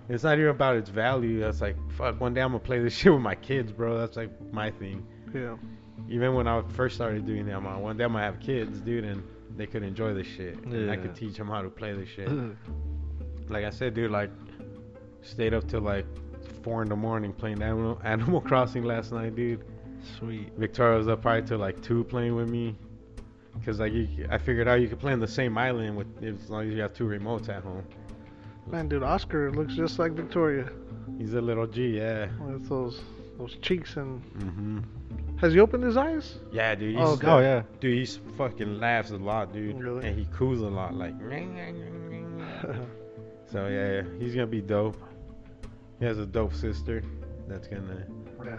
It's not even about its value. That's like fuck. One day I'm gonna play this *laughs* shit with my kids, bro. That's like my thing. Yeah. even when I first started doing them, I one day I'm gonna have kids, dude, and they could enjoy this shit. And I could teach them how to play this shit. *clears throat* like I said, dude, like stayed up till like four in the morning playing Animal, *laughs* Animal Crossing last night, dude. Sweet. Victoria was up probably till like two playing with me. Cause like you, I figured out you could play on the same island with as long as you have two remotes at home. Man, dude, Oscar looks just like Victoria. He's a little G, yeah. With those those cheeks and Mhm. Has he opened his eyes? Yeah, dude. He's, Oh, God. Oh yeah. Dude, he's fucking laughs a lot, dude. Really? And he coos a lot, like. *laughs* *laughs* so yeah, yeah, he's gonna be dope. He has a dope sister that's gonna. yeah.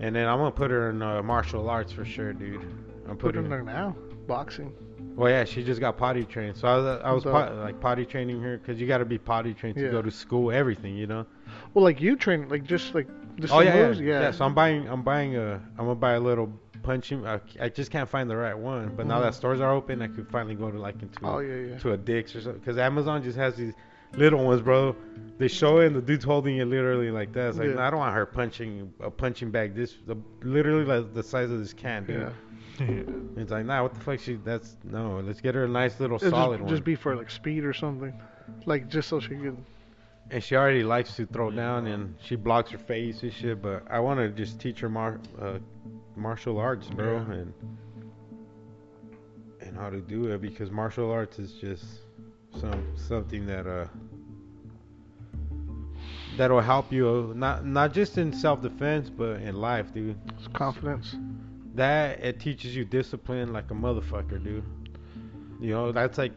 And then I'm gonna put her in uh, martial arts for sure, dude. I'm putting Put him there now. Boxing. Well, yeah, she just got potty trained, so I was I was pot, like potty training her because you got to be potty trained to Yeah. go to school, everything, you know. Well, like you train, like just like just oh yeah, yeah, yeah, So I'm buying I'm buying a I'm gonna buy a little punching. I, I just can't find the right one, but now that Mhm. stores are open, I could finally go to like into Oh yeah, yeah. to a Dick's or something. Because Amazon just has these little ones, bro. They show it, and the dude's holding it literally like that. It's like, Yeah. nah, I don't want her punching a punching bag this, the, literally like the size of this can, dude. Yeah. *laughs* It's like, nah, what the fuck? She, that's no. Let's get her a nice little It'd solid just, one. just be for like speed or something, like just so she can. And she already likes to throw down, and she blocks her face and shit. But I want to just teach her mar- uh, martial arts, bro, Yeah. and and how to do it because martial arts is just some something that uh that'll help you uh, not not just in self defense but in life, dude. It's confidence. That it teaches you discipline like a motherfucker, dude. You know, that's like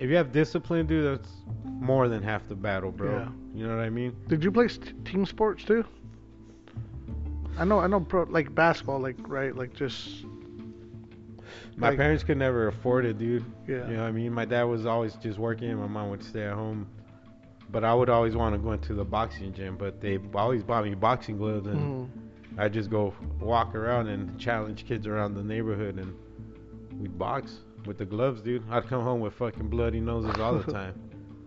if you have discipline, dude, that's more than half the battle, bro. Yeah. You know what I mean? Did you play s- team sports too? I know, I know, pro like basketball, like right, like just My Like- parents could never afford it, dude. yeah. You know what I mean? My dad was always just working, and my mom would stay at home. But I would always want to go into the boxing gym, but they always bought me boxing gloves and Mhm. I just go walk around and challenge kids around the neighborhood and we'd box with the gloves, dude. I'd come home with fucking bloody noses all the time.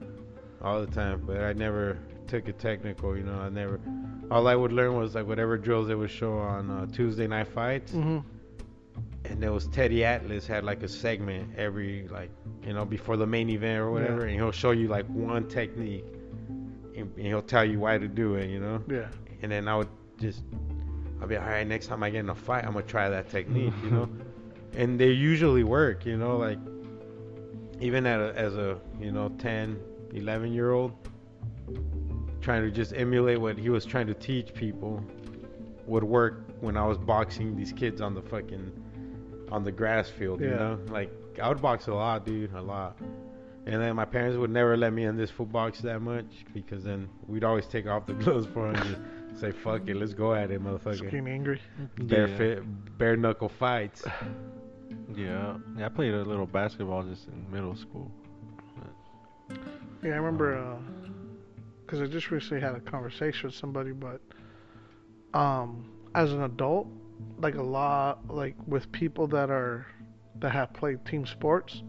*laughs* all the time. But I never took it technical, you know. I never all I would learn was like whatever drills they would show on uh, Tuesday night fights. Mhm. And there was Teddy Atlas had like a segment every like you know before the main event or whatever, Yeah. and he'll show you like one technique, and, and he'll tell you why to do it, you know. Yeah. And then I would just, I'll be all right. Next time I get in a fight, I'm gonna try that technique, you know. *laughs* and they usually work, you know. Like even at a, as a you know 10, 11 year old, trying to just emulate what he was trying to teach people would work when I was boxing these kids on the fucking on the grass field, you know. Like I would box a lot, dude, a lot. And then my parents would never let me in this foot box that much because then we'd always take off the *laughs* gloves for him and just say, "Fuck it, let's go at it, Just motherfucker." getting angry. Bare yeah. fit, bare knuckle fights. Yeah. Yeah. I played a little basketball just in middle school. Yeah, I remember because I just recently had a conversation with somebody, but um, as an adult, like a lot, like with people that are that have played team sports,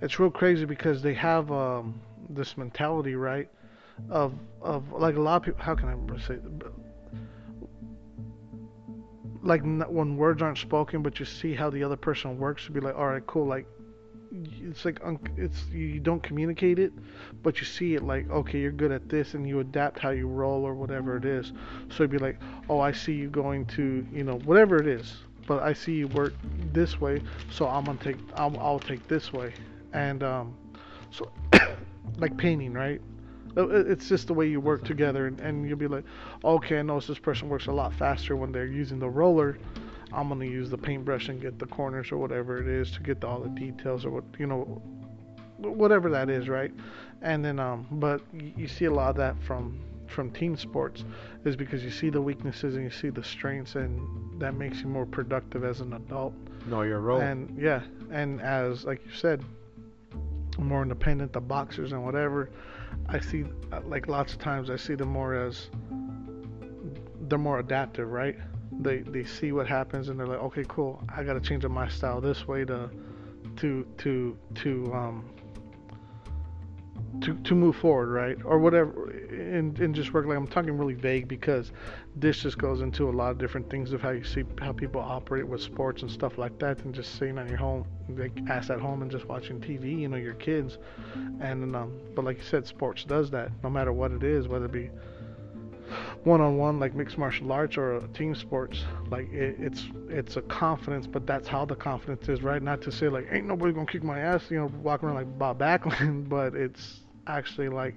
it's real crazy because they have um, this mentality, right? Of of like a lot of people. How can I say? Like when words aren't spoken, but you see how the other person works, to be like, all right, cool. Like it's like it's you don't communicate it, but you see it like okay you're good at this and you adapt how you roll or whatever it is so it'd be like oh i see you going to you know whatever it is but i see you work this way so i'm gonna take i'll, I'll take this way and um so *coughs* like painting right it's just the way you work together and, and you'll be like okay i notice this person works a lot faster when they're using the roller i'm gonna use the paintbrush and get the corners or whatever it is to get all the details or what you know whatever that is, right? And then, um, but you see a lot of that from from team sports, is because you see the weaknesses and you see the strengths, and that makes you more productive as an adult. Know your role. And yeah, and as like you said, more independent, the boxers and whatever, I see uh, like lots of times I see them more as they're more adaptive, right? They they see what happens and they're like, okay, cool, I got to change up my style this way to to to to um to to move forward, right? Or whatever. In in just work like I'm talking really vague because this just goes into a lot of different things of how you see how people operate with sports and stuff like that and just sitting at your home like ass at home and just watching TV you know your kids. And um but like you said sports does that no matter what it is whether it be one on one like mixed martial arts or team sports like it, it's it's a confidence but that's how the confidence is right? Not to say like ain't nobody gonna kick my ass you know walking around like Bob Backlund *laughs* but it's actually like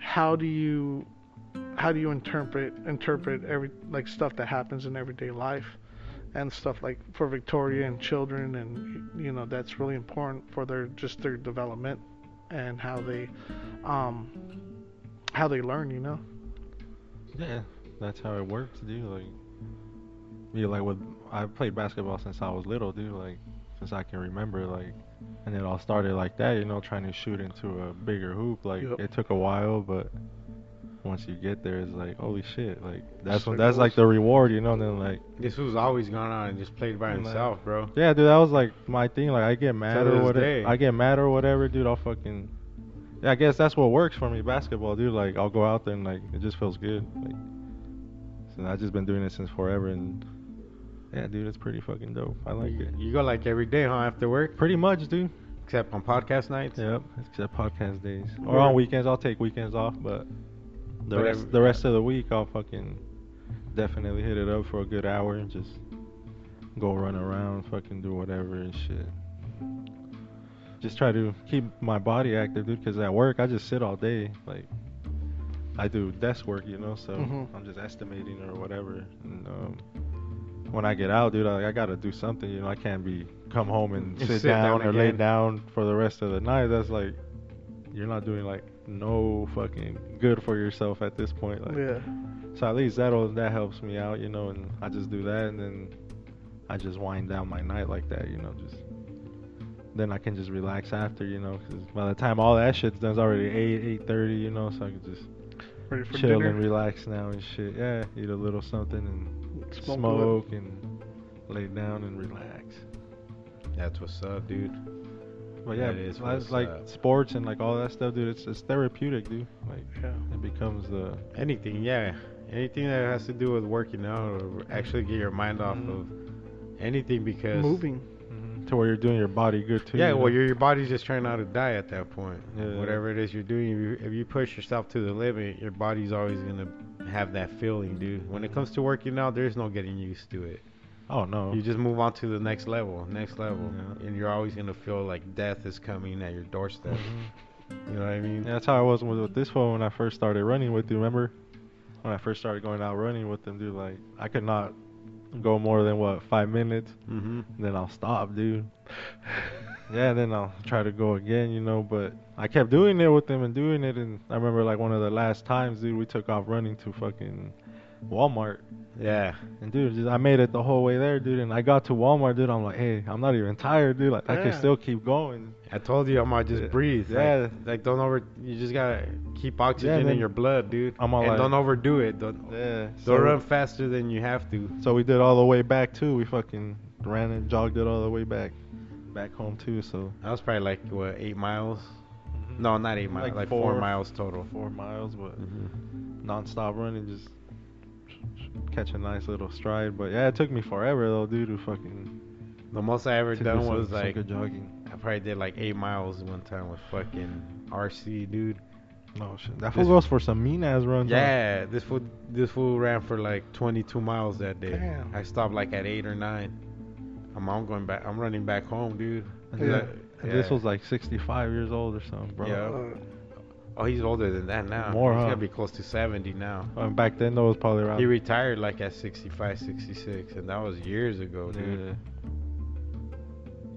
how do you how do you interpret interpret every like stuff that happens in everyday life and stuff like for Victoria and children and you know that's really important for their just their development and how they um how they learn you know Yeah, that's how it works, dude. Like, me, like with I played basketball since I was little, dude. Like, since I can remember, like, and it all started like that, you know, trying to shoot into a bigger hoop. Like, Yep. it took a while, but once you get there, it's like, holy shit, like that's like that's like the reward, you know. And then like, This was always gone on and just played by himself, bro. yeah, dude, that was like my thing. Like, I get mad or whatever. day. I get mad or whatever, dude. I'll fucking. Yeah, I guess that's what works for me, basketball, dude. Like, I'll go out there and like it just feels good. Like, so I've just been doing it since forever, and yeah, dude, it's pretty fucking dope. I like it. You go like every day, huh? After work, Pretty much, dude. except on podcast nights. Yep, except podcast days or on weekends. I'll take weekends off, but the But rest every- the rest of the week I'll fucking definitely hit it up for a good hour and just go run around, fucking do whatever and shit. Just try to keep my body active, dude. Cause at work I just sit all day, like. I do desk work, you know, so Mhm. I'm just estimating or whatever. And um, when I get out, dude, I, I gotta do something. You know, I can't be come home and sit, sit down, down or lay down for the rest of the night. That's like you're not doing like no fucking good for yourself at this point. Like, yeah so at least that'll that helps me out, you know, and I just do that, and then I just wind down my night like that, you know, just. Then I can just relax after, you know, 'cause by the time all that shit's done, it's already eight, eight thirty, you know, so I can just ready for chill dinner and relax now and shit. Yeah, eat a little something and Smoke smoke, and lay down and relax. That's what's up, dude. But yeah, That is like, what's like up. sports and like all that stuff, dude. It's it's therapeutic, dude. Like yeah it becomes the Anything, yeah. Anything that has to do with working out or actually get your mind off Mhm. of anything because moving to where you're doing your body good too. Yeah, you well, your your body's just trying not to die at that point. Yeah. Whatever it is you're doing, if you, if you push yourself to the limit, your body's always gonna have that feeling, dude. When it comes to working out, there's no getting used to it. Oh no. You just move on to the next level, next level, Yeah. and you're always gonna feel like death is coming at your doorstep. Mhm. You know what I mean? Yeah, that's how I was with, with this one when I first started running with you. Remember when I first started going out running with them, dude? Like I could not go more than what five minutes, Mm-hmm. then I'll stop, dude. *laughs* Yeah, then I'll try to go again, you know. But I kept doing it with them and doing it, and I remember like one of the last times, dude, we took off running to fucking Walmart, Yeah. and dude, just, I made it the whole way there, dude. And I got to Walmart, dude. I'm like, hey, I'm not even tired, dude. Like I can still keep going. I told you I'm gonna just breathe. Yeah. Like, like don't over. You just gotta keep oxygen in then your blood, dude. I'm all and like- don't overdo it. Don't Yeah. don't run faster than you have to. So we did all the way back too. We fucking ran and jogged it all the way back, back home too. So That was probably like what eight miles? No, not eight miles. Like Like, four, four. miles total. four miles, but hmm non-stop running, just catch a nice little stride. But yeah, it took me forever though, dude, to fucking. The most I ever done some- was some like good jogging. I probably did like eight miles one time with fucking RC, dude. No shit, that This- fool goes for some mean ass runs. Yeah, this fool this fool ran for like 22 miles that day. Damn. I stopped like at eight or nine. I'm, I'm going back. I'm running back home, dude. And, Yeah. that- and this was like 65 years old or something, bro. Yeah. Oh, he's older than that now. More, he's huh? gonna be close to 70 now. Um, back then, though, it was probably around. He retired like at 65, 66, and that was years ago, dude. yeah.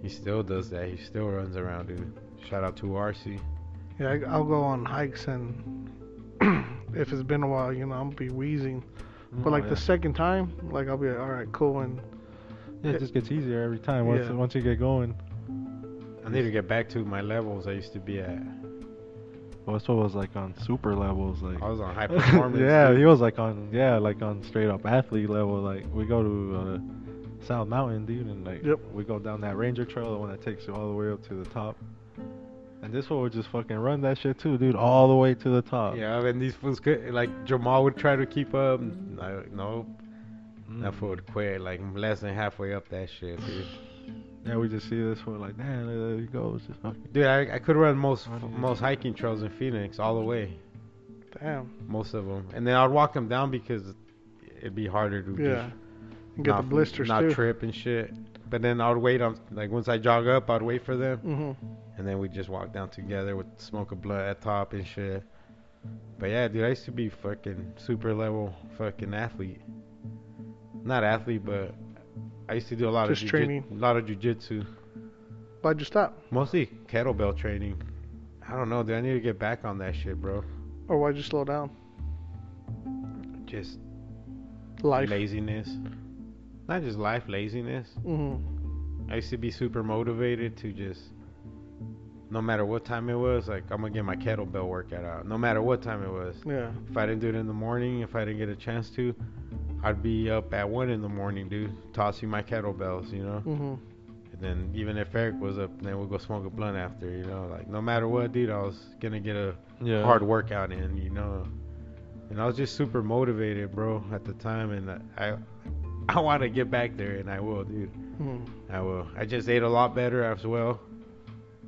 He still does that. He still runs around, dude. Shout out to RC. yeah, I, I'll go on hikes and *clears throat* if it's been a while, you know, I'll be wheezing. But Oh, like yeah. the second time, like I'll be like, all right, cool, and Yeah, it just gets easier every time once Yeah. once you get going. I need to get back to my levels I used to be at. Well, this one was like on super levels, like. I was on *laughs* high performance. yeah, dude. he was like on yeah, like on straight up athlete level. Like we go to uh, South Mountain, dude, and like Yep. we go down that Ranger Trail, the one that takes you all the way up to the top. And And this one would just fucking run that shit too, dude, all the way to the top. Yeah, and these fools could like Jamal would try to keep up. Like, no, Mm. that fool would quit like less than halfway up that shit, dude. Yeah, we just see this one like, damn, there he goes. Just. Dude, I, I could run most How do you- most hiking trails in Phoenix all the way, Damn. most of them, and then I'd walk them down because it'd be harder to Yeah. Get not, the blisters not too. trip and shit. But then I'd wait on like once I jog up, I'd wait for them, Mhm. and then we'd just walk down together with smoke a blood at top and shit. But yeah, dude, I used to be fucking super level fucking athlete. Not athlete, but I used to do a lot Just of training. a lot of jujitsu, Why'd you stop? mostly kettlebell training. I don't know, dude. I need to get back on that shit, bro. Or why'd you slow down? Just Life. laziness. Not just life, laziness. Mhm. I used to be super motivated to just, no matter what time it was, like I'm gonna get my kettlebell workout out. No matter what time it was. Yeah. If I didn't do it in the morning, if I didn't get a chance to, I'd be up at one in the morning, dude, tossing my kettlebells, you know. Mhm. And then even if Eric was up, then we'll go smoke a blunt after, you know. Like no matter what, dude, I was gonna get a Yeah. hard workout in, you know. And I was just super motivated, bro, at the time, and I, I *laughs* want to get back there, and I will, dude. Mhm. I will. I just ate a lot better as well.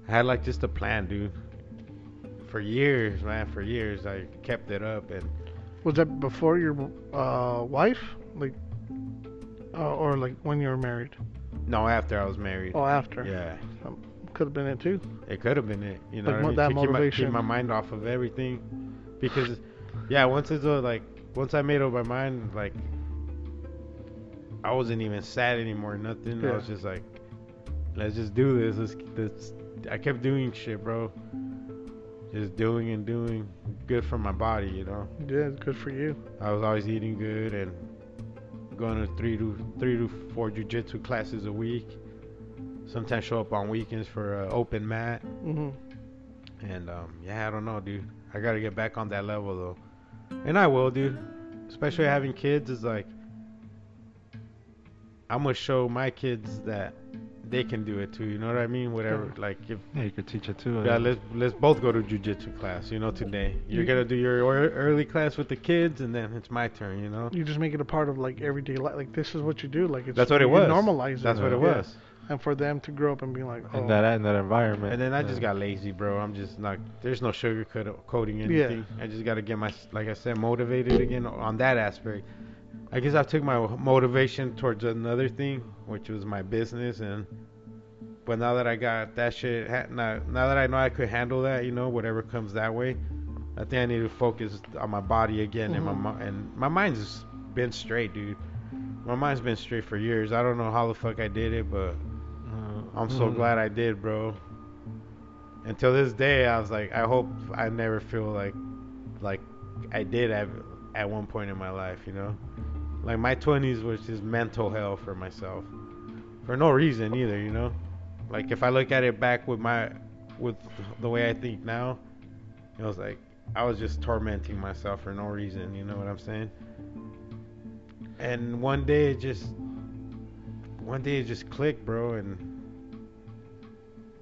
I had like just a plan, dude. For years, man, for years, I kept it up, and Was that before your uh, wife, like, uh, or like when you were married? no, after I was married. Oh, after. Yeah, Could have been it too. it could have been it. You know, Like I mean? that to keep my, motivation. keep my mind off of everything, because, yeah, once it's uh, like, once I made up my mind, like, I wasn't even sad anymore, nothing. I was just like, let's just do this. Let's, let's. I kept doing shit, bro. Just doing and doing, good for my body, you know. Yeah, good for you. I was always eating good and going to three to three to four jujitsu classes a week. Sometimes show up on weekends for uh, open mat. Mhm. And um, yeah, I don't know, dude. I gotta get back on that level though, and I will, dude. Especially having kids is like, I'm gonna show my kids that they can do it too. You know what I mean? Whatever. Like if Yeah, you could teach it too. yeah, let's let's both go to jujitsu class. You know, today you're gonna do your early class with the kids, and then it's my turn. You know. You just make it a part of like everyday life. Like this is what you do. Like it's That's what it was. Normalize it. That's what it Yeah. was. And for them to grow up and be like, oh, in that in that environment. And then I yeah. just got lazy, bro. I'm just not. There's no sugar coating anything. Yeah. I just got to get my, like I said, motivated again on that aspect. I guess I took my motivation towards another thing, which was my business, and but now that I got that shit, now, now that I know I could handle that, you know, whatever comes that way, I think I need to focus on my body again and my Mhm. and my mind's been straight, dude. My mind's been straight for years. I don't know how the fuck I did it, but Uh, I'm so mm. glad I did, bro. Until this day, I was like, I hope I never feel like, like I did at at one point in my life, you know. Like my 20s was just mental hell for myself, for no reason either, you know. Like if I look at it back with my, with the way I think now, it was like I was just tormenting myself for no reason, you know what I'm saying? And one day it just one day it just clicked, bro, and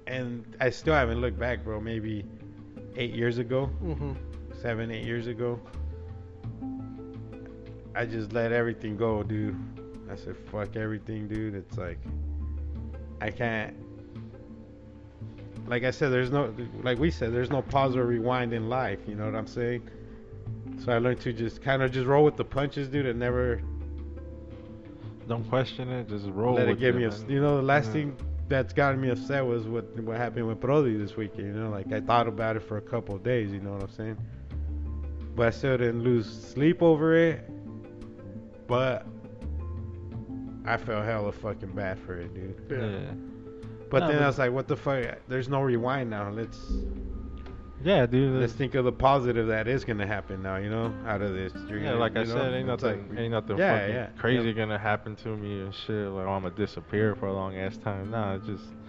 and I still haven't looked back, bro. Maybe eight years ago, Mhm. seven, eight years ago, I just let everything go, dude. I said, fuck everything, dude. It's like I can't. Like I said, there's no, like we said, there's no pause or rewind in life. You know what I'm saying? So I learned to just kind of just roll with the punches, dude, and never Don't question it. Just roll. let it get me. Ups- you know, the last Yeah. thing that's gotten me upset was what what happened with Brody this weekend. You know, like I thought about it for a couple of days. You know what I'm saying? But I still didn't lose sleep over it. But I felt hella fucking bad for it, dude. Yeah. Yeah. But No, then but- I was like, what the fuck? There's no rewind now. Let's Yeah, dude. let's that's- think of the positive that is gonna happen now. You know, out of this. You're Yeah, gonna- like I know, said, ain't nothing, like- ain't nothing Yeah, fucking yeah, crazy yep. gonna happen to me and shit. Like oh, I'm gonna disappear for a long ass time. Nah, just a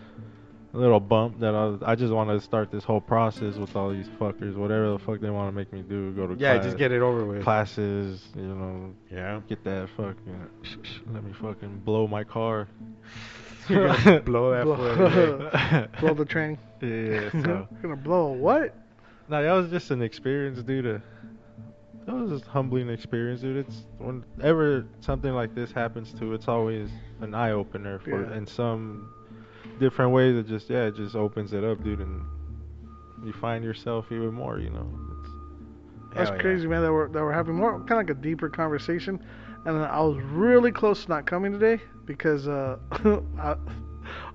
little bump that I, was, I just want to start this whole process with all these fuckers, whatever the fuck they want to make me do. Go to Yeah, class, just get it over with. classes, you know, Yeah. get that fucking, let me fucking blow my car. *laughs* You're gonna *laughs* blow that Blow- *laughs* Blow the train. yeah. So Gonna blow a what? no, that was just an experience, dude. uh, That was a humbling experience, dude. It's whenever something like this happens to, it's always an eye opener for Yeah. in some different ways. It just yeah, it just opens it up, dude, and you find yourself even more. You know. It's, That's yeah. crazy, man. That we're that we're having more kind of like a deeper conversation, and I was really close to not coming today because uh, *laughs* I,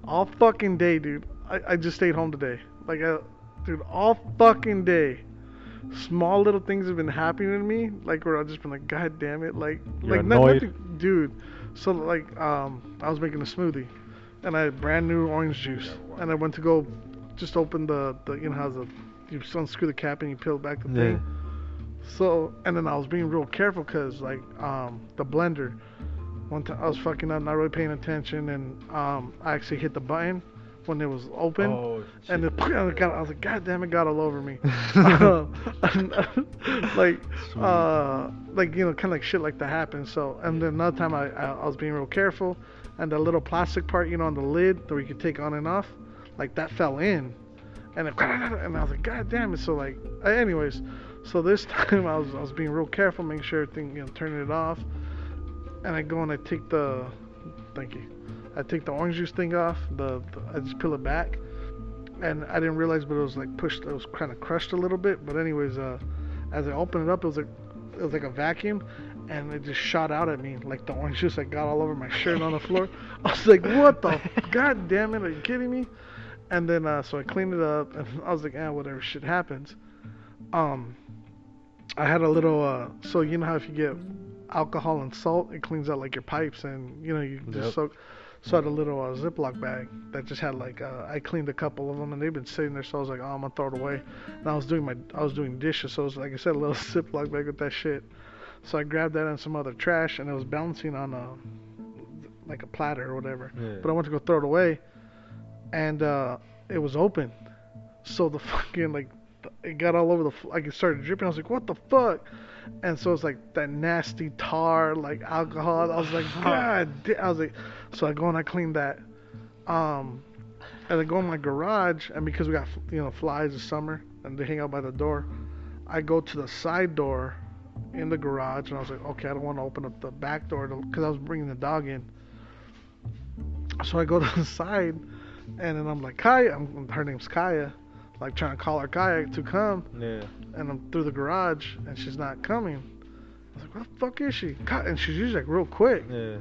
all fucking day, dude. I, I just stayed home today. Like, uh, dude, all fucking day. Small little things have been happening to me, like where I've just been like, God damn it, like, You're like annoyed? nothing, dude. So like, um, I was making a smoothie, and I had brand new orange juice, and I went to go, just open the, the you know how the you unscrew the cap and you peel back the yeah. thing. So, and then I was being real careful because, like, um, the blender, one time I was fucking up, not really paying attention, and um, I actually hit the button when it was open. Oh, and *laughs* it, I got, I was like, God damn it, got all over me. *laughs* *laughs* like, uh, like you know, kind of like shit like that happened. So, and then another time I, I, I was being real careful, and the little plastic part, you know, on the lid that we could take on and off, like that fell in, and it, *laughs* and I was like, God damn it. So like, anyways, so this *laughs* time I was I was being real careful, making sure everything, you know, turning it off, and I go and I take the, thank you, I take the orange juice thing off, the, the I just peel it back, and I didn't realize, but it was like pushed, it was kind of crushed a little bit. But anyways, uh, as I opened it up, it was like it was like a vacuum, and it just shot out at me like the orange juice. like got all over my shirt on the floor. *laughs* I was like, what the? *laughs* God damn it! Are you kidding me? And then uh, so I cleaned it up, and *laughs* I was like, ah, whatever, shit happens. Um, I had a little. Uh, so you know how if you get alcohol and salt, it cleans out like your pipes, and you know you just Yep. soak. So I had a little uh, Ziploc bag that just had like uh, I cleaned a couple of them and they've been sitting there. So I was like, oh, I'm gonna throw it away. And I was doing my I was doing dishes, so it was like I said, a little Ziploc bag with that shit. So I grabbed that and some other trash, and it was bouncing on a like a platter or whatever. Yeah. But I went to go throw it away, and uh, it was open. So the *laughs* fucking like it got all over the like it started dripping. I was like, what the fuck? And so it's like that nasty tar, like alcohol. I was like, *laughs* God, da-" I was like, so I go and I clean that. Um, and I go in my garage, and because we got you know flies this summer, and they hang out by the door, I go to the side door in the garage, and I was like, okay, I don't want to open up the back door because I was bringing the dog in. So I go *laughs* to the side, and then I'm like, Kaya, I'm, her name's Kaya, like trying to call her Kaya to come, Yeah. and I'm through the garage, and she's not coming. I was like, where the fuck is she? And she's usually like real quick. Yeah.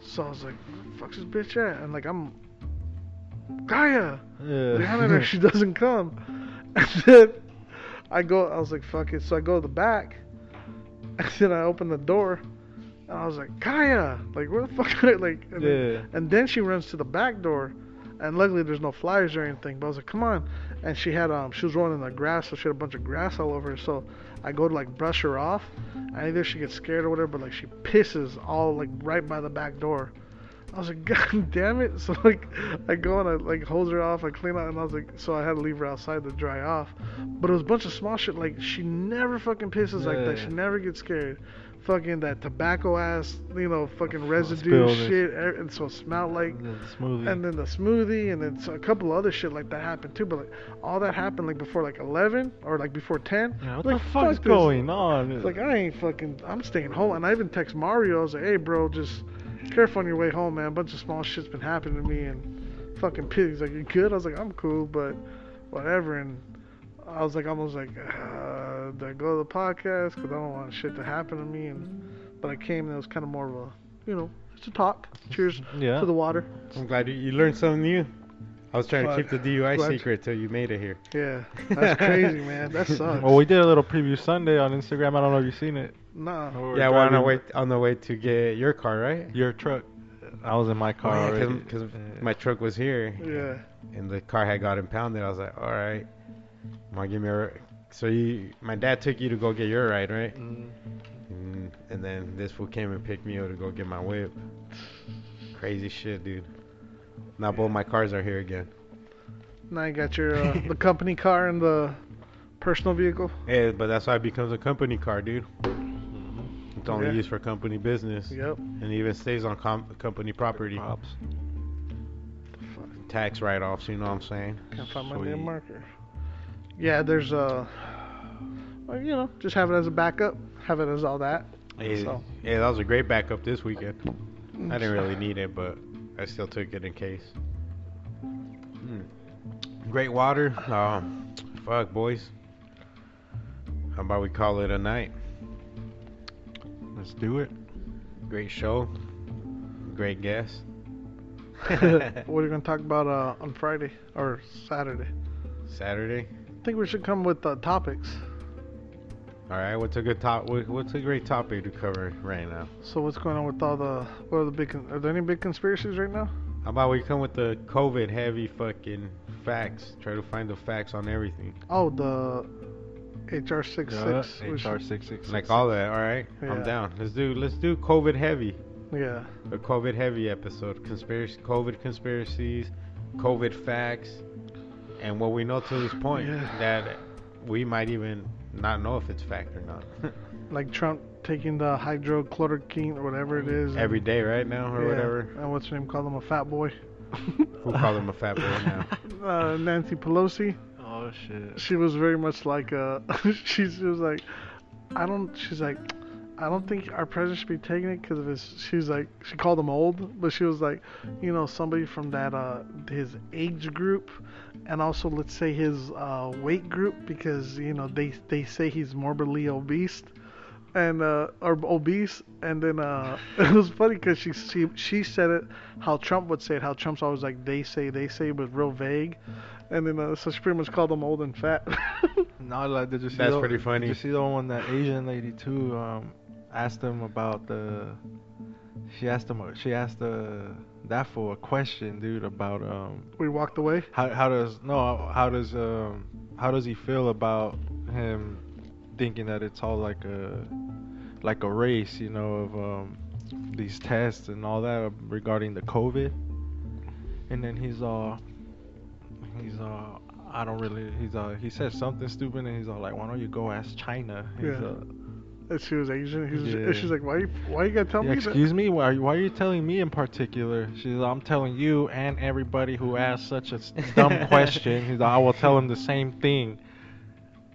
So I was like, where the fuck's this bitch at? And like, I'm, Kaya! Yeah. behind *laughs* her, she doesn't come. *laughs* And then I go, I was like, fuck it. So I go to the back, *laughs* then I open the door, and I was like, Kaya! Like, where the fuck *laughs* are Like, and, then, and then she runs to the back door, and luckily there's no flies or anything. But I was like, come on. And she had, um, she was rolling in the grass, so she had a bunch of grass all over her. So I go to like brush her off, and either she gets scared or whatever, but like she pisses all like right by the back door. I was like, *laughs* God damn it! *laughs* So like, I go and I like hose her off, I clean out, and I was like, so I had to leave her outside to dry off. But it was a bunch of small shit. Like she never fucking pisses like that. She never gets scared. Fucking that tobacco ass, you know, fucking residue shit, er- and so it smelled like. The smoothie. And then the smoothie, and then a couple other shit like that happened too. But like all that happened like before like 11 or like before 10. yeah, what like, the fuck's fuck going on? It's like I ain't fucking. I'm staying home, and I even text Mario. I was like, "Hey, bro, just careful on your way home, man. A bunch of small shit's been happening to me, and fucking pigs. Like, you good?" I was like, "I'm cool, but whatever." And I was like, almost like, uh, "Did I go to the podcast? Because I don't want shit to happen to me." And but I came, and it was kind of more of a, you know, just a talk. Cheers *laughs* yeah. to the water. I'm glad you, you learned something new. I was trying to keep the DUI Glad- secret till you made it here. Yeah, *laughs* that's crazy, man. That *laughs* sucks. Well, we did a little preview Sunday on Instagram. I don't know if you've seen it. Nah. We yeah, we're on the way on the way to get your car, right? Your truck. I was in my car Oh, already. because Yeah. my truck was here Yeah. and the car had got impounded. I was like, all right, want to give me a. So you, my dad took you to go get your ride, right? Mm. And, and then this fool came and picked me up to go get my whip. Crazy shit, dude. Now both my cars are here again. Now you got your uh, the company car and the personal vehicle. *laughs* Yeah, but that's why it becomes a company car, dude. It's only Yeah. used for company business, Yep. and even stays on com- company property. Props. tax write-offs. You know what I'm saying? Can't find my Sweet. damn marker. Yeah, there's a. Well, you know, just have it as a backup. Have it as all that. Yeah, So- yeah, that was a great backup this weekend. I didn't really *laughs* need it, but I still took it in case. Hmm. Great water. Um, fuck, boys. How about we call it a night? Let's do it. Great show. Great guest. *laughs* *laughs* what are you gonna talk about uh, on Friday or Saturday? Saturday. I think we should come with uh, topics. All right. What's a good top? What's a great topic to cover right now? So what's going on with all the? What are the big? Are there any big conspiracies right now? How about we come with the COVID heavy fucking facts? Try to find the facts on everything. Oh, the HR six six. HR should- six six. Like all that. All right. Yeah. I'm down. Let's do. Let's do COVID heavy. Yeah. a COVID heavy episode. Conspiracy, COVID conspiracies, COVID facts, and what we know to this point Yeah. that we might even not know if it's fact or not. *laughs* Like Trump taking the hydrochloroquine or whatever it is. Every day right now, or yeah, whatever. And what's her name? Call him a fat boy. Who called him a fat boy now? *laughs* Uh, Nancy Pelosi. Oh shit. She was very much like uh, *laughs* she, she was like, I don't. She's like, I don't think our president should be taking it because of his. She's like, she called him old, but she was like, you know, somebody from that uh his age group, and also let's say his uh weight group because you know they they say he's morbidly obese. And uh, or obese, and then uh, *laughs* it was funny because she, she she said it how Trump would say it, how Trump's always like they say they say, but real vague, and then uh, so she pretty much called him old and fat. *laughs* No, like did you see? That's the, pretty funny. Did you see the one that Asian lady too? Um, asked him about the. She asked him. She asked uh, that for a question, dude, about um we walked away. how how does no how does um how does he feel about him thinking that it's all like a like a race, you know, of um these tests and all that regarding the COVID. And then he's all he's all I don't really he's uh he said something stupid and he's all like why don't you go ask China? He's, Yeah. uh, And she was Asian. He's Yeah. she's like, why you why you gotta tell yeah, me excuse me, why are, you, why are you telling me in particular? She's I'm telling you and everybody who asked such a dumb *laughs* question. He's like, I will tell him the same thing.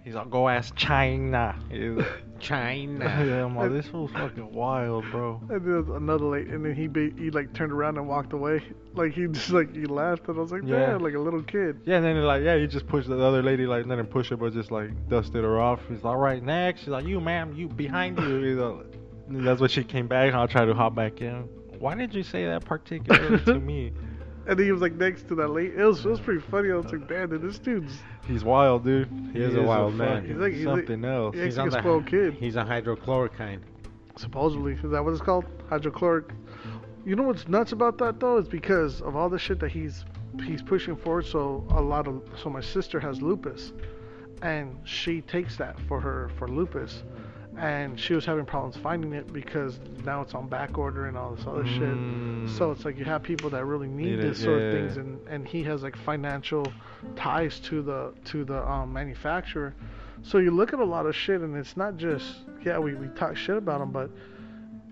He's like, go ask China. He's *laughs* China. *laughs* yeah, I'm like, this was fucking wild, bro. And then another late, and then he ba- he like turned around and walked away. Like he just like he laughed, and I was like, Yeah. damn, like a little kid. Yeah, and then he like, yeah, he just pushed the other lady, like, didn't push her, but just like dusted her off. He's like, all right, next. She's like, you, ma'am, you behind you. He's like, that's when she came back, and I'll try to hop back in. Why did you say that particularly to *laughs* me? And then he was like next to that lady. It was it was pretty funny. I was like, damn, dude, this dude's He's wild, dude. He is a wild man. He's like- he's like- something else. Yeah, he's on like a spoiled kid. He's a hydrochloroquine. supposedly is that what it's called? Hydrochloric. You know what's nuts about that though is because of all the shit that he's he's pushing forward. So a lot of so my sister has lupus, and she takes that for her for lupus, and she was having problems finding it because now it's on back order and all this other shit. Mm. So it's like you have people that really need Need it, this sort of yeah. things, and and he has like financial ties to the to the um, manufacturer. So you look at a lot of shit, and it's not just yeah we, we talk shit about him, but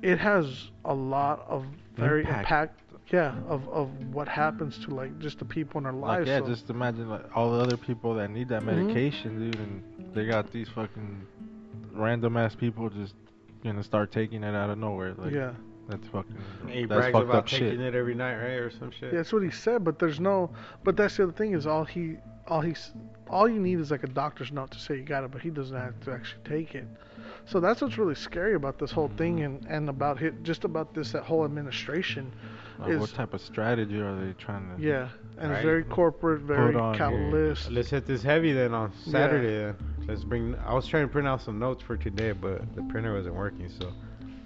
it has a lot of very Impact. impact. yeah, of of what happens to like just the people in their Like, lives. yeah, so- just imagine like all the other people that need that Mhm. medication, dude, and they got these fucking random ass people just gonna start taking it out of nowhere. Like, yeah. that's fucking He that's brags fucked about up taking shit. it every night, right, or some shit. Yeah, that's what he said, but there's no. But that's the other thing is all he, all he's, all you need is like a doctor's note to say you got it, but he doesn't have to actually take it. So that's what's really scary about this whole thing mm-hmm. and and about it, just about this that whole administration. Like, what is- type of strategy are they trying to? Yeah, and Right. it's very corporate, very on here. capitalist. Let's hit this heavy then on Saturday. Then. Let's bring. I was trying to print out some notes for today, but the printer wasn't working, so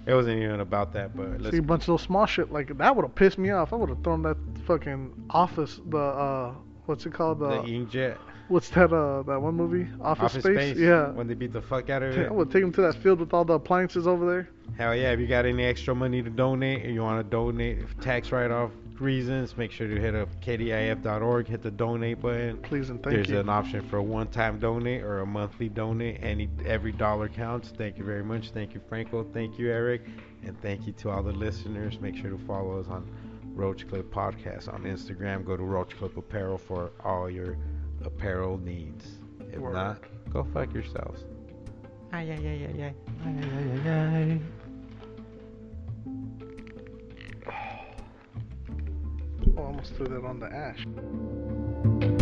it wasn't even about that. But let's. See a bunch of little small shit like that would have pissed me off. I would have thrown that fucking office, the uh, what's it called? the The, inkjet what's that uh that one movie? Office, office Space. space. Yeah. When they beat the fuck out of it. I it. would take them to that field with all the appliances over there. Hell yeah! If you got any extra money to donate, or you want to donate tax write-off reasons, make sure to hit up kdif.org, hit the donate button. Please and thank There's you. There's an option for a one-time donate or a monthly donate. Any every dollar counts. Thank you very much. Thank you, Franco. Thank you, Eric, and thank you to all the listeners. Make sure to follow us on Roach Clip Podcast on Instagram. Go to Roach Clip Apparel for all your apparel needs. If Word. not, go fuck yourselves. Ay, ay, ay, ay, ay. Ay, ay, ay, ay, ay. Oh, I almost threw that on the ash.